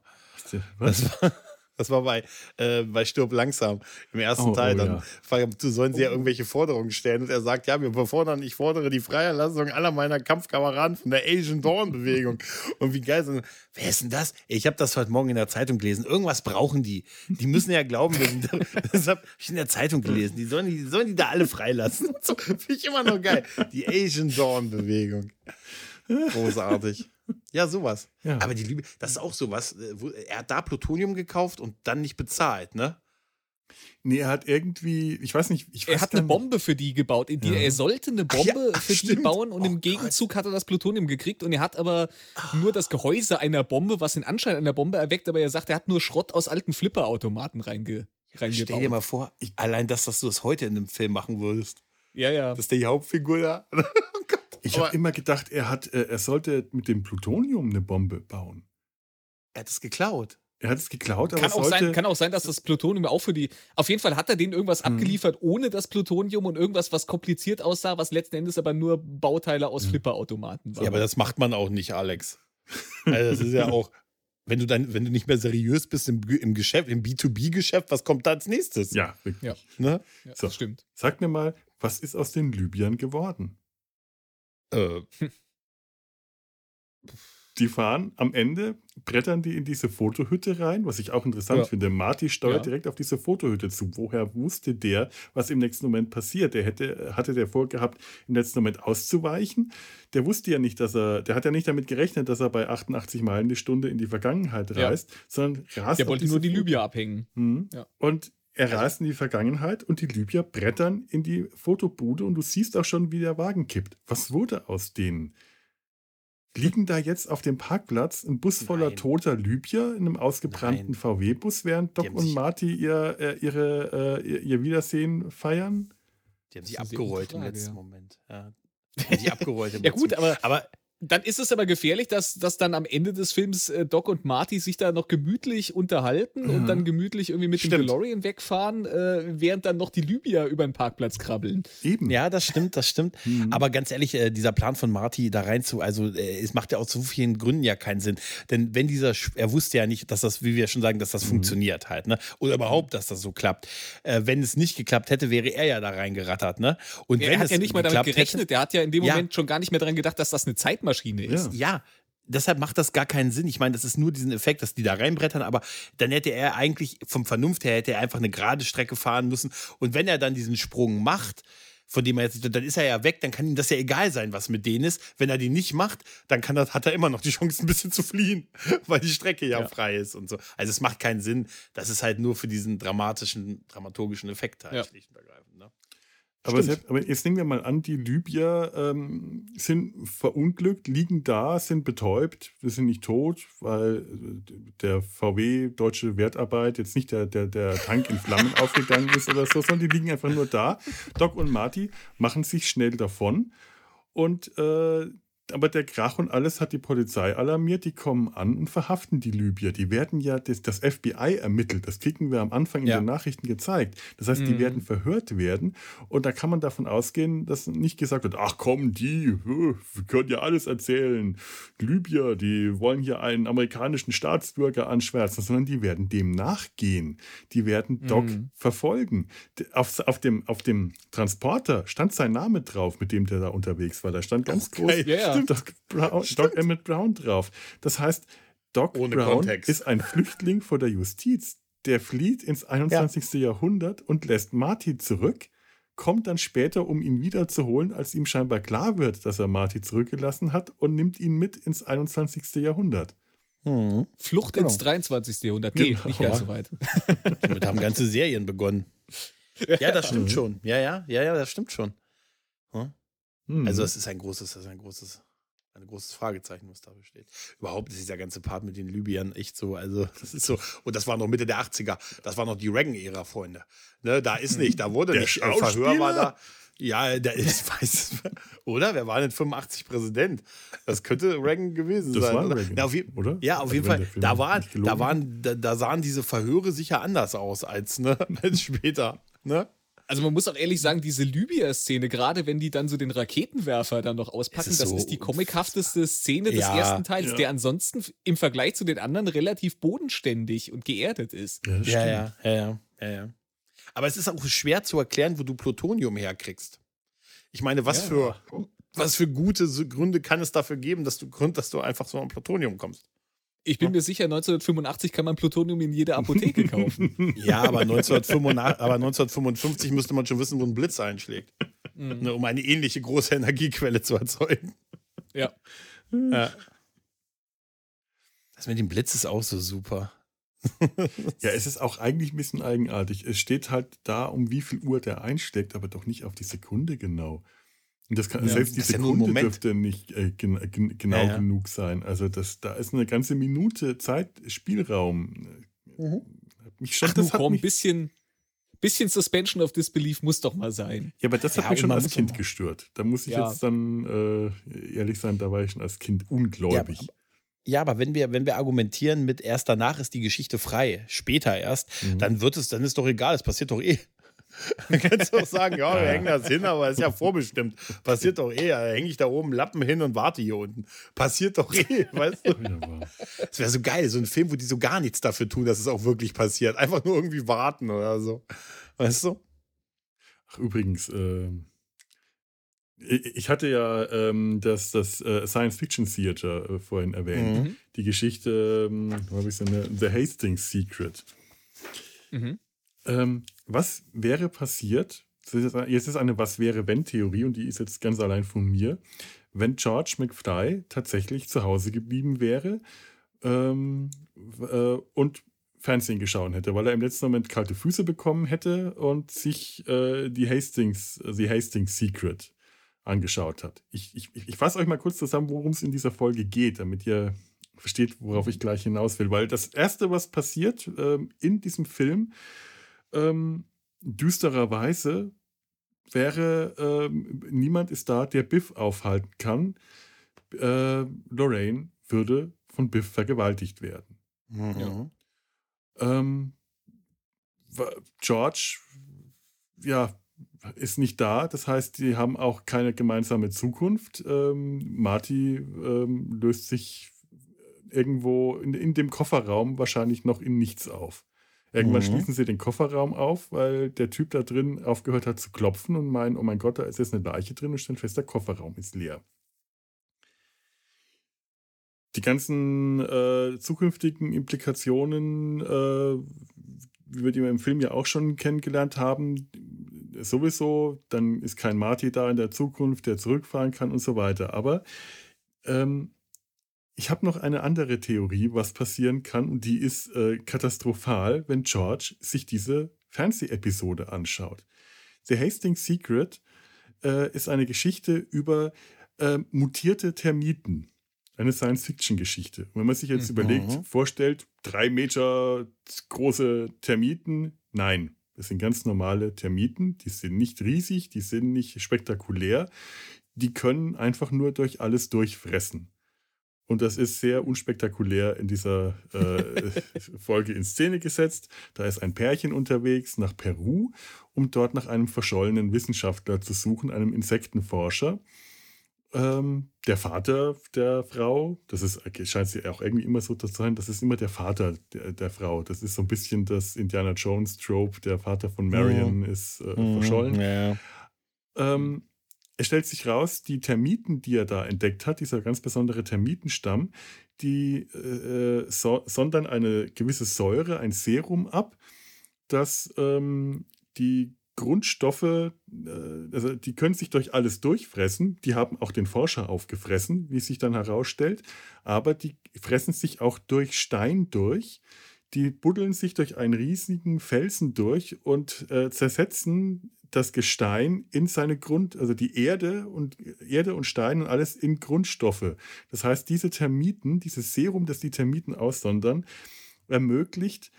Was? Das war bei, äh, bei Stirb langsam im ersten Oh, Teil. oh, Dann ja. ja. sollen sie ja irgendwelche Forderungen stellen. Und er sagt, ja, wir befordern, ich fordere die Freilassung aller meiner Kampfkameraden von der Asian Dawn-Bewegung. Und wie geil sind. Wer ist denn das? Ich habe das heute Morgen in der Zeitung gelesen. Irgendwas brauchen die. Die müssen ja glauben, wir sind. Das habe ich in der Zeitung gelesen. Die sollen die, sollen die da alle freilassen. So, Finde ich immer noch geil. Die Asian Dawn-Bewegung. Großartig. Ja, sowas. Ja. Aber die Liebe, das ist auch sowas. äh, wo- Er hat da Plutonium gekauft und dann nicht bezahlt, ne? Nee, er hat irgendwie, ich weiß nicht, ich weiß Er hat eine Bombe für die gebaut. In die, Ja. Er sollte eine Ach ja, Bombe ach, für die stimmt. bauen und Oh im Gegenzug hat er das Plutonium gekriegt und er hat aber nur das Gehäuse einer Bombe, was den Anschein einer Bombe erweckt, aber er sagt, er hat nur Schrott aus alten Flipperautomaten reinge reingebaut. Stell dir mal vor, allein das, dass du das heute in einem Film machen würdest. ja, ja. Das ist die Hauptfigur da. Ich habe immer gedacht, er hat, äh, er sollte mit dem Plutonium eine Bombe bauen. er hat es geklaut. Er hat es geklaut, aber Kann auch, sein, kann auch sein, dass das Plutonium auch für die. Auf jeden Fall hat er denen irgendwas Mhm. abgeliefert ohne das Plutonium und irgendwas, was kompliziert aussah, was letzten Endes aber nur Bauteile aus Mhm. Flipperautomaten waren. Ja, aber das macht man auch nicht, Alex. Also das ist ja auch, wenn du dann, wenn du nicht mehr seriös bist im, im Geschäft, im B2B-Geschäft, was kommt da als nächstes? ja, wirklich. Ja. Ne? ja, So. das stimmt. Sag mir mal, was ist aus den Libyern geworden? Äh, Die fahren am Ende, brettern die in diese Fotohütte rein, was ich auch interessant Ja. finde. Marty steuert Ja. direkt auf diese Fotohütte zu. Woher wusste der, was im nächsten Moment passiert? Der hätte, hatte der vorgehabt, im letzten Moment auszuweichen. Der wusste ja nicht, dass er, der hat ja nicht damit gerechnet, dass er bei 88 Meilen die Stunde in die Vergangenheit Ja. reist, sondern rast Der wollte nur die Libyer abhängen. Mhm. Ja. Und er reist in die Vergangenheit und die Libyer brettern in die Fotobude und du siehst auch schon, wie der Wagen kippt. Was wurde aus denen? Liegen da jetzt auf dem Parkplatz ein Bus voller Nein. toter Libyer in einem ausgebrannten. VW-Bus, während Doc und Marty ihr, äh, ihre, äh, ihr- Wiedersehen feiern? die haben sich abgerollt im letzten ja. Moment. Ja. Die haben sich abgerollt im Ja, gut, aber- aber Dann ist es aber gefährlich, dass, dass dann am Ende des Films äh, Doc und Marty sich da noch gemütlich unterhalten und Ja. dann gemütlich irgendwie mit dem. DeLorean wegfahren, äh, während dann noch die Libyer über den Parkplatz krabbeln. Eben. Ja, das stimmt, das stimmt. Mhm. Aber ganz ehrlich, äh, dieser Plan von Marty da rein zu, also äh, es macht ja aus so vielen Gründen ja keinen Sinn. Denn wenn dieser, er wusste ja nicht, dass das, wie wir schon sagen, dass das Mhm. funktioniert halt, ne? Oder überhaupt, dass das so klappt. Äh, wenn es nicht geklappt hätte, wäre er ja da reingerattert, ne? Und Er wenn hat es ja nicht mal damit gerechnet, Hätte, er hat ja in dem Ja. Moment schon gar nicht mehr daran gedacht, dass das eine Zeitmaschine ist. Ja. ja, deshalb macht das gar keinen Sinn. Ich meine, das ist nur diesen Effekt, dass die da reinbrettern, aber dann hätte er eigentlich, vom Vernunft her, hätte er einfach eine gerade Strecke fahren müssen. Und wenn er dann diesen Sprung macht, von dem er jetzt, dann ist er ja weg, dann kann ihm das ja egal sein, was mit denen ist. Wenn er die nicht macht, dann kann er, hat er immer noch die Chance, ein bisschen zu fliehen, weil die Strecke ja, Ja. frei ist und so. Also es macht keinen Sinn. Das ist halt nur für diesen dramatischen, dramaturgischen Effekt halt Ja. schlicht und ergreifend. Aber, selbst, aber jetzt nehmen wir mal an, die Libyer ähm, sind verunglückt, liegen da, sind betäubt, wir sind nicht tot, weil äh, der VW Deutsche Wertarbeit jetzt nicht der, der, der Tank in Flammen aufgegangen ist oder so, sondern die liegen einfach nur da. Doc und Marty machen sich schnell davon und äh, aber der Krach und alles hat die Polizei alarmiert, die kommen an und verhaften die Libyer. Die werden ja, das, das FBI ermittelt, das kriegen wir am Anfang in Ja. den Nachrichten gezeigt. Das heißt, die Mhm. werden verhört werden und da kann man davon ausgehen, dass nicht gesagt wird, ach komm, die, wir können ja alles erzählen. Libyer, die wollen hier einen amerikanischen Staatsbürger anschwärzen, sondern die werden dem nachgehen. Die werden Doc Mhm. verfolgen. Auf, auf, dem, auf dem Transporter stand sein Name drauf, mit dem der da unterwegs war. Da stand ganz Oh, groß geil. Ja, ja. Doc, Brown, Doc Emmett Brown drauf. Das heißt, Doc Ohne Brown Kontext. ist ein Flüchtling vor der Justiz. Der flieht ins 21. Jahrhundert und lässt Marty zurück, kommt dann später, um ihn wiederzuholen, als ihm scheinbar klar wird, dass er Marty zurückgelassen hat und nimmt ihn mit ins 21. Jahrhundert. Mhm. Flucht Genau. ins 23. Jahrhundert. Nee, Genau. nicht ganz so weit. Damit haben ganze Serien begonnen. Ja, das stimmt schon. Ja, ja, ja, ja, das stimmt schon. Hm. Also es ist ein großes, das ist ein großes, ein großes Fragezeichen, was da besteht. Überhaupt ist dieser ganze Part mit den Libyern echt so, also das ist so, und das war noch Mitte der 80er, das war noch die Reagan-Ära, Freunde. Ne, da ist nicht, da wurde Der nicht, äh, Verhör war da. Ja, der ist, weiß, oder? Wer war denn 85 Präsident? Das könnte Reagan gewesen das sein. war oder? Reagan, Na, auf je, oder? ja, auf Also jeden Fall. Da, war, da, waren, da, da sahen diese Verhöre sicher anders aus als, ne, als später. Ne? Also man muss auch ehrlich sagen, diese Libya-Szene, gerade wenn die dann so den Raketenwerfer dann noch auspacken, ist das so ist die comichafteste Szene des Ja. ersten Teils, Ja. der ansonsten im Vergleich zu den anderen relativ bodenständig und geerdet ist. Ja, Ja, stimmt. ja, ja, ja, ja. Aber es ist auch schwer zu erklären, wo du Plutonium herkriegst. Ich meine, was Ja. für was für gute Gründe kann es dafür geben, dass du Grund, dass du einfach so an Plutonium kommst? Ich bin mir sicher, 1985 kann man Plutonium in jeder Apotheke kaufen. Ja, aber 1985, aber 1955 müsste man schon wissen, wo ein Blitz einschlägt, Mhm. ne, um eine ähnliche große Energiequelle zu erzeugen. Ja. Ja. Das mit dem Blitz ist auch so super. Ja, es ist auch eigentlich ein bisschen eigenartig. Es steht halt da, um wie viel Uhr der einschlägt, aber doch nicht auf die Sekunde genau. Das kann, Ja, selbst die ja ein Sekunde Moment. dürfte nicht äh, gen, gen, genau Ja, ja. genug sein. Also das, da ist eine ganze Minute Zeit, Spielraum. Hat mich schon, Ach, das komm, mich, bisschen, bisschen Suspension of Disbelief muss doch mal sein. ja, aber das hat Ja, mich schon als Kind auch- gestört. Da muss ich Ja. jetzt dann äh, ehrlich sein, da war ich schon als Kind ungläubig. Ja, Ja, aber wenn wir, wenn wir argumentieren mit erst danach ist die Geschichte frei, später erst, Mhm. dann wird es, dann ist doch egal, es passiert doch eh. Dann kannst du auch sagen, ja, wir hängen das hin, aber ist ja vorbestimmt. Passiert doch eh. Da hänge ich da oben Lappen hin und warte hier unten. Passiert doch eh, weißt du? Das wäre so geil, so ein Film, wo die so gar nichts dafür tun, dass es auch wirklich passiert. Einfach nur irgendwie warten oder so. Weißt du? Ach, übrigens, äh, ich hatte ja ähm, das, das äh, Science Fiction Theater äh, vorhin erwähnt. Mhm. Die Geschichte, ähm, wo habe ich so eine, The Hastings Secret. Mhm. Ähm, was wäre passiert? das ist Jetzt jetzt ist eine Was-wäre-wenn-Theorie und die ist jetzt ganz allein von mir. Wenn George McFly tatsächlich zu Hause geblieben wäre ähm, äh, und Fernsehen geschaut hätte, weil er im letzten Moment kalte Füße bekommen hätte und sich äh, die Hastings, die Hastings Secret angeschaut hat. Ich, ich, ich fasse euch mal kurz zusammen, worum es in dieser Folge geht, damit ihr versteht, worauf ich gleich hinaus will. Weil das Erste, was passiert ähm, in diesem Film, ähm, düstererweise wäre, ähm, niemand ist da, der Biff aufhalten kann. Äh, Lorraine würde von Biff vergewaltigt werden. Mhm. Ähm, wa- George, ja, ist nicht da. Das heißt, die haben auch keine gemeinsame Zukunft. Ähm, Marty ähm, löst sich irgendwo in, in dem Kofferraum wahrscheinlich noch in nichts auf. Irgendwann Mhm. schließen sie den Kofferraum auf, weil der Typ da drin aufgehört hat zu klopfen und meinen, oh mein Gott, da ist jetzt eine Leiche drin und stellen fest, der Kofferraum ist leer. Die ganzen äh, zukünftigen Implikationen, äh, wie wir die im Film ja auch schon kennengelernt haben, sowieso, dann ist kein Marty da in der Zukunft, der zurückfahren kann und so weiter. Aber ähm, ich habe noch eine andere Theorie, was passieren kann, und die ist äh, katastrophal, wenn George sich diese Fernsehepisode anschaut. The Hastings Secret äh, ist eine Geschichte über äh, mutierte Termiten. Eine Science-Fiction-Geschichte. Wenn man sich jetzt Mhm. überlegt, vorstellt, drei Meter große Termiten, nein, das sind ganz normale Termiten, die sind nicht riesig, die sind nicht spektakulär, die können einfach nur durch alles durchfressen. Und das ist sehr unspektakulär in dieser äh, Folge in Szene gesetzt. Da ist ein Pärchen unterwegs nach Peru, um dort nach einem verschollenen Wissenschaftler zu suchen, einem Insektenforscher. Ähm, der Vater der Frau, das ist, scheint sie auch irgendwie immer so zu sein, das ist immer der Vater der, der Frau. Das ist so ein bisschen das Indiana Jones-Trope. Der Vater von Marion ist äh, verschollen. Mhm. Ja. Ähm, es stellt sich raus, die Termiten, die er da entdeckt hat, dieser ganz besondere Termitenstamm, die äh, so, sondern eine gewisse Säure, ein Serum ab, das ähm, die Grundstoffe, äh, also die können sich durch alles durchfressen. Die haben auch den Forscher aufgefressen, wie sich dann herausstellt. Aber die fressen sich auch durch Stein durch. Die buddeln sich durch einen riesigen Felsen durch und äh, zersetzen das Gestein in seine Grund, also die Erde und Erde und Stein und alles in Grundstoffe. Das heißt, diese Termiten, dieses Serum, das die Termiten aussondern, ermöglicht,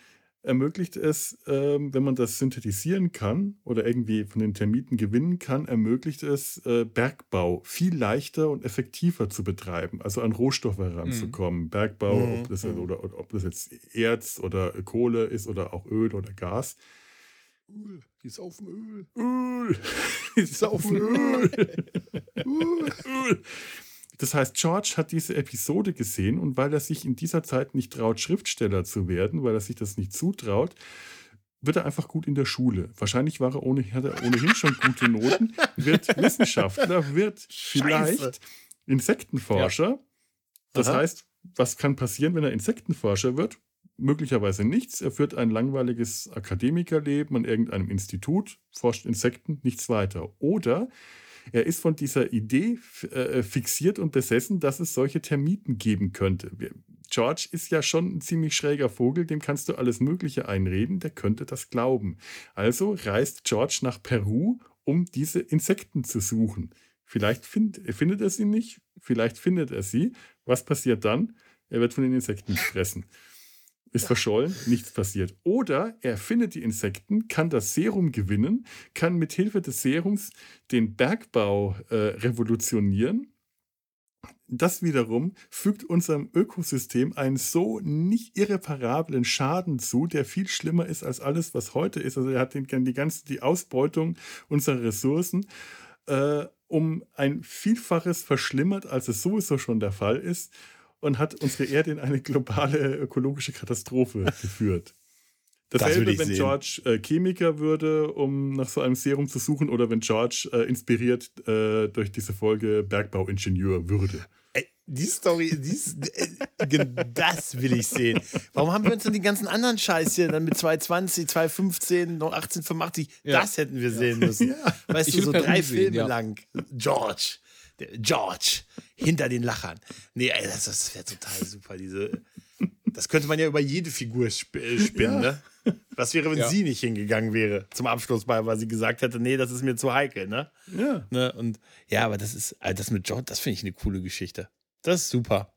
ermöglicht es, ähm, wenn man das synthetisieren kann oder irgendwie von den Termiten gewinnen kann, ermöglicht es, äh, Bergbau viel leichter und effektiver zu betreiben, also an Rohstoffe heranzukommen. Bergbau, Mhm. ob, das, oder, oder ob das jetzt Erz oder Kohle ist oder auch Öl oder Gas. Öl. Die ist auf dem Öl. Öl. Die ist auf dem Öl. Öl. Das heißt, George hat diese Episode gesehen und weil er sich in dieser Zeit nicht traut, Schriftsteller zu werden, weil er sich das nicht zutraut, wird er einfach gut in der Schule. Wahrscheinlich war er ohnehin, hat er ohnehin schon gute Noten, wird Wissenschaftler, wird vielleicht Scheiße. Insektenforscher. Das Aha. heißt, was kann passieren, wenn er Insektenforscher wird? Möglicherweise nichts. Er führt ein langweiliges Akademikerleben an irgendeinem Institut, forscht Insekten, nichts weiter. Oder er ist von dieser Idee äh, fixiert und besessen, dass es solche Termiten geben könnte. George ist ja schon ein ziemlich schräger Vogel, dem kannst du alles Mögliche einreden, der könnte das glauben. Also reist George nach Peru, um diese Insekten zu suchen. Vielleicht find, findet er sie nicht, vielleicht findet er sie. Was passiert dann? Er wird von den Insekten gefressen. Ist verschollen, nichts passiert. Oder er findet die Insekten, kann das Serum gewinnen, kann mit Hilfe des Serums den Bergbau äh, revolutionieren. Das wiederum fügt unserem Ökosystem einen so nicht irreparablen Schaden zu, der viel schlimmer ist als alles, was heute ist. Also er hat den, die ganze die Ausbeutung unserer Ressourcen äh, um ein Vielfaches verschlimmert, als es sowieso schon der Fall ist, und hat unsere Erde in eine globale ökologische Katastrophe geführt. Das Dasselbe, will ich wenn sehen. George äh, Chemiker würde, um nach so einem Serum zu suchen, oder wenn George äh, inspiriert äh, durch diese Folge Bergbauingenieur würde. Ey, die Story, die ist, äh, das will ich sehen. Warum haben wir uns denn den ganzen anderen Scheiß hier dann mit 220, 215, noch 1885, Ja. das hätten wir sehen müssen. Weißt Ich du, so drei sehen, Filme ja. lang. George, George, hinter den Lachern. Nee, ey, das, das wäre total super, diese. Das könnte man ja über jede Figur sp äh, spinnen, ne? Was wäre, wenn Ja. sie nicht hingegangen wäre zum Abschlussball, weil sie gesagt hätte, nee, das ist mir zu heikel, ne? Ja. Ne? Und ja, aber das ist, also das mit George, das finde ich eine coole Geschichte. Das ist super.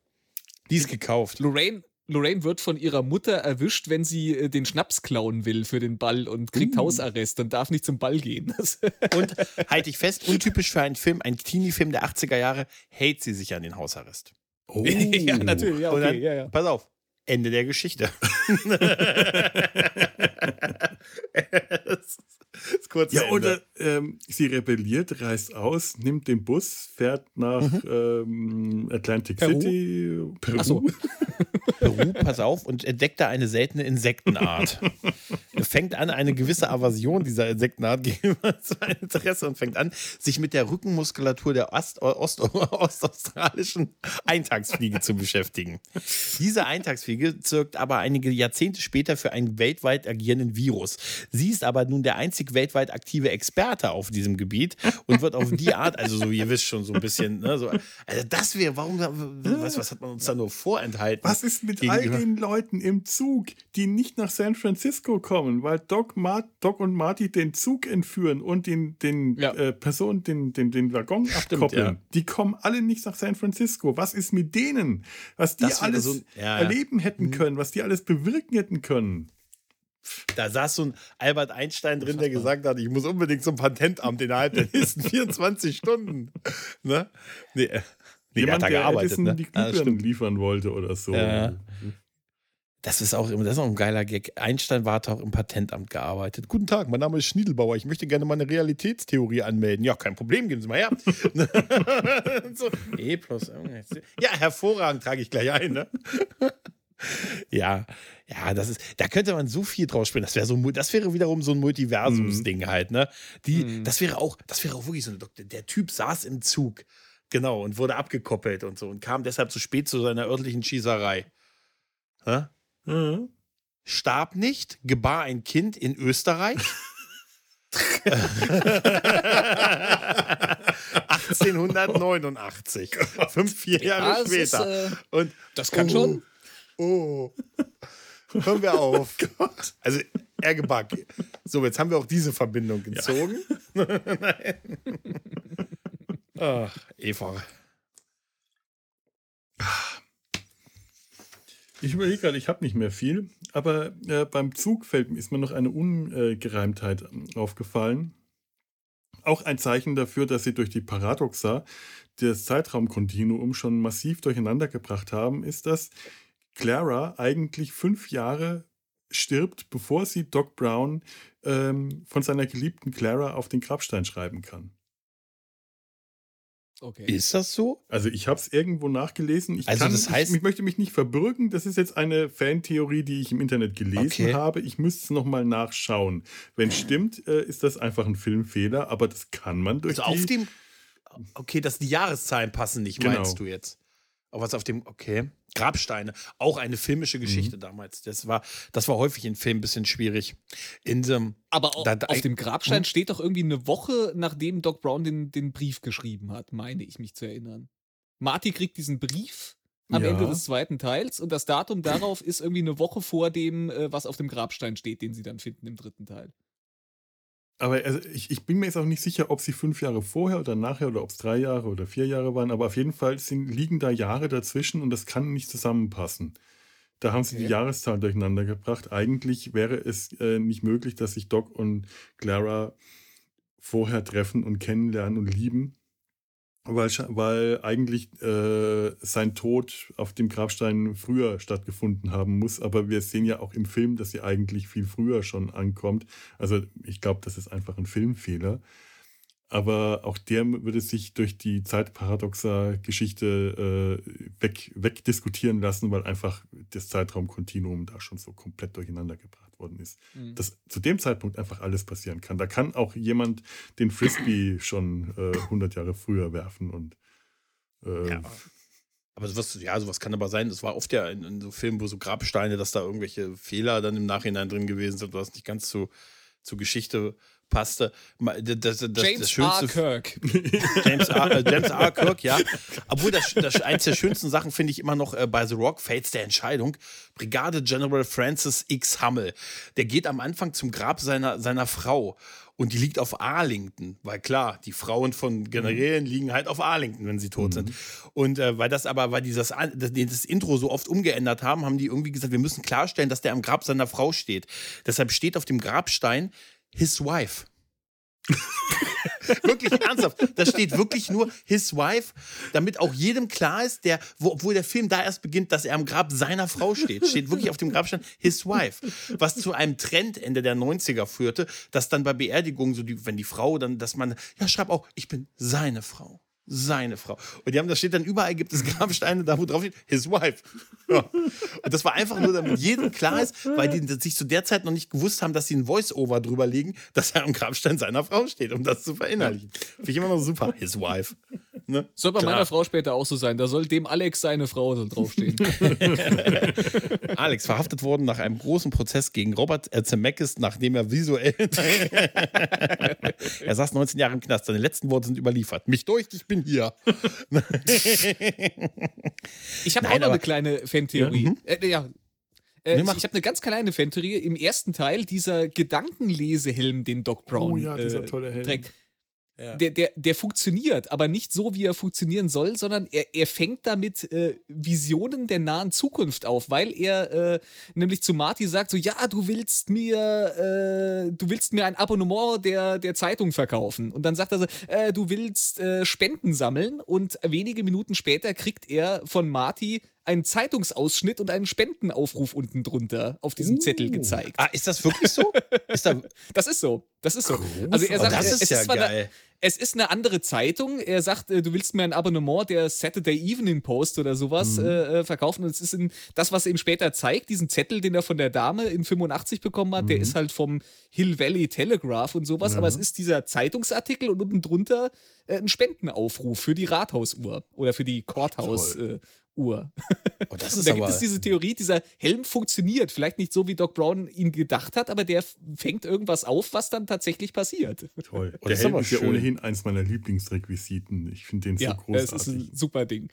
Die ist gekauft. Lorraine, Lorraine wird von ihrer Mutter erwischt, wenn sie äh, den Schnaps klauen will für den Ball und kriegt Hausarrest und darf nicht zum Ball gehen. Und halte ich fest, untypisch für einen Film, ein Teenie-Film der 80er Jahre, hält sie sich an den Hausarrest. Oh. ja, natürlich, ja, okay, dann, ja, ja. pass auf, Ende der Geschichte. das ist das kurze Ja, oder ähm, sie rebelliert, reist aus, nimmt den Bus, fährt nach ähm, Atlantic Peru? City, Peru. Ach so. Peru, pass auf, und entdeckt da eine seltene Insektenart. fängt an, eine gewisse Aversion dieser Insektenart gegenüber sein Interesse und fängt an, sich mit der Rückenmuskulatur der Ost Ost ostaustralischen Eintagsfliege zu beschäftigen. Diese Eintagsfliege zirkt aber einige Jahrzehnte später für einen weltweit agierenden Virus. Sie ist aber nun der einzig weltweit aktive Experte auf diesem Gebiet und wird auf die Art, also so, ihr wisst schon, so ein bisschen, ne, so, also das wäre, warum, was, was hat man uns da nur vorenthalten? Was ist mit all den Leuten im Zug, die nicht nach San Francisco kommen, weil Doc, Mar Doc und Marty den Zug entführen und den, den Ja. äh, Personen den, den, den Waggon abkoppeln? ja. Die kommen alle nicht nach San Francisco. Was ist mit denen? Was die Das alles so ja, ja. erleben hätten können, was die alles bewirken hätten können. Da saß so ein Albert Einstein drin, der gesagt hat, ich muss unbedingt zum Patentamt innerhalb der nächsten 24 Stunden. Ne? Nee, äh, nee der hat Jemand, da der gearbeitet. Edison Ne? die das, Glühbirnen stimmt. liefern wollte oder so. Ja. das ist auch immer, das ist auch ein geiler Gag. Einstein war auch im Patentamt gearbeitet. Guten Tag, mein Name ist Schniedelbauer. Ich möchte gerne meine Realitätstheorie anmelden. Ja, kein Problem, geben Sie mal her. so, E plus. Ja, hervorragend, trage ich gleich ein. Ne? Ja, ja, das ist, da könnte man so viel draus spielen. Das wäre so, das wäre wiederum so ein Multiversumsding halt, ne? Die, Mhm. das wäre auch, das wäre auch wirklich so eine. Der Typ saß im Zug, genau, und wurde abgekoppelt und so und kam deshalb zu spät zu seiner örtlichen Schießerei. Hä? Mhm. Starb nicht, gebar ein Kind in Österreich. 1889. Fünf, vier Jahre Ja, später. ist, äh, und das kann oh, schon. Oh. Hören wir auf. Also, er geback. So, jetzt haben wir auch diese Verbindung gezogen. Nein. Ach, Eva. Ich überlege gerade, ich habe nicht mehr viel, aber äh, beim Zug fällt, ist mir noch eine Ungereimtheit aufgefallen. Auch ein Zeichen dafür, dass sie durch die Paradoxa das Zeitraumkontinuum schon massiv durcheinander gebracht haben, ist, dass Clara eigentlich fünf Jahre stirbt, bevor sie Doc Brown ähm, von seiner geliebten Clara auf den Grabstein schreiben kann. Okay. Ist das so? Also ich habe es irgendwo nachgelesen. Ich also kann, das heißt, ich, ich, möchte mich nicht verbürgen. Das ist jetzt eine Fantheorie, die ich im Internet gelesen okay. habe. Ich müsste es nochmal nachschauen. Wenn stimmt, äh, ist das einfach ein Filmfehler, aber das kann man durch also auf dem Okay, dass die Jahreszahlen passen nicht, genau. meinst du jetzt? Aber was auf dem, okay. Grabsteine, auch eine filmische mhm. Geschichte mhm. damals. Das war, das war häufig in Filmen ein bisschen schwierig. In dem, Aber auch, da, da, auf dem Grabstein hm? steht doch irgendwie eine Woche, nachdem Doc Brown den, den Brief geschrieben hat, meine ich mich zu erinnern. Marty kriegt diesen Brief am ja. Ende des zweiten Teils und das Datum darauf ist irgendwie eine Woche vor dem, äh, was auf dem Grabstein steht, den sie dann finden im dritten Teil. Aber also ich, ich, bin mir jetzt auch nicht sicher, ob sie fünf Jahre vorher oder nachher oder ob es drei Jahre oder vier Jahre waren. Aber auf jeden Fall sind, liegen da Jahre dazwischen und das kann nicht zusammenpassen. Da haben sie okay. die Jahreszahlen durcheinander gebracht. Eigentlich wäre es äh, nicht möglich, dass sich Doc und Clara vorher treffen und kennenlernen und lieben weil, weil eigentlich äh, sein Tod auf dem Grabstein früher stattgefunden haben muss. Aber wir sehen ja auch im Film, dass sie eigentlich viel früher schon ankommt. Also ich glaube, das ist einfach ein Filmfehler. Aber auch der würde sich durch die zeitparadoxer Geschichte äh, weg, wegdiskutieren lassen, weil einfach das Zeitraumkontinuum da schon so komplett durcheinander gebracht worden ist. Mhm. Dass zu dem Zeitpunkt einfach alles passieren kann. Da kann auch jemand den Frisbee schon äh, 100 Jahre früher werfen und. Äh, ja. Aber sowas, ja, sowas kann aber sein. Das war oft ja in, in, so Filmen, wo so Grabsteine, dass da irgendwelche Fehler dann im Nachhinein drin gewesen sind, was nicht ganz so zur Geschichte passte. Das, das, das, James R. Kirk. James R. Äh, James R. Kirk, ja. Obwohl, das, das eins der schönsten Sachen finde ich immer noch äh, bei The Rock, Fates der Entscheidung. Brigade General Francis X. Hummel. Der geht am Anfang zum Grab seiner, seiner Frau. Und die liegt auf Arlington, weil klar, die Frauen von Generälen mhm. liegen halt auf Arlington, wenn sie tot mhm. sind. Und äh, weil das aber, weil dieses das, das Intro so oft umgeändert haben, haben die irgendwie gesagt, wir müssen klarstellen, dass der am Grab seiner Frau steht. Deshalb steht auf dem Grabstein his wife. wirklich ernsthaft. Da steht wirklich nur his wife, damit auch jedem klar ist, der, wo, obwohl der Film da erst beginnt, dass er am Grab seiner Frau steht. Steht wirklich auf dem Grabstein his wife. Was zu einem Trend Ende der 90er führte, dass dann bei Beerdigungen, so die, wenn die Frau dann, dass man, ja, schreib auch, ich bin seine Frau seine Frau. Und die haben, da steht dann überall, gibt es Grabsteine, da wo drauf steht, his wife. Ja. Und das war einfach nur, damit jedem klar ist, weil die sich zu der Zeit noch nicht gewusst haben, dass sie ein Voice-Over drüber legen, dass er am Grabstein seiner Frau steht, um das zu verinnerlichen. Finde ich immer noch super. His wife. Ne? Soll bei klar. meiner Frau später auch so sein. Da soll dem Alex seine Frau so draufstehen. Alex verhaftet worden nach einem großen Prozess gegen Robert Zemeckis, nachdem er visuell. er saß 19 Jahre im Knast. Seine letzten Worte sind überliefert. Mich durch, ich bin hier. ich habe auch noch eine kleine Fantheorie. Ja, mhm. äh, ja. Äh, ich habe eine ganz kleine Fantheorie. Im ersten Teil dieser Gedankenlesehelm, den Doc Brown oh, ja, dieser äh, tolle Trägt der, der, der funktioniert, aber nicht so, wie er funktionieren soll, sondern er, er fängt damit äh, Visionen der nahen Zukunft auf, weil er äh, nämlich zu Marty sagt: so, ja, du willst mir, äh, du willst mir ein Abonnement der, der Zeitung verkaufen. Und dann sagt er so, äh, du willst äh, Spenden sammeln und wenige Minuten später kriegt er von Marty einen Zeitungsausschnitt und einen Spendenaufruf unten drunter auf diesem uh. Zettel gezeigt. Ah, ist das wirklich so? ist da das ist so. Das ist so. Also er sagt, oh, das ist es, ja ist geil. Eine, es ist eine andere Zeitung. Er sagt, äh, du willst mir ein Abonnement der Saturday Evening Post oder sowas mhm. äh, äh verkaufen. Und es ist in, das, was er ihm später zeigt, diesen Zettel, den er von der Dame in 85 bekommen hat, mhm. der ist halt vom Hill Valley Telegraph und sowas. Mhm. Aber es ist dieser Zeitungsartikel und unten drunter äh, ein Spendenaufruf für die Rathausuhr oder für die Courthouse. Äh, Uhr. Oh, das ist da gibt es diese Theorie, dieser Helm funktioniert. Vielleicht nicht so, wie Doc Brown ihn gedacht hat, aber der fängt irgendwas auf, was dann tatsächlich passiert. Toll. Der Helm ist, ist ja ohnehin eins meiner Lieblingsrequisiten. Ich finde den ja, so großartig. Das ist ein super Ding.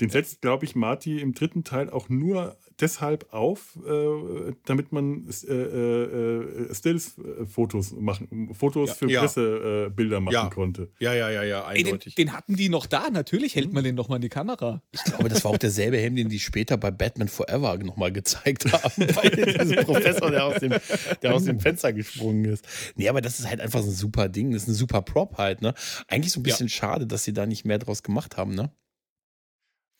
Den setzt, glaube ich, Marty im dritten Teil auch nur deshalb auf, äh, damit man äh, äh, Stills-Fotos machen, Fotos ja, für ja. Pressebilder machen ja. konnte. Ja, ja, ja, ja, eindeutig. Ey, den, den, hatten die noch da. Natürlich hält man den nochmal in die Kamera. Ich glaube, das war auch derselbe Helm, den die später bei Batman Forever nochmal gezeigt haben. bei diesem Professor, der aus, dem, der aus dem Fenster gesprungen ist. Nee, aber das ist halt einfach so ein super Ding. Das ist ein super Prop halt, ne? Eigentlich so ein bisschen schade, dass sie da nicht mehr draus gemacht haben, ne?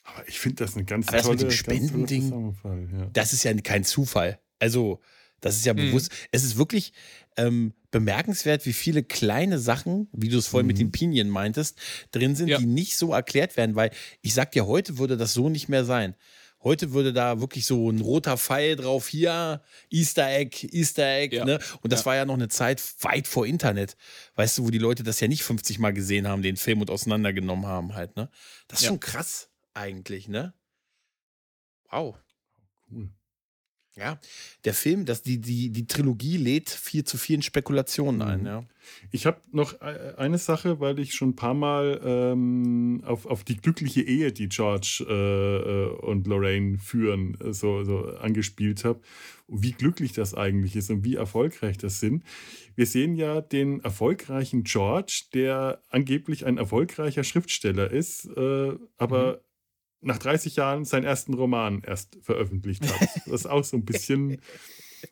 Aber ich finde das eine ganz Aber tolle, das mit dem Spendending, ja. das ist ja kein Zufall. Also, Das ist ja Mhm. bewusst. Es ist wirklich ähm, bemerkenswert, wie viele kleine Sachen, wie du es vorhin mit Mhm. den Pinien meintest, drin sind, Ja. die nicht so erklärt werden, weil ich sag dir, heute würde das so nicht mehr sein. Heute würde da wirklich so ein roter Pfeil drauf, hier, Easter Egg, Easter Egg, Ja. ne? Und das Ja. war ja noch eine Zeit weit vor Internet. Weißt du, wo die Leute das ja nicht 50 Mal gesehen haben, den Film und auseinandergenommen haben halt, ne? Das ist Ja. schon krass, eigentlich, ne? Wow. Cool. Ja, der Film, das, die, die, die Trilogie lädt viel zu vielen Spekulationen ein, Mhm. ja. Ich habe noch äh, eine Sache, weil ich schon ein paar Mal ähm, auf, auf die glückliche Ehe, die George äh, äh, und Lorraine führen, äh, so, so angespielt habe. Wie glücklich das eigentlich ist und wie erfolgreich das sind. Wir sehen ja den erfolgreichen George, der angeblich ein erfolgreicher Schriftsteller ist, äh, aber nach 30 Jahren seinen ersten Roman erst veröffentlicht hat. Das ist auch so ein bisschen.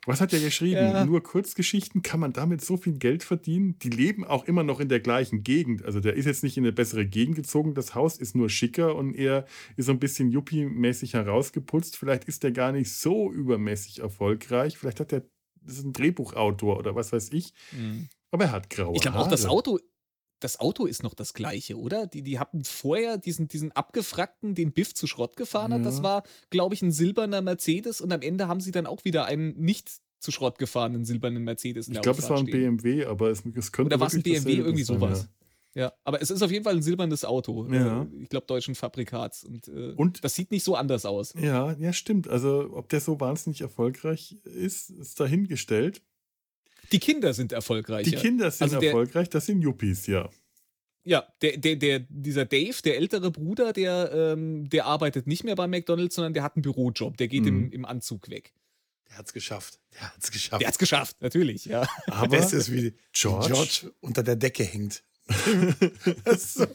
Was hat er geschrieben? Ja. Nur Kurzgeschichten? Kann man damit so viel Geld verdienen? Die leben auch immer noch in der gleichen Gegend. Also der ist jetzt nicht in eine bessere Gegend gezogen. Das Haus ist nur schicker und er ist so ein bisschen Yuppie-mäßig herausgeputzt. Vielleicht ist er gar nicht so übermäßig erfolgreich. Vielleicht hat er, das ist ein Drehbuchautor oder was weiß ich. Aber er hat graue Ich glaube auch, das. Auto, das Auto ist noch das gleiche, oder? Die, die hatten vorher diesen, diesen abgefrackten, den Biff zu Schrott gefahren hat. Das Ja. war, glaube ich, ein silberner Mercedes und am Ende haben sie dann auch wieder einen nicht zu Schrott gefahrenen silbernen Mercedes in Ich glaube, es war ein stehen. BMW, aber es, es könnte Oder war es ein BMW, irgendwie sein, sowas. Ja, aber es ist auf jeden Fall ein silbernes Auto. Ja. Äh, Ich glaube, deutschen Fabrikats. Und, äh, Und- das sieht nicht so anders aus. Ja, ja, stimmt. Also, ob der so wahnsinnig erfolgreich ist, ist dahingestellt. Die Kinder sind erfolgreich. Die. Kinder sind Also der- erfolgreich, das sind Yuppies, ja. Ja, der, der, der, dieser Dave, der ältere Bruder, der, ähm, der arbeitet nicht mehr bei McDonalds, sondern der hat einen Bürojob. Der geht im, Mhm. im Anzug weg. Der hat's geschafft. Der hat's geschafft. Der hat's geschafft, natürlich, ja. Aber Beste ist, wie George, George unter der Decke hängt. Das ist so-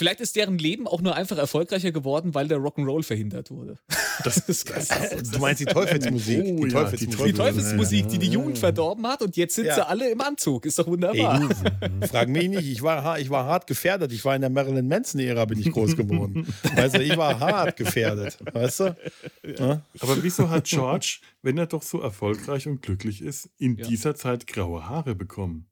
Vielleicht ist deren Leben auch nur einfach erfolgreicher geworden, weil der Rock'n'Roll verhindert wurde. das ist du meinst die Teufelsmusik? Oh die ja, Teufelsmusik. Die Teufelsmusik, die die Jugend verdorben hat und jetzt sind Ja. sie alle im Anzug. Ist doch Ey, wunderbar. du, frag mich nicht, ich war, ich war hart gefährdet. Ich war in der Marilyn Manson-Ära, bin ich groß geworden. Weißt du, ich war hart gefährdet. Weißt du? Ja? Aber wieso hat George, wenn er doch so erfolgreich und glücklich ist, in Ja. dieser Zeit graue Haare bekommen?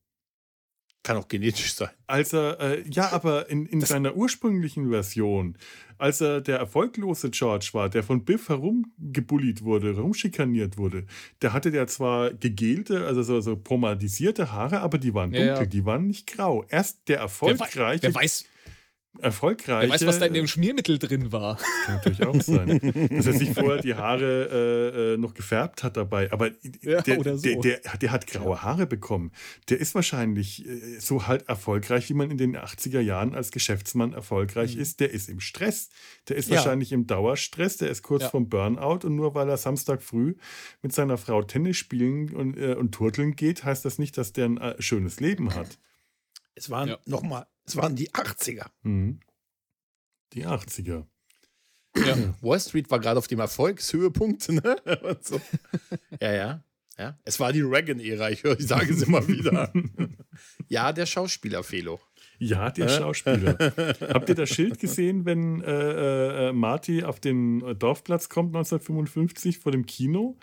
Kann auch genetisch sein. Als er, äh, ja, aber in, in seiner ursprünglichen Version, als er der erfolglose George war, der von Biff herumgebullied wurde, herumschikaniert wurde, der hatte der zwar gegelte, also so, so pomadisierte Haare, aber die waren Ja, dunkel, ja. die waren nicht grau. Erst der Wer, wei- erfolgreiche, wer, weiß, erfolgreiche, wer weiß, was da in dem Schmiermittel drin war. kann natürlich auch sein, dass er sich vorher die Haare äh, äh, noch gefärbt hat dabei. Aber Ja, der, oder so. der, der, der hat graue Haare bekommen. Der ist wahrscheinlich äh, so halt erfolgreich, wie man in den 80er Jahren als Geschäftsmann erfolgreich Mhm. ist. Der ist im Stress. Der ist Ja. wahrscheinlich im Dauerstress. Der ist kurz Ja. vom Burnout. Und nur weil er Samstag früh mit seiner Frau Tennis spielen und, äh, und turteln geht, heißt das nicht, dass der ein äh, schönes Leben hat. Es waren Ja. nochmal, es waren die 80er. Mhm. Die 80er. Ja. Wall Street war gerade auf dem Erfolgshöhepunkt. Ne? Und so. Ja, ja. Ja, es war die Reagan-Ära, ich, höre- ich sage es immer wieder. ja, der Schauspieler Felo. Ja, der Äh? Schauspieler. Habt ihr das Schild gesehen, wenn äh, äh, Marty auf den äh, Dorfplatz kommt 1955 vor dem Kino?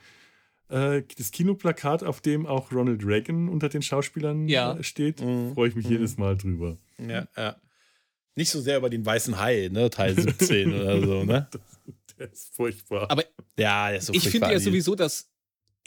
Äh, das Kinoplakat, auf dem auch Ronald Reagan unter den Schauspielern Ja. äh, steht, Mhm. freue ich mich Mhm. jedes Mal drüber. Ja, ja. Nicht so sehr über den weißen Hai, ne? Teil 17 oder so, ne? Der ist furchtbar. Aber Ja, der ist so ich finde ja sowieso, dass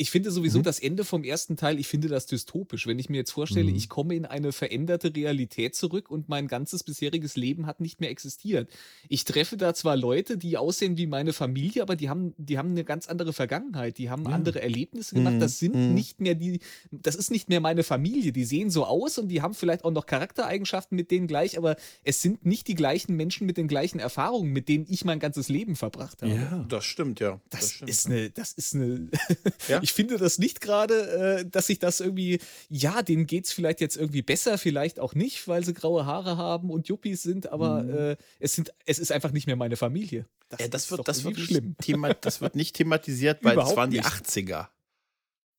ich finde sowieso Mhm. das Ende vom ersten Teil, ich finde das dystopisch. Wenn ich mir jetzt vorstelle, Mhm. ich komme in eine veränderte Realität zurück und mein ganzes bisheriges Leben hat nicht mehr existiert. Ich treffe da zwar Leute, die aussehen wie meine Familie, aber die haben, die haben eine ganz andere Vergangenheit, die haben Ja. andere Erlebnisse gemacht. Mhm. Das sind Mhm. nicht mehr die, das ist nicht mehr meine Familie. Die sehen so aus und die haben vielleicht auch noch Charaktereigenschaften mit denen gleich, aber es sind nicht die gleichen Menschen mit den gleichen Erfahrungen, mit denen ich mein ganzes Leben verbracht habe. ja. Das stimmt, ja. Das, stimmt. ist eine, das ist eine. Ja. Ich finde das nicht gerade, äh, dass sich das irgendwie, ja, denen geht es vielleicht jetzt irgendwie besser, vielleicht auch nicht, weil sie graue Haare haben und Yuppies sind, aber Mhm. äh, es sind, es ist einfach nicht mehr meine Familie. Ja, das, wird, das, wird nicht Thema, das wird nicht thematisiert, weil das Überhaupt waren die nicht. 80er.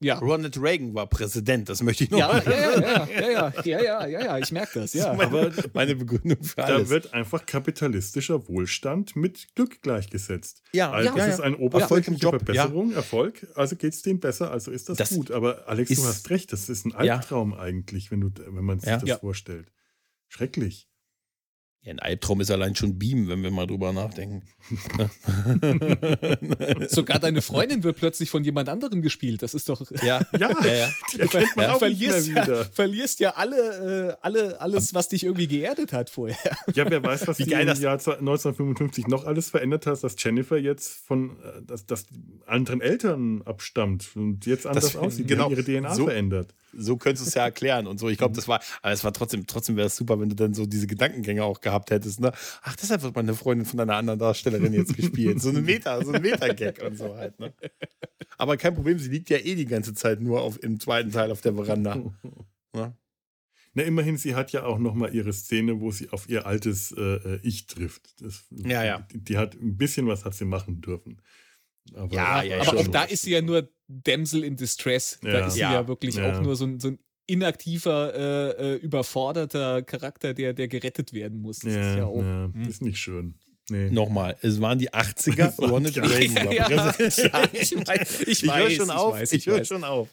Ja. Ronald Reagan war Präsident, das möchte ich noch ja, ja, ja, ja, ja, ja, ja, ich merke das, ja. Aber meine Begründung für alles. Da wird einfach kapitalistischer Wohlstand mit Glück gleichgesetzt. Ja, also ja, das ja. ist ein oberflächliche ja, Verbesserung, Erfolg, also geht es dem besser, also ist das, das gut. Aber Alex, du hast recht, das ist ein Albtraum eigentlich, wenn, du, wenn man sich das vorstellt. Schrecklich. Ein Albtraum ist allein schon Beam, wenn wir mal drüber nachdenken. Sogar deine Freundin wird plötzlich von jemand anderem gespielt. Das ist doch. ja, Ja, ja, ja. die erkennt man Ja. auch verlierst, ja, wieder. verlierst ja alle, äh, alle, alles, was dich irgendwie geerdet hat vorher. Ja, wer weiß, was Wie die geil im das- Jahr 1955 noch alles verändert hat, dass Jennifer jetzt von äh, dass, dass anderen Eltern abstammt und jetzt anders aussieht, genau. genau. ihre DNA So- verändert. So könntest du es ja erklären und so. Ich glaube, das war, aber es war trotzdem, trotzdem wäre es super, wenn du dann so diese Gedankengänge auch gehabt hättest, ne? Ach, deshalb wird meine Freundin von einer anderen Darstellerin jetzt gespielt. So ein Meta, so ein Meta-Gag und so halt, ne? Aber kein Problem, sie liegt ja eh die ganze Zeit nur auf, im zweiten Teil auf der Veranda. Ne? Na, immerhin, sie hat ja auch noch mal ihre Szene, wo sie auf ihr altes äh, äh, Ich trifft. Das, Ja, ja. Die, die hat ein bisschen was hat sie machen dürfen. Aber, Ja, ja, Aber auch da ist sie ja nur Damsel in Distress. Da Ja. ist sie Ja. ja, wirklich Ja. auch nur so ein, so ein inaktiver, äh, äh, überforderter Charakter, der, der gerettet werden muss. Das ja, ist ja auch. ja, Hm. ist nicht schön. Nee. Nochmal, es waren die 80er, Es waren Ronald Reagan war Ja, ja, ich weiß, ich Ich höre schon ich auf, weiß, ich ich höre schon auf.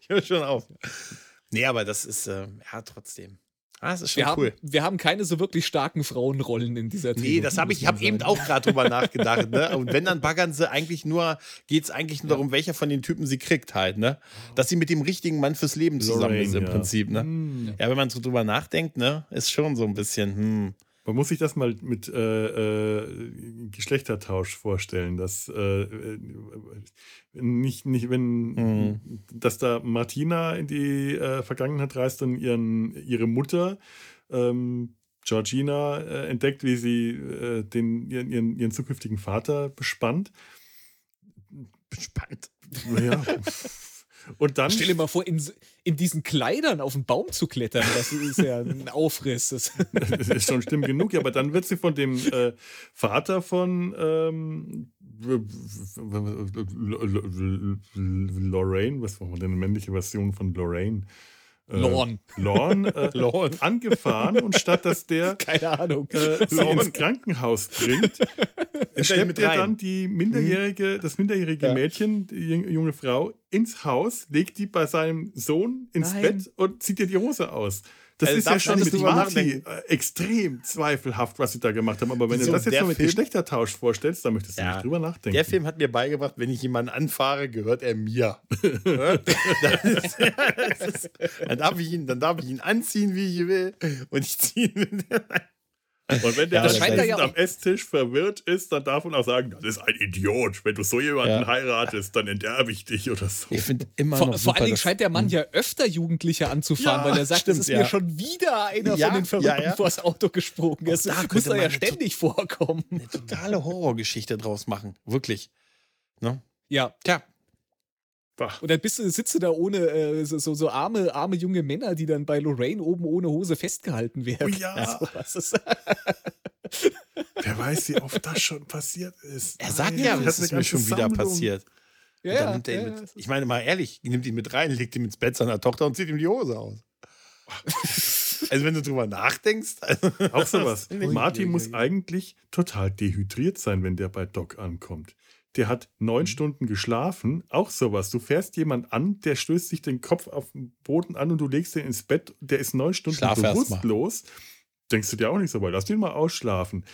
Ich höre schon auf. Nee, aber das ist, äh, ja, trotzdem. Ah, das ist schon Wir, cool. haben, wir haben keine so wirklich starken Frauenrollen in dieser Trilogie. Nee, das habe ich, ich habe eben auch gerade drüber nachgedacht. Ne? Und wenn, dann baggern sie eigentlich nur, geht es eigentlich nur darum, welcher von den Typen sie kriegt halt, ne? Dass sie mit dem richtigen Mann fürs Leben zusammen Lorraine, ist im ja. Prinzip, ne? Hm. Ja, wenn man so drüber nachdenkt, ne, ist schon so ein bisschen, hm. Man muss sich das mal mit äh, äh, Geschlechtertausch vorstellen, dass äh, äh, nicht, nicht wenn, Mhm. dass da Martina in die äh, Vergangenheit reist und ihren, ihre Mutter ähm, Georgina äh, entdeckt, wie sie äh, den, ihren, ihren, ihren zukünftigen Vater bespannt. Spannend. Ja. Und dann Stell dir mal vor, in, in diesen Kleidern auf den Baum zu klettern, das ist ja ein Aufriss. Das, das ist schon schlimm genug, ja, aber dann wird sie von dem äh, Vater von ähm, Lorraine, was war denn eine männliche Version von Lorraine? Äh, Lorne. Lorne, äh, Lorne. angefahren und statt dass der keine Ahnung. äh, sie ins Krankenhaus bringt, schleppt er dann die minderjährige, das minderjährige Ja. Mädchen, die jung- junge Frau, ins Haus, legt die bei seinem Sohn ins Nein. Bett und zieht ihr die Hose aus. Das Also ist ja schon mit Marty äh, extrem zweifelhaft, was sie da gemacht haben. Aber wenn Wieso? du das jetzt mal mit Film- Geschlechtertausch vorstellst, dann möchtest du Ja. nicht drüber nachdenken. Der Film hat mir beigebracht, wenn ich jemanden anfahre, gehört er mir. ist, ist, dann, darf ich ihn, dann darf ich ihn anziehen, wie ich will. Und ich ziehe ihn. Und wenn der Ja, er ja am auch- Esstisch verwirrt ist, dann darf man auch sagen, das ist ein Idiot. Wenn du so jemanden Ja. heiratest, dann enterbe ich dich oder so. Ich finde immer Vor, noch vor super, allen Dingen scheint der Mann ja öfter Jugendliche anzufahren, Ja, weil er sagt, stimmt, es ist ja. mir schon wieder einer Ja, von den Verrückten ja, ja. vors Auto gesprungen. Das da muss da ja ständig vorkommen. eine totale Horrorgeschichte draus machen. Wirklich. Ne? Ja, Tja. Und dann bist du, sitzt du da ohne äh, so, so, so arme, arme junge Männer, die dann bei Lorraine oben ohne Hose festgehalten werden. Oh ja. Also, was ist, Wer weiß, wie oft das schon passiert ist. er sagt Nein, ja, das ist mir schon wieder Sammlung. passiert. ja, ja, ja, mit, ja. ich meine mal ehrlich, nimmt ihn mit rein, legt ihn ins Bett seiner Tochter und zieht ihm die Hose aus. also wenn du drüber nachdenkst, also, Auch sowas. ui, muss eigentlich total dehydriert sein, wenn der bei Doc ankommt. Der hat neun Stunden geschlafen. Auch sowas. Du fährst jemand an, der stößt sich den Kopf auf den Boden an und du legst ihn ins Bett. Der ist neun Stunden Schlaf bewusstlos. Denkst du dir auch nicht so weit. Lass den mal ausschlafen.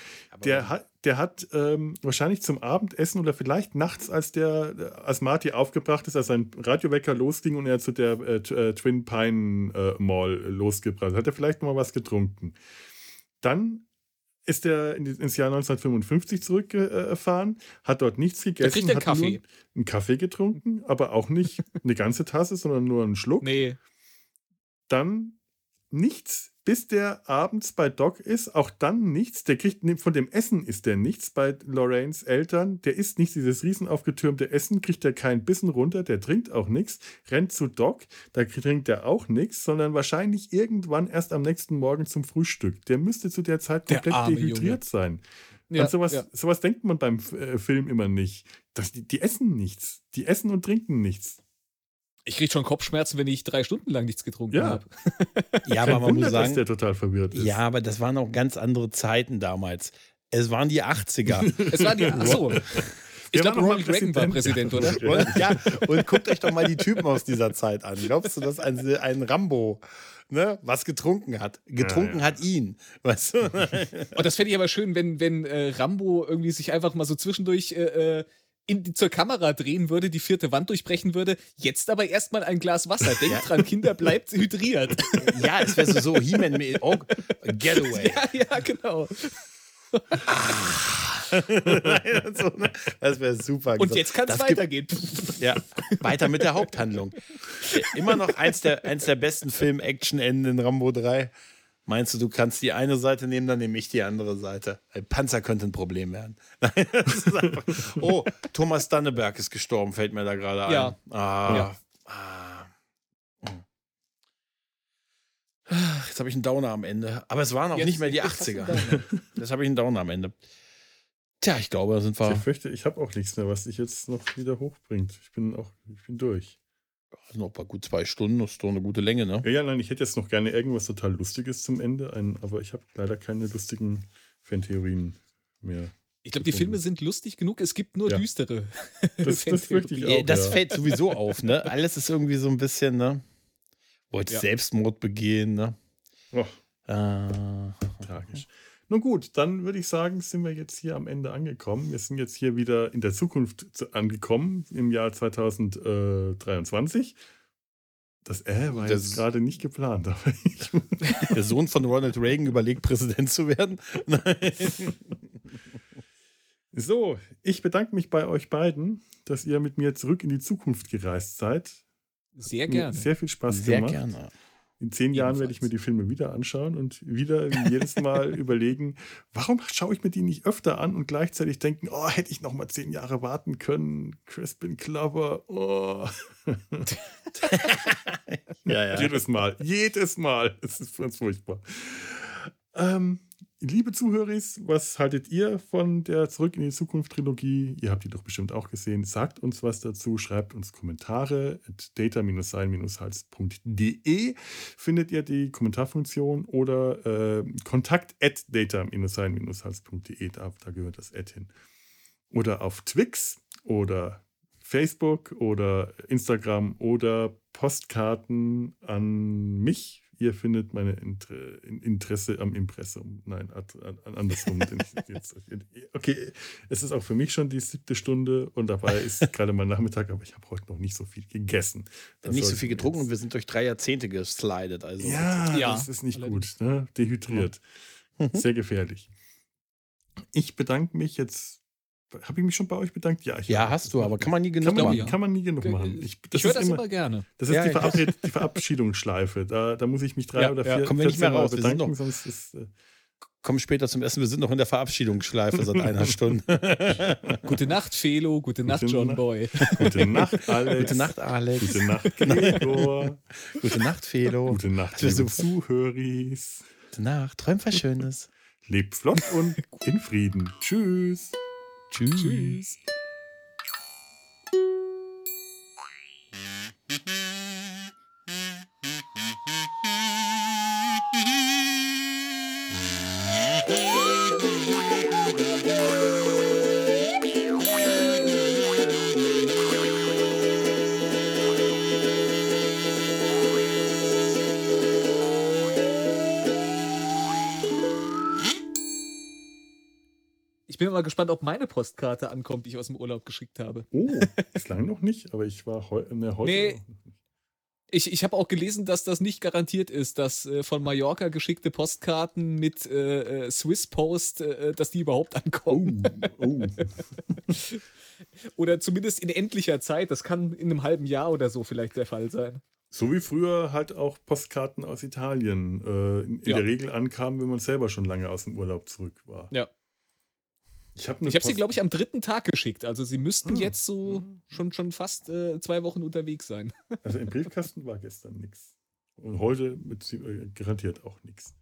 Der hat, der hat ähm, wahrscheinlich zum Abendessen oder vielleicht nachts, als der, als Marty aufgebracht ist, als sein Radiowecker losging und er zu der äh, äh, Twin Pine äh, Mall losgebracht hat, hat er vielleicht mal was getrunken. Dann ist er ins Jahr 1955 zurückgefahren, hat dort nichts gegessen, hat Kaffee. nur einen Kaffee getrunken, aber auch nicht eine ganze Tasse, sondern nur einen Schluck Nee, dann nichts, bis der abends bei Doc ist, auch dann nichts. Der kriegt ne- von dem Essen ist der nichts bei Lorraines Eltern. Der isst nicht dieses riesen aufgetürmte Essen, kriegt er keinen Bissen runter, der trinkt auch nichts, rennt zu Doc, da trinkt er auch nichts, sondern wahrscheinlich irgendwann erst am nächsten Morgen zum Frühstück. Der müsste zu der Zeit Der komplett arme dehydriert sein. ja, und sowas, ja. sowas denkt man beim äh, Film immer nicht. Das, die, die essen nichts. Die essen und trinken nichts. Ich krieg schon Kopfschmerzen, wenn ich drei Stunden lang nichts getrunken Ja. habe. Ja, aber man Wunder, muss dass sagen, der total verwirrt ist. ja, aber das waren auch ganz andere Zeiten damals. Es waren die 80er. Es war die. Achso. Ich glaube, Ronald Reagan war Präsident, oder? Und, ja, und guckt euch doch mal die Typen aus dieser Zeit an. Glaubst du, dass ein, ein Rambo ne, was getrunken hat? Getrunken Ja, ja. hat ihn. Weißt du? Und das fände ich aber schön, wenn, wenn äh, Rambo irgendwie sich einfach mal so zwischendurch äh, äh, in, zur Kamera drehen würde, die vierte Wand durchbrechen würde. Jetzt aber erstmal ein Glas Wasser. Denkt dran, Kinder, bleibt hydriert. ja, es wäre so, so He-Man, oh, Getaway. ja, ja, genau. ne? Das wäre super. Und jetzt kann es weitergehen. Ja, weiter mit der Haupthandlung. Immer noch eins der, eins der besten Film-Action-Enden in Rambo 3. Meinst du, du kannst die eine Seite nehmen, dann nehme ich die andere Seite. Ein Panzer könnte ein Problem werden. Nein, das ist einfach, oh, Thomas Danneberg ist gestorben, fällt mir da gerade ein. Ja. Ah, Ja. ah. Hm. Jetzt habe ich einen Downer am Ende. Aber es waren auch Jetzt- nicht mehr die jetzt hast du 80er. einen Downer. Jetzt habe ich einen Downer am Ende. Tja, ich glaube, da sind Ich wir fürchte, ich habe auch nichts mehr, was dich jetzt noch wieder hochbringt. Ich bin auch, ich bin durch. Noch bei gut zwei Stunden. Das ist doch eine gute Länge, ne? Ja, ja, nein, ich hätte jetzt noch gerne irgendwas total Lustiges zum Ende, ein, aber ich habe leider keine lustigen Fantheorien mehr. Ich glaube, die Filme sind lustig genug. Es gibt nur Ja. düstere. Das, das auch. das ja. fällt sowieso auf, ne? Alles ist irgendwie so ein bisschen, ne? Wollte Ja. Selbstmord begehen, ne? Oh, Äh, tragisch. Nun gut, dann würde ich sagen, sind wir jetzt hier am Ende angekommen. Wir sind jetzt hier wieder in der Zukunft zu- angekommen, im Jahr 2023. Das äh war Das- jetzt gerade nicht geplant, aber ich, der Sohn von Ronald Reagan überlegt, Präsident zu werden. Nein. So, ich bedanke mich bei euch beiden, dass ihr mit mir zurück in die Zukunft gereist seid. Sehr gerne. Sehr viel Spaß Sehr gemacht. gerne. In zehn Jahren werde ich mir die Filme wieder anschauen und wieder wie jedes Mal überlegen, warum schaue ich mir die nicht öfter an und gleichzeitig denken, oh, hätte ich noch mal zehn Jahre warten können. Crispin Glover, oh. Ja, ja. Jedes Mal, jedes Mal. Es ist ganz furchtbar. Ähm, liebe Zuhörer, was haltet ihr von der Zurück in die Zukunft Trilogie? Ihr habt die doch bestimmt auch gesehen. Sagt uns was dazu, schreibt uns Kommentare. At data-sein-hals.de findet ihr die Kommentarfunktion oder äh, kontakt at data-sein-hals.de. Da, da gehört das Ad hin. Oder auf Twix oder Facebook oder Instagram oder Postkarten an mich. Ihr findet meine Inter Interesse am Impressum. Nein, andersrum. jetzt, okay, es ist auch für mich schon die siebte Stunde und dabei ist gerade mal Nachmittag, aber ich habe heute noch nicht so viel gegessen. Das Nicht so viel getrunken und wir sind durch drei Jahrzehnte geslidet. Also. ja, Ja, das ist nicht allerdings. gut. Ne? Dehydriert. Sehr gefährlich. Ich bedanke mich jetzt. Habe ich mich schon bei euch bedankt? Ja, ich Ja, hast du, aber kann man nie genug Kann man, machen. ja. kann man nie genug Ich, machen. Ich, das ich höre das immer, immer gerne. das ist Ja, die, Verabred die Verabschiedungsschleife. Da, da muss ich mich drei Ja, oder ja. vier Kommen wir nicht mehr 14 Mal raus. Wir sind bedanken, noch- sonst ist. Äh, Kommen später zum Essen. Wir sind noch in der Verabschiedungsschleife seit einer Stunde. Gute Nacht, Felo. Gute Nacht, Gute John Nacht. Boy. gute Nacht, Alex. Gute Nacht, Alex. Gute Nacht, Gregor. Gute Nacht, Felo. Gute Nacht, liebe so- Zuhöris. Gute Nacht. Träum was Schönes. Lebt flott und in Frieden. Tschüss. Tschüss. Tschüss. Mal gespannt, ob meine Postkarte ankommt, die ich aus dem Urlaub geschickt habe. Oh, bislang noch nicht, aber ich war heu ne, heute. Nee. Ich, ich habe auch gelesen, dass das nicht garantiert ist, dass äh, von Mallorca geschickte Postkarten mit äh, äh, Swiss Post, äh, dass die überhaupt ankommen. Oh, oh. Oder zumindest in endlicher Zeit. Das kann in einem halben Jahr oder so vielleicht der Fall sein. So wie früher halt auch Postkarten aus Italien äh, in, in Ja. der Regel ankamen, wenn man selber schon lange aus dem Urlaub zurück war. Ja. Ich habe Ich habe sie, glaube ich, am dritten Tag geschickt. Also sie müssten Ah. jetzt so schon, schon fast äh, zwei Wochen unterwegs sein. Also im Briefkasten war gestern nichts. Und heute mit, äh, garantiert auch nichts.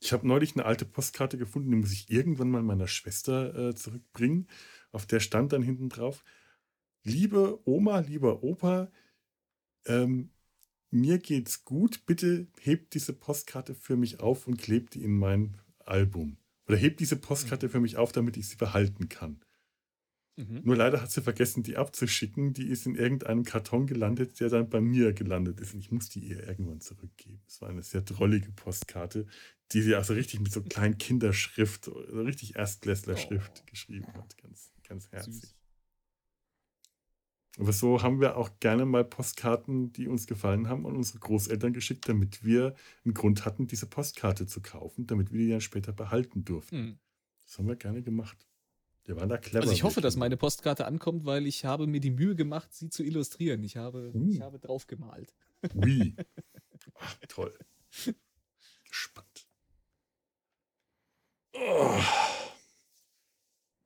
Ich habe neulich eine alte Postkarte gefunden, die muss ich irgendwann mal meiner Schwester äh, zurückbringen. Auf der stand dann hinten drauf: Liebe Oma, lieber Opa, Ähm, mir geht's gut. Bitte hebt diese Postkarte für mich auf und klebt die in mein Album. Oder hebt diese Postkarte für mich auf, damit ich sie behalten kann. Mhm. Nur leider hat sie vergessen, die abzuschicken. Die ist in irgendeinem Karton gelandet, der dann bei mir gelandet ist. Und ich muss die ihr irgendwann zurückgeben. Es war eine sehr drollige Postkarte, die sie also richtig mit so kleinen Kinderschrift, so richtig Erstklässler-Schrift oh. geschrieben hat. Ganz, ganz herzlich. Süß. Aber so haben wir auch gerne mal Postkarten, die uns gefallen haben, an unsere Großeltern geschickt, damit wir einen Grund hatten, diese Postkarte zu kaufen, damit wir die dann später behalten durften. Mhm. Das haben wir gerne gemacht. Wir waren da clever. Also ich hoffe, dass meine Postkarte ankommt, weil ich habe mir die Mühe gemacht, sie zu illustrieren. Ich habe, uh. ich habe drauf gemalt. Wie? Ach, toll. Gespannt. Oh.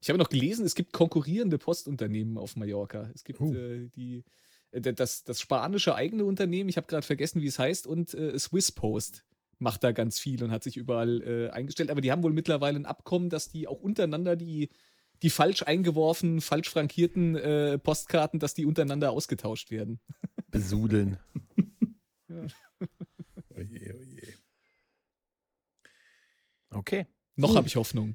Ich habe noch gelesen, es gibt konkurrierende Postunternehmen auf Mallorca. Es gibt uh. äh, die, äh, das, das spanische eigene Unternehmen, ich habe gerade vergessen, wie es heißt, und äh, Swiss Post macht da ganz viel und hat sich überall äh, eingestellt. Aber die haben wohl mittlerweile ein Abkommen, dass die auch untereinander die, die falsch eingeworfenen, falsch frankierten äh, Postkarten, dass die untereinander ausgetauscht werden. Besudeln. ja. Oje, oje. Okay. Noch habe ich Hoffnung.